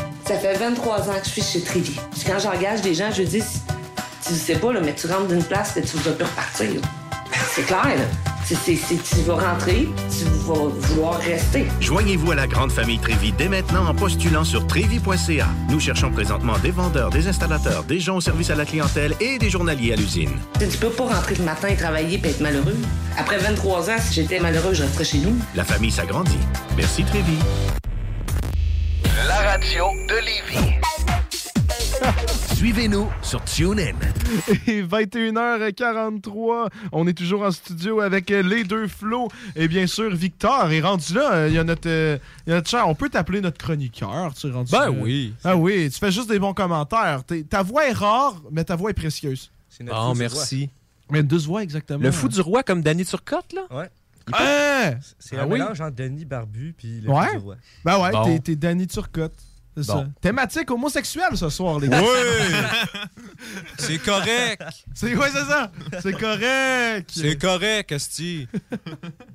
Ça fait 23 ans que je suis chez Trévi. Puis Quand j'engage des gens, je dis, tu sais pas, là, mais tu rentres d'une place et tu ne dois plus repartir. C'est clair, là. C'est- tu vas rentrer, tu vas vouloir rester. Joignez-vous à la grande famille Trévi dès maintenant en postulant sur trévi.ca. Nous cherchons présentement des vendeurs, des installateurs, des gens au service à la clientèle et des journaliers à l'usine. Tu peux pas rentrer le matin, travailler et être malheureux. Après 23 ans, si j'étais malheureux, je resterais chez nous. La famille s'agrandit. Merci Trévi. La radio de Lévis. Suivez-nous sur TuneIn. Et 21h43, on est toujours en studio avec euh, les deux flots et bien sûr Victor est rendu là. Il y a notre, euh, il y a notre cher, on peut t'appeler notre chroniqueur. Tu es rendu Ben là. oui. Ah oui, tu fais juste des bons commentaires. T'es- ta voix est rare, mais ta voix est précieuse. Oh, merci. Mais douce voix exactement. Le fou du roi comme Danny Turcotte, là? Ouais. Hein? C'est Ah un oui? mélange entre Denis Barbu puis le Ouais? Roi. Ben ouais, Bon. t'es- Danny Turcotte. Bon. ça. Thématique homosexuelle ce soir, les Oui! gars. C'est correct! C'est ouais, c'est ça? C'est correct. C'est correct, Asti.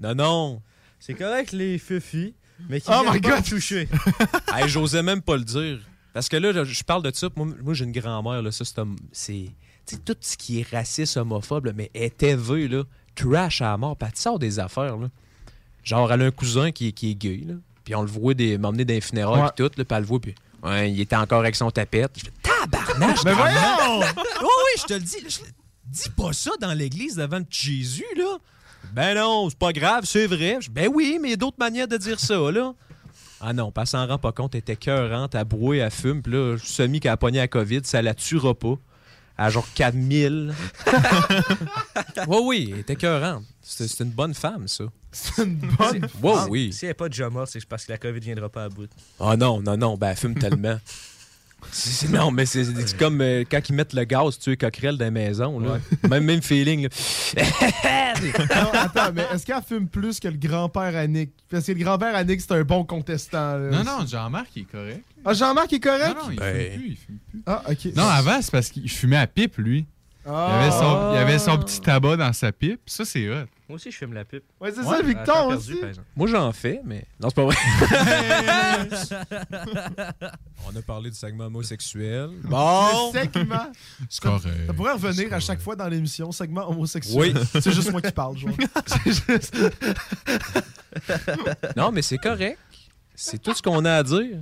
non, non. C'est correct les fufis, mais qui Oh my pas God. toucher. Hey, J'osais même pas le dire. Parce que là, je parle de ça. Moi, moi, j'ai une grand-mère, là, ça, c'est tout ce qui est raciste, homophobe, là, mais est élevée, là, trash à la mort. Puis elle te sort des affaires, là. Genre, elle a un cousin qui, est- qui est gay, là. Puis on le voit des- m'emmener dans les funérailles, Ouais. tout, là, puis elle le voit, puis. Ouais, il était encore avec son tapette. Je fais, tabarnache! Mais voyons! oui, oui, je te le dis. je- dis pas ça dans l'église devant Jésus, là. Ben non, c'est pas grave, c'est vrai. Ben oui, mais il y a d'autres manières de dire ça, là. Ah non, pas s'en rend pas compte, elle était cœurante, elle brouille, elle fume, puis là, semi qu'elle a pogné la COVID, ça la tuera pas. À genre 4000. oui, oui, elle était cœurante. C'est c'est une bonne femme, ça. C'est une bonne Ouais, Ah, oui. Si elle n'est pas déjà morte, c'est parce que la COVID viendra pas à bout. Ah non, non, non, ben elle fume tellement. Non, mais c'est c'est comme euh, quand ils mettent le gaz, tu es coquerelle dans la maison. Là. Même, même feeling. là. Non, attends, mais est-ce qu'elle fume plus que le grand-père Annick? Parce que le grand-père Annick, c'est un bon contestant. là. Non, non, Jean-Marc, il est correct. Ah, Jean-Marc est correct? Non, non, il Ben. fume plus, il fume plus. Ah, ok. Non, avant, c'est parce qu'il fumait à pipe, lui. Il, Ah. avait son, il avait son petit tabac dans sa pipe. Ça, c'est hot. Moi aussi, je fume la pipe. Ouais, c'est Ouais, ça, à Victor perdu, aussi. Moi, j'en fais, mais. Non, c'est pas vrai. On a parlé du segment homosexuel. Bon. Le segment. C'est Ça- correct. Ça pourrait revenir à chaque fois dans l'émission, segment homosexuel. Oui. C'est juste moi qui parle, genre. C'est juste- Non, mais c'est correct. C'est tout ce qu'on a à dire.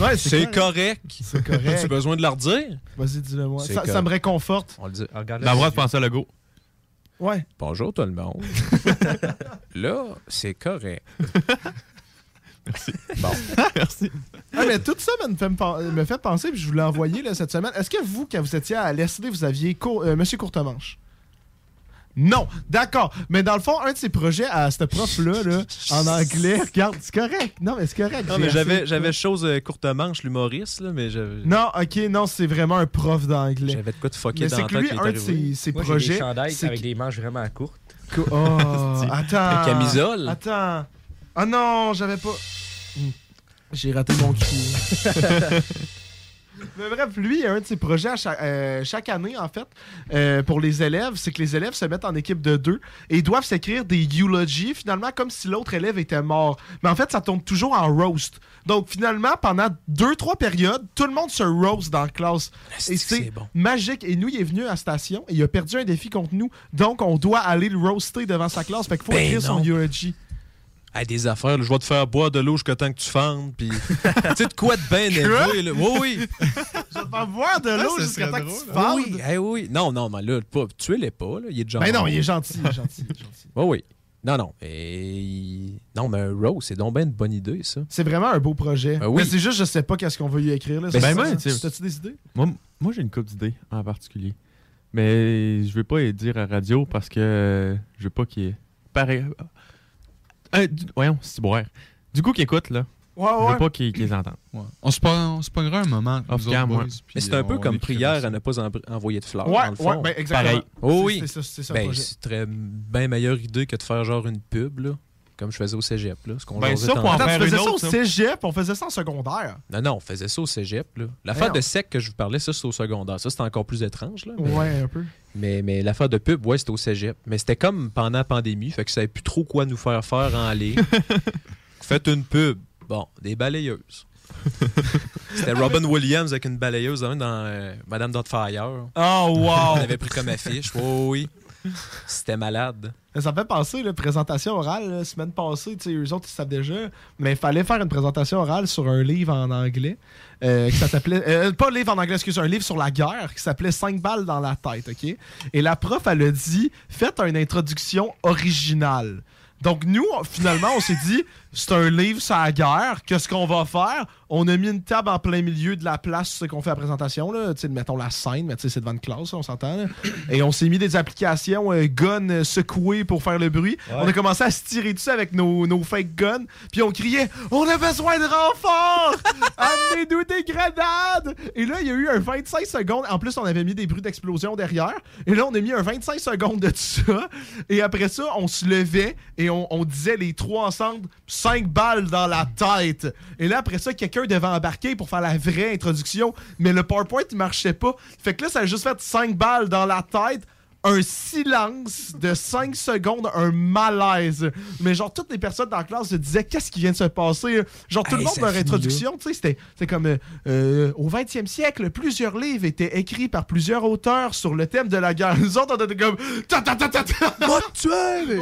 Ouais, c'est correct. C'est correct. As-tu besoin de leur dire? Vas-y, dis-le moi. C'est Ça, ça correct. me réconforte. On le dit. D'avoir de penser à Legault. Ouais. Bonjour tout le monde. Là, c'est correct. Merci. Bon. Merci. Ah, mais tout ça me fait, me penser, puis je vous l'ai envoyé là, cette semaine. Est-ce que vous, quand vous étiez à l'SD, vous aviez cour- euh, Monsieur Courtemanche? Non, d'accord. Mais dans le fond, un de ses projets à ce prof-là, là, en anglais, regarde, c'est correct. Non, mais c'est correct. Non, mais assez- j'avais, j'avais chose euh, courte manche, l'humoriste, là, mais j'avais, Non, ok, non, c'est vraiment un prof d'anglais. j'avais de quoi de fucker Mais dans c'est que lui, un de ses, ses Moi, j'ai projets. des chandails c'est avec des manches vraiment courtes. Co- Oh, attends. Une camisole? Attends. Ah non, j'avais pas. Hmm. J'ai raté mon cul. Mais bref, lui, un de ses projets à chaque, euh, chaque année, en fait, euh, pour les élèves, c'est que les élèves se mettent en équipe de deux et ils doivent s'écrire des eulogies, finalement, comme si l'autre élève était mort. Mais en fait, ça tourne toujours en roast. Donc, finalement, pendant deux, trois périodes, tout le monde se roast dans la classe. Et c'est magique. Et nous, il est venu à la station et il a perdu un défi contre nous. Donc, on doit aller le roaster devant sa classe. Fait qu'il faut Ben écrire son non. Hey, des affaires, là, je vais te faire boire de l'eau jusqu'à temps que tu fendes, puis... tu sais, de quoi de bien élevé, là. Oui, oui. Je vais te faire boire de l'eau jusqu'à temps que tu hein. fendes. Oui, hey, oui. Non, non, mais là, pas, tuez-les pas, là. Il est déjà Ben non, il est gentil, il est gentil. il est gentil. Oui, oui. Non, non. Et... Non, mais un Rose, c'est donc bien une bonne idée, ça. C'est vraiment un beau projet. Ben oui. Mais c'est juste, je sais pas qu'est-ce qu'on veut y écrire. Là. Ben, ça? sais- T'as-tu des idées? Moi, moi j'ai une couple d'idées en particulier. Mais je vais pas les dire à radio parce que je veux pas qu'il y ait. Pareil. Euh, du- voyons, c'est boire. Du coup, qu'ils écoutent, là. Ouais, Je ouais. veux pas qu'ils les entendent. On se on se pognera un moment. Off cam, autres ouais. boys, Mais c'est un peu comme prière à ne pas en- envoyer de fleurs, Ouais, dans le fond. ouais, ben, exactement. Pareil. Oh C'est- oui. c'est ça- c'est ça Ben, c'est très bien meilleure idée que de faire genre une pub, là, comme je faisais au cégep. Là, ce qu'on Ben, ça, pour tantôt. en Attends, faire tu faisais une ça au ça? cégep, on faisait ça en secondaire. Non, non, on faisait ça au cégep. là. L'affaire de sec que je vous parlais, ça, c'est au secondaire. Ça, c'est encore plus étrange. Là, mais Ouais, un peu. mais, mais l'affaire de pub, ouais, c'était au cégep. Mais c'était comme pendant la pandémie, fait que ça savait plus trop quoi nous faire faire en ligne. Faites une pub. Bon, des balayeuses. C'était Robin Williams avec une balayeuse hein, dans euh, Madame Dotfire. Oh, wow! On avait pris comme affiche. Oui, oui. C'était malade. Ça fait penser, la présentation orale, la semaine passée, tu sais, eux autres, ils savent déjà, mais il fallait faire une présentation orale sur un livre en anglais. euh, qui s'appelait. euh, pas un livre en anglais, excusez, un livre sur la guerre qui s'appelait 5 balles dans la tête, OK? Et la prof, elle a dit faites une introduction originale. Donc, nous, finalement, on s'est dit c'est un livre sur la guerre. Qu'est-ce qu'on va faire? On a mis une table en plein milieu de la place, c'est qu'on fait la présentation, là. Tu sais, mettons la scène, mais tu sais, c'est devant une classe, on s'entend. là. Et on s'est mis des applications euh, gun secouées pour faire le bruit. On a commencé à se tirer dessus avec nos, nos fake guns. Puis on criait On a besoin de renfort Amenez-nous des grenades Et là, il y a eu un 25 secondes. En plus, on avait mis des bruits d'explosion derrière. Et là, on a mis un 25 secondes de ça. Et après ça, on se levait et on, on disait les trois ensemble 5 balles dans la tête. Et là, après ça, quelqu'un devait embarquer pour faire la vraie introduction. Mais le PowerPoint, il marchait pas. Fait que là, ça a juste fait 5 balles dans la tête un silence de 5 secondes, un malaise. Mais genre, toutes les personnes dans la classe se disaient qu'est-ce qui vient de se passer? Genre, tout Hey, le monde, leur introduction, tu sais, c'était c'était comme euh, euh, au 20e siècle, plusieurs livres étaient écrits par plusieurs auteurs sur le thème de la guerre. Nous autres, on était comme. Ta ta ta ta ta!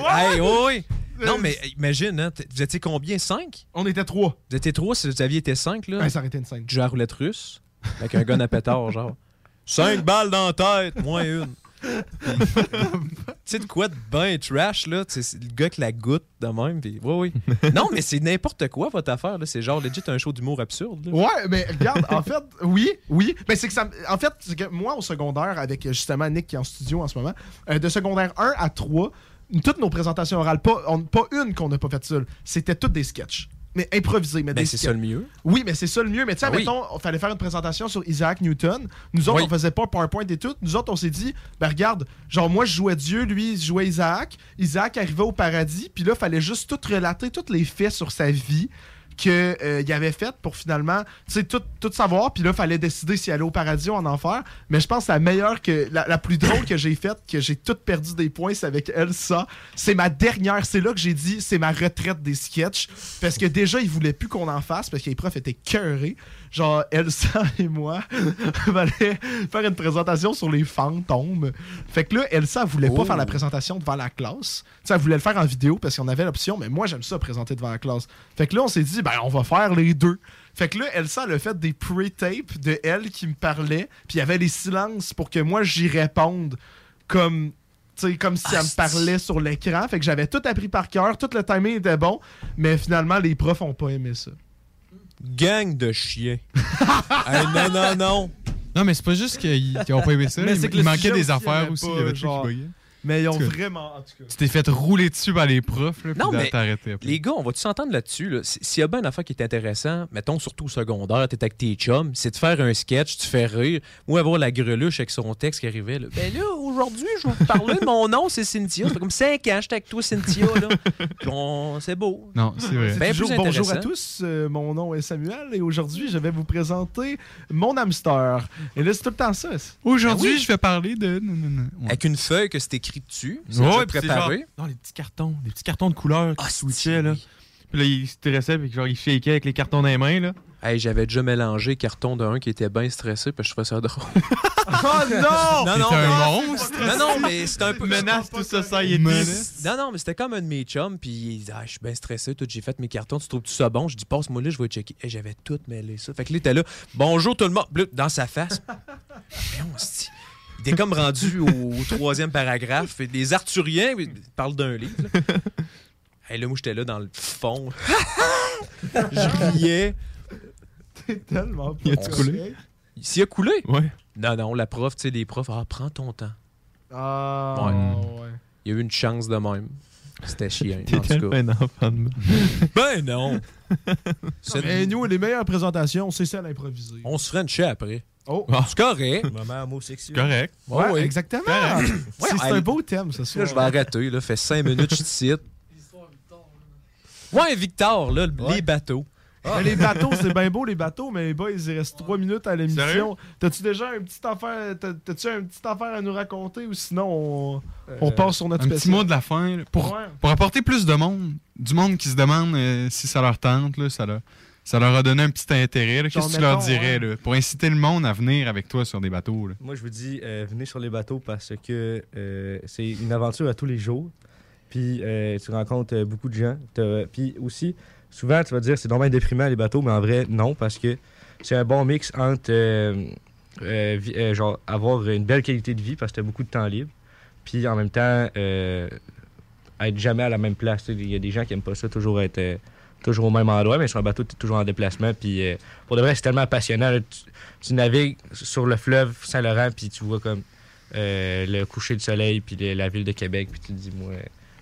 Hey, oh, oui. Non, mais imagine, hein, t- vous étiez combien? 5? On était 3. Vous étiez 3 si vous aviez été 5, là? Ouais, ça aurait été une scène. La roulette russe avec un gun à pétard, genre. 5 balles dans la tête, moins une. tu sais de quoi de ben trash, là? Tu sais, c'est le gars avec la goutte de même. Pis... Oui, oui. Non, mais c'est n'importe quoi, votre affaire. là. C'est genre legit un show d'humour absurde. là. Ouais, mais regarde, en fait, oui, oui. Mais c'est que ça. En fait, c'est que moi, au secondaire, avec euh, justement Nick qui est en studio en ce moment, euh, de secondaire 1 à 3, toutes nos présentations orales, pas, on- pas une qu'on n'a pas faite seule, c'était toutes des sketchs. Mais improvisés, mais Ben, c'est ça le mieux. Oui, mais c'est ça le mieux. Mais tu sais, Ah mettons, il fallait faire une présentation sur Isaac Newton. Nous autres, Oui. on faisait pas PowerPoint et tout. Nous autres, on s'est dit, ben regarde, genre moi, je jouais Dieu, lui, il jouait Isaac. Isaac arrivait au paradis, puis là, il fallait juste tout relater, tous les faits sur sa vie qu'il avait fait pour finalement, tout, tout savoir. Puis là, il fallait décider s'il allait au paradis ou en enfer. Mais je pense que la meilleure, que la, plus drôle que j'ai faite, que j'ai tout perdu des points, c'est avec Elsa. C'est ma dernière. C'est là que j'ai dit, c'est ma retraite des sketchs. Parce que déjà, il voulait plus qu'on en fasse parce que les profs étaient cœurés. Genre, Elsa et moi, fallait faire une présentation sur les fantômes. Fait que là, Elsa, elle voulait pas Oh. faire la présentation devant la classe. Tu sais, elle voulait le faire en vidéo parce qu'on avait l'option, mais moi, j'aime ça présenter devant la classe. Fait que là, on s'est dit, ben, on va faire les deux. Fait que là, Elsa, elle a fait des pre-tapes de elle qui me parlait, puis il y avait les silences pour que moi, j'y réponde comme. si elle me parlait sur l'écran. Fait que j'avais tout appris par cœur, tout le timing était bon, mais finalement, les profs ont pas aimé ça. Gang de chiens. Hey, non, non, non. Non, mais c'est pas juste qu'ils qu'ils ont pas aimé ça. Mais il manquait des affaires aussi. pas, Il y avait des trucs qui buggaient. Mais ils ont vraiment. En tout cas. Tu t'es fait rouler dessus par les profs, là, puis Non, mais les gars, on va-tu s'entendre là-dessus? Là? S'il y a bien une affaire qui est intéressant, mettons surtout au secondaire, t'es avec tes chums, c'est de faire un sketch, tu fais rire, ou avoir la greluche avec son texte qui arrivait. Là. Ben là, aujourd'hui, je vais vous parler de mon nom, c'est Cynthia. Ça fait comme 5 ans, j'étais avec toi, Cynthia. Là. Puis on- C'est beau. Non, c'est vrai. C'est Ben toujours bonjour à tous, euh, mon nom est Samuel et aujourd'hui je vais vous présenter mon hamster. Et là c'est tout le temps ça. Aujourd'hui, Ah oui? je vais parler de. non, non, non. Ouais. Avec une feuille que c'est écrit dessus. C'est Ouais, c'est préparé. genre- Non, les petits cartons. Les petits cartons de couleur qui Ah, switchaient, là. Puis là, il stressait, puis genre, il shakeait avec les cartons dans les mains, là. Hey, j'avais déjà mélangé carton d'un qui était bien stressé, puis je trouvais ça drôle. Oh non! non, non, T'es un mais- monstre! Non, non, mais c'était un peu. Menace to society. Non, non, mais c'était comme un de mes chums, puis il dit ah, Je suis bien stressé, tout, j'ai fait mes cartons, tu trouves tout ça bon? Je dis Passe-moi là, je vais checker. Et j'avais tout mêlé ça. Fait que là, il était là Bonjour tout le monde, dans sa face. Mais on se dit Il était comme rendu au, au troisième paragraphe. Et les Arthuriens, il parle d'un livre. Là. Et là, moi, j'étais là dans le fond. je riais. T'es tellement pas Il a-tu coulé? S'il a coulé? Ouais. Non, non, la prof, tu sais, les profs, ah, prends ton temps. Ah Ouais. ouais. Il y a eu une chance de même. C'était chiant. T'es en tout tellement cas. un enfant de Ben non! C'est- Mais nous les meilleures présentations c'est celles improvisées. On se ferait une après. Oh. C'est correct. Moment homosexuel. Correct. Ouais, Ouais, ouais. exactement. Ouais, c'est un beau thème ce soir. Là, je vais arrêter. Là, fait cinq minutes, je te cite. Ouais, Victor, là, Ouais. les bateaux. Mais les bateaux, c'est bien beau les bateaux, mais boys, il reste 3 minutes à Sérieux? l'émission. T'as-tu déjà un petit affaire, t'as- t'as-tu un petit affaire à nous raconter ou sinon on, on passe sur notre Un petit mot de la fin. là, pour, Ouais. pour apporter plus de monde, du monde qui se demande euh, si ça leur tente, là, ça, leur, ça leur a donné un petit intérêt. Qu'est-ce que tu leur dirais ouais. là, pour inciter le monde à venir avec toi sur des bateaux? là? Moi, je vous dis, euh, venez sur les bateaux parce que euh, c'est une aventure à tous les jours. Puis euh, tu rencontres beaucoup de gens. Puis aussi, souvent, tu vas dire c'est dommage déprimant les bateaux, mais en vrai, non, parce que c'est un bon mix entre genre avoir une belle qualité de vie parce que tu as beaucoup de temps libre, puis en même temps être jamais à la même place. Il y a des gens qui aiment pas ça, toujours être toujours au même endroit, mais sur un bateau, tu es toujours en déplacement. Puis euh, pour de vrai, c'est tellement passionnant. là. Tu, tu navigues sur le fleuve Saint-Laurent, puis tu vois comme euh, le coucher du soleil, puis la ville de Québec, puis tu te dis, moi,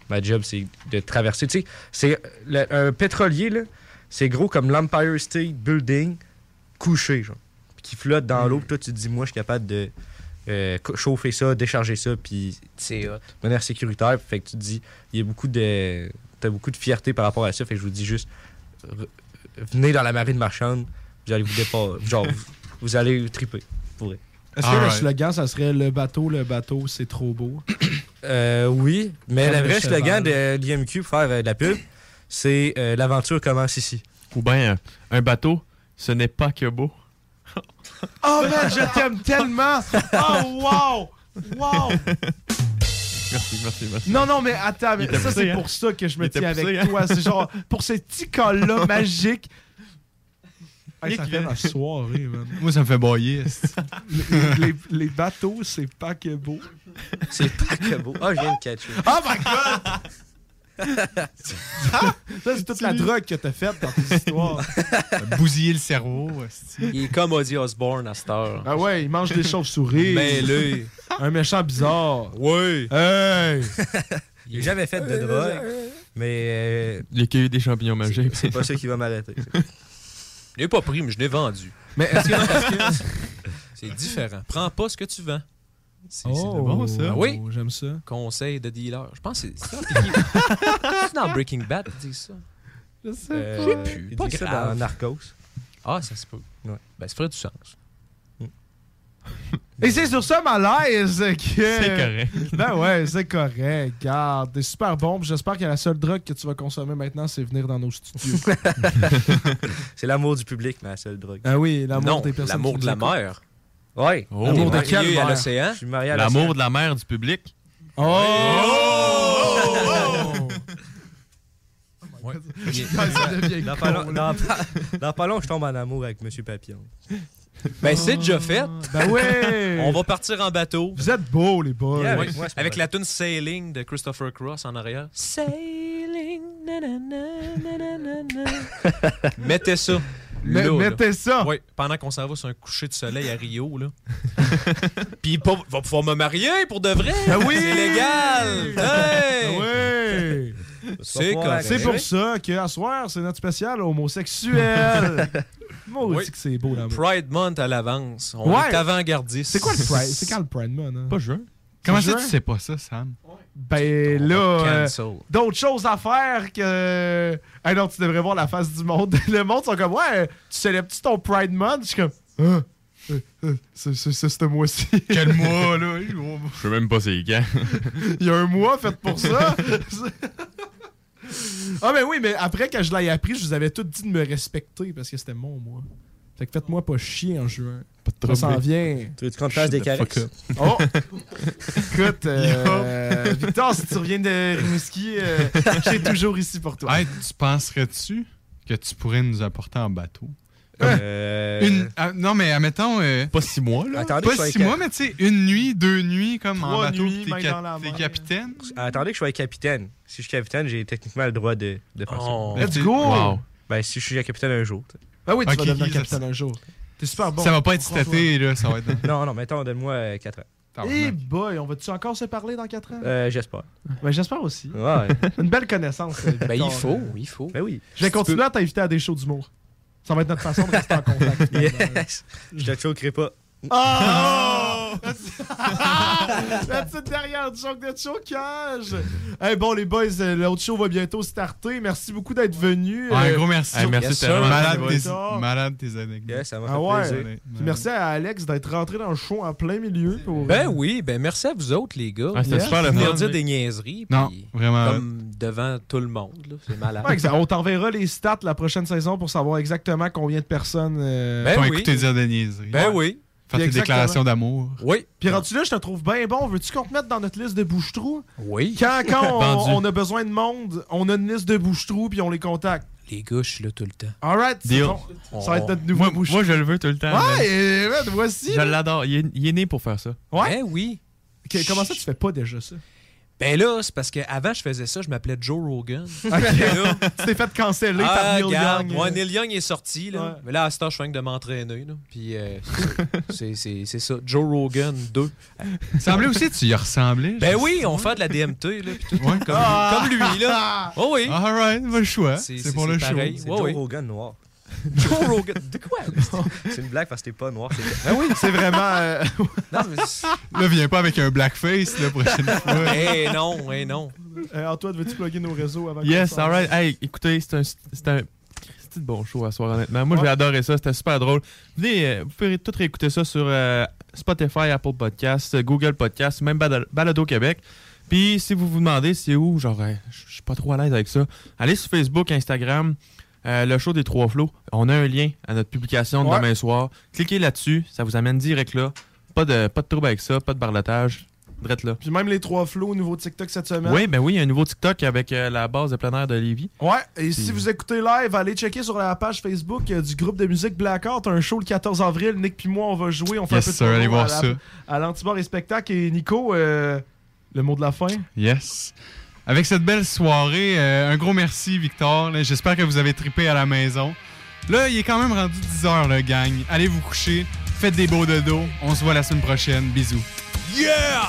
ma job, c'est de traverser. Tu sais, c'est le- un pétrolier, là, c'est gros comme l'Empire State Building couché, genre, qui flotte dans l'eau, puis toi, tu te dis, moi, je suis capable de euh, chauffer ça, décharger ça, puis C'est hot. de manière sécuritaire. Fait que tu te dis, il y a beaucoup de. T'as beaucoup de fierté par rapport à ça. Fait que je vous dis juste, re- venez dans la marine marchande, vous allez vous dépasser. Genre, vous, vous allez triper. Pour. Est-ce que le slogan, ça serait le bateau, le bateau, c'est trop beau? Euh, oui, mais Comme le vrai cheval. slogan de l'IMQ pour faire euh, de la pub, c'est euh, l'aventure commence ici. Ou bien, un bateau, ce n'est pas que beau. Oh man, je t'aime tellement! Oh wow! Wow! Merci, merci, merci. Non, non, mais attends, mais ça, c'est hein? pour ça que je me tiens avec hein? toi. C'est genre, pour ce petit col-là magique. Hey, ça Qui fait vient- la soirée, man. Moi, ça me fait bailler. les, les- les bateaux, c'est pas que beau. C'est pas que beau. Ah, je viens de catcher. Oh my god! ça, c'est toute la drogue que t'as faite dans tes histoires. Bousiller le cerveau. Il est comme Ozzy Osbourne à cette heure. Ah ouais, il mange des chauves-souris. Mais lui. Un méchant bizarre. Oui. Hey! J'ai jamais fait de drogue, mais euh, Les cueillis des champignons magiques. c'est pas ça qui va m'arrêter. Je l'ai pas pris, mais je l'ai vendu. Mais est-ce que c'est différent. Prends pas ce que tu vends. C'est Oh, bon, ça. Ah oui. J'aime ça. Conseil de dealer. Je pense que c'est c'est dans, c'est dans Breaking Bad qu'ils disent ça. Je sais Euh, Je sais plus. Pas dit ça grave. dans Narcos. Ah, ça se peut. Ouais. Ben, ça ferait du sens. Et c'est sur ça, malaise, que... C'est correct. Ben ouais, c'est correct. Garde, t'es super bon. J'espère que la seule drogue que tu vas consommer maintenant, c'est venir dans nos studios. c'est l'amour du public, ma seule drogue. ah oui, l'amour des personnes l'amour de la nous Ouais. Oh. L'amour de Marié quelle à l'océan. Je suis marié à L'amour l'océan. de la mer du public. Oh! Ça devient Dans pas, long, là. dans, pas- dans pas long, je tombe en amour avec Monsieur Papillon. Ben, c'est déjà fait. Ben ouais! On va partir en bateau. Vous êtes beaux, les boys. Yeah, avec la tune Sailing de Christopher Cross en arrière. Sailing. na, na, na. Mettez ça. Mais- là, là. mettez ça! Oui, pendant qu'on s'en va sur un coucher de soleil à Rio, là. Puis il va pouvoir me marier pour de vrai. Ben oui! C'est légal. Hey! Oui! C'est. C'est pour ça qu'à soir, c'est notre spécial homosexuel. Moi aussi Oui. que c'est beau, l'amour. Pride Month à l'avance. On Ouais. est avant-gardiste. C'est quoi le Pride? C'est quand le Pride Month? hein? Pas juin. Comment C'est ça, tu sais pas ça, Sam? Ben là, euh, d'autres choses à faire que. Ah non, tu devrais voir la face du monde. Le monde sont comme, ouais, tu célèbres-tu ton Pride Month? Je suis comme, ah, euh, euh, c'est c'est- c'est ce mois-ci. Quel mois, là? Je sais même pas c'est quand. Il y a un mois fait pour ça. ah, mais oui, mais après, quand je l'ai appris, je vous avais tout dit de me respecter parce que c'était mon mois. Fait que faites-moi pas chier en juin. Ça s'en vient. Tu veux qu'on te fasse des. Oh! Écoute, euh, Victor, si tu reviens de Rimouski, euh, je suis toujours ici pour toi. Hey, tu penserais-tu que tu pourrais nous apporter en bateau? Euh, Une, ah, non, mais admettons, euh, Pas six mois, là. Attendez, pas six mois, mais tu sais, une nuit, deux nuits, comme en Trois bateau, t'es capitaine. Attendez que je sois capitaine. Si je suis capitaine, j'ai techniquement le droit de, de faire Oh. ça. Let's go! Wow. Ben, si je suis capitaine un jour. t'sais. Ah oui, tu vas devenir capitaine un jour. T'es super bon. ça va pas être été, là, ça va être... Non, non, mettons, donne-moi 4 ans. Eh boy, on va-tu encore se parler dans 4 ans? Euh, J'espère. Ben, j'espère aussi. Ouais. Une belle connaissance. euh, Ben, il faut, il faut. ben oui. Je vais continuer à t'inviter à des shows d'humour. Ça va être notre façon de rester en contact. Yes. Je te choquerai pas. Oh! La petite derrière du joke de chocage. Hey, bon, les boys, euh, l'autre show va bientôt starter. Merci beaucoup d'être venus. Ouais, un Euh, gros merci. Hey, merci, Yes, Malade tes, malade tes anecdotes. Ça m'a fait Ah ouais. plaisir. Honnêtement. Puis merci à Alex d'être rentré dans le show en plein milieu. Pour... Ben oui, ben merci à vous autres, les gars. Ah, c'était Yeah. super le fun. dire des niaiseries. Non, puis vraiment. Comme devant tout le monde. C'est malade. Ouais, on t'enverra les stats la prochaine saison pour savoir exactement combien de personnes. euh, Ben vont oui. écouter dire des niaiseries. Ben oui. Faire tes déclarations d'amour. Oui. Puis rendu là, je te trouve bien bon. Veux-tu qu'on te mette dans notre liste de bouche-trous? Oui. Quand, quand on, on a besoin de monde, on a une liste de bouche-trous puis on les contacte. Les gars, je suis là tout le temps. Alright, c'est Deal. bon. Ça va être notre nouveau Moi, bouche moi, je le veux tout le temps. Ouais, et, ouais, voici. Je l'adore. Il est, il est né pour faire ça. Ouais? Ben oui. Ok, comment ça, tu fais pas déjà ça? Ben là, c'est parce qu'avant, je faisais ça, je m'appelais Joe Rogan. Ok. tu t'es fait canceller par Ah, Neil regarde, Young. moi, Neil Young est sorti, là. Ouais. Mais là, à ce temps, je fais que de m'entraîner, là. Puis, euh, c'est ça. c'est- c'est c'est ça. Joe Rogan 2. Il semblait aussi tu y ressemblais. Ben oui, on fait de la DMT, là. Puis tout, Ouais. comme, Ah. comme lui, là. Oh oui. Alright, va le choix. C'est- pour le c'est show. pareil. C'est Ouais, Joe oui. Rogan noir. Joe Rogan. De quoi? C'est une blague parce que t'es pas noir. c'est- Ben oui, c'est vraiment. euh, Non, mais. Là, viens pas avec un blackface la prochaine fois. Eh non, eh non. euh, Antoine, veux-tu plugger nos réseaux avant Yes, alright. Hey, écoutez, c'est un, c'est un, c'est un bon show à soir, honnêtement. Moi, j'ai adoré ça. C'était super drôle. Venez, euh, vous pouvez tout réécouter ça sur euh, Spotify, Apple Podcasts, euh, Google Podcasts, même Balado Québec. Puis, si vous vous demandez c'est où, genre, euh, je je suis pas trop à l'aise avec ça, allez sur Facebook, Instagram, euh, le show des trois flots. On a un lien à notre publication de Ouais. demain soir. Cliquez là-dessus, ça vous amène direct là. Pas de, pas de trouble avec ça, pas de barlotage. Drette là. Puis même les trois flots au nouveau TikTok cette semaine. Oui, ben oui, il y a un nouveau TikTok avec euh, la base de plein air de Lévis. Ouais, et si vous écoutez live, allez checker sur la page Facebook euh, du groupe de musique Blackheart. Un show le 14 avril. Nick puis moi, on va jouer. On fait Yes, un peu de sir, promo allez voir à ça. À l'Antibar et Spectacle. Et Nico, euh, le mot de la fin. Yes. Avec cette belle soirée, euh, un gros merci, Victor. J'espère que vous avez trippé à la maison. Là, il est quand même rendu 10h, le gang. Allez vous coucher. Faites des beaux dodos. On se voit la semaine prochaine. Bisous. Yeah!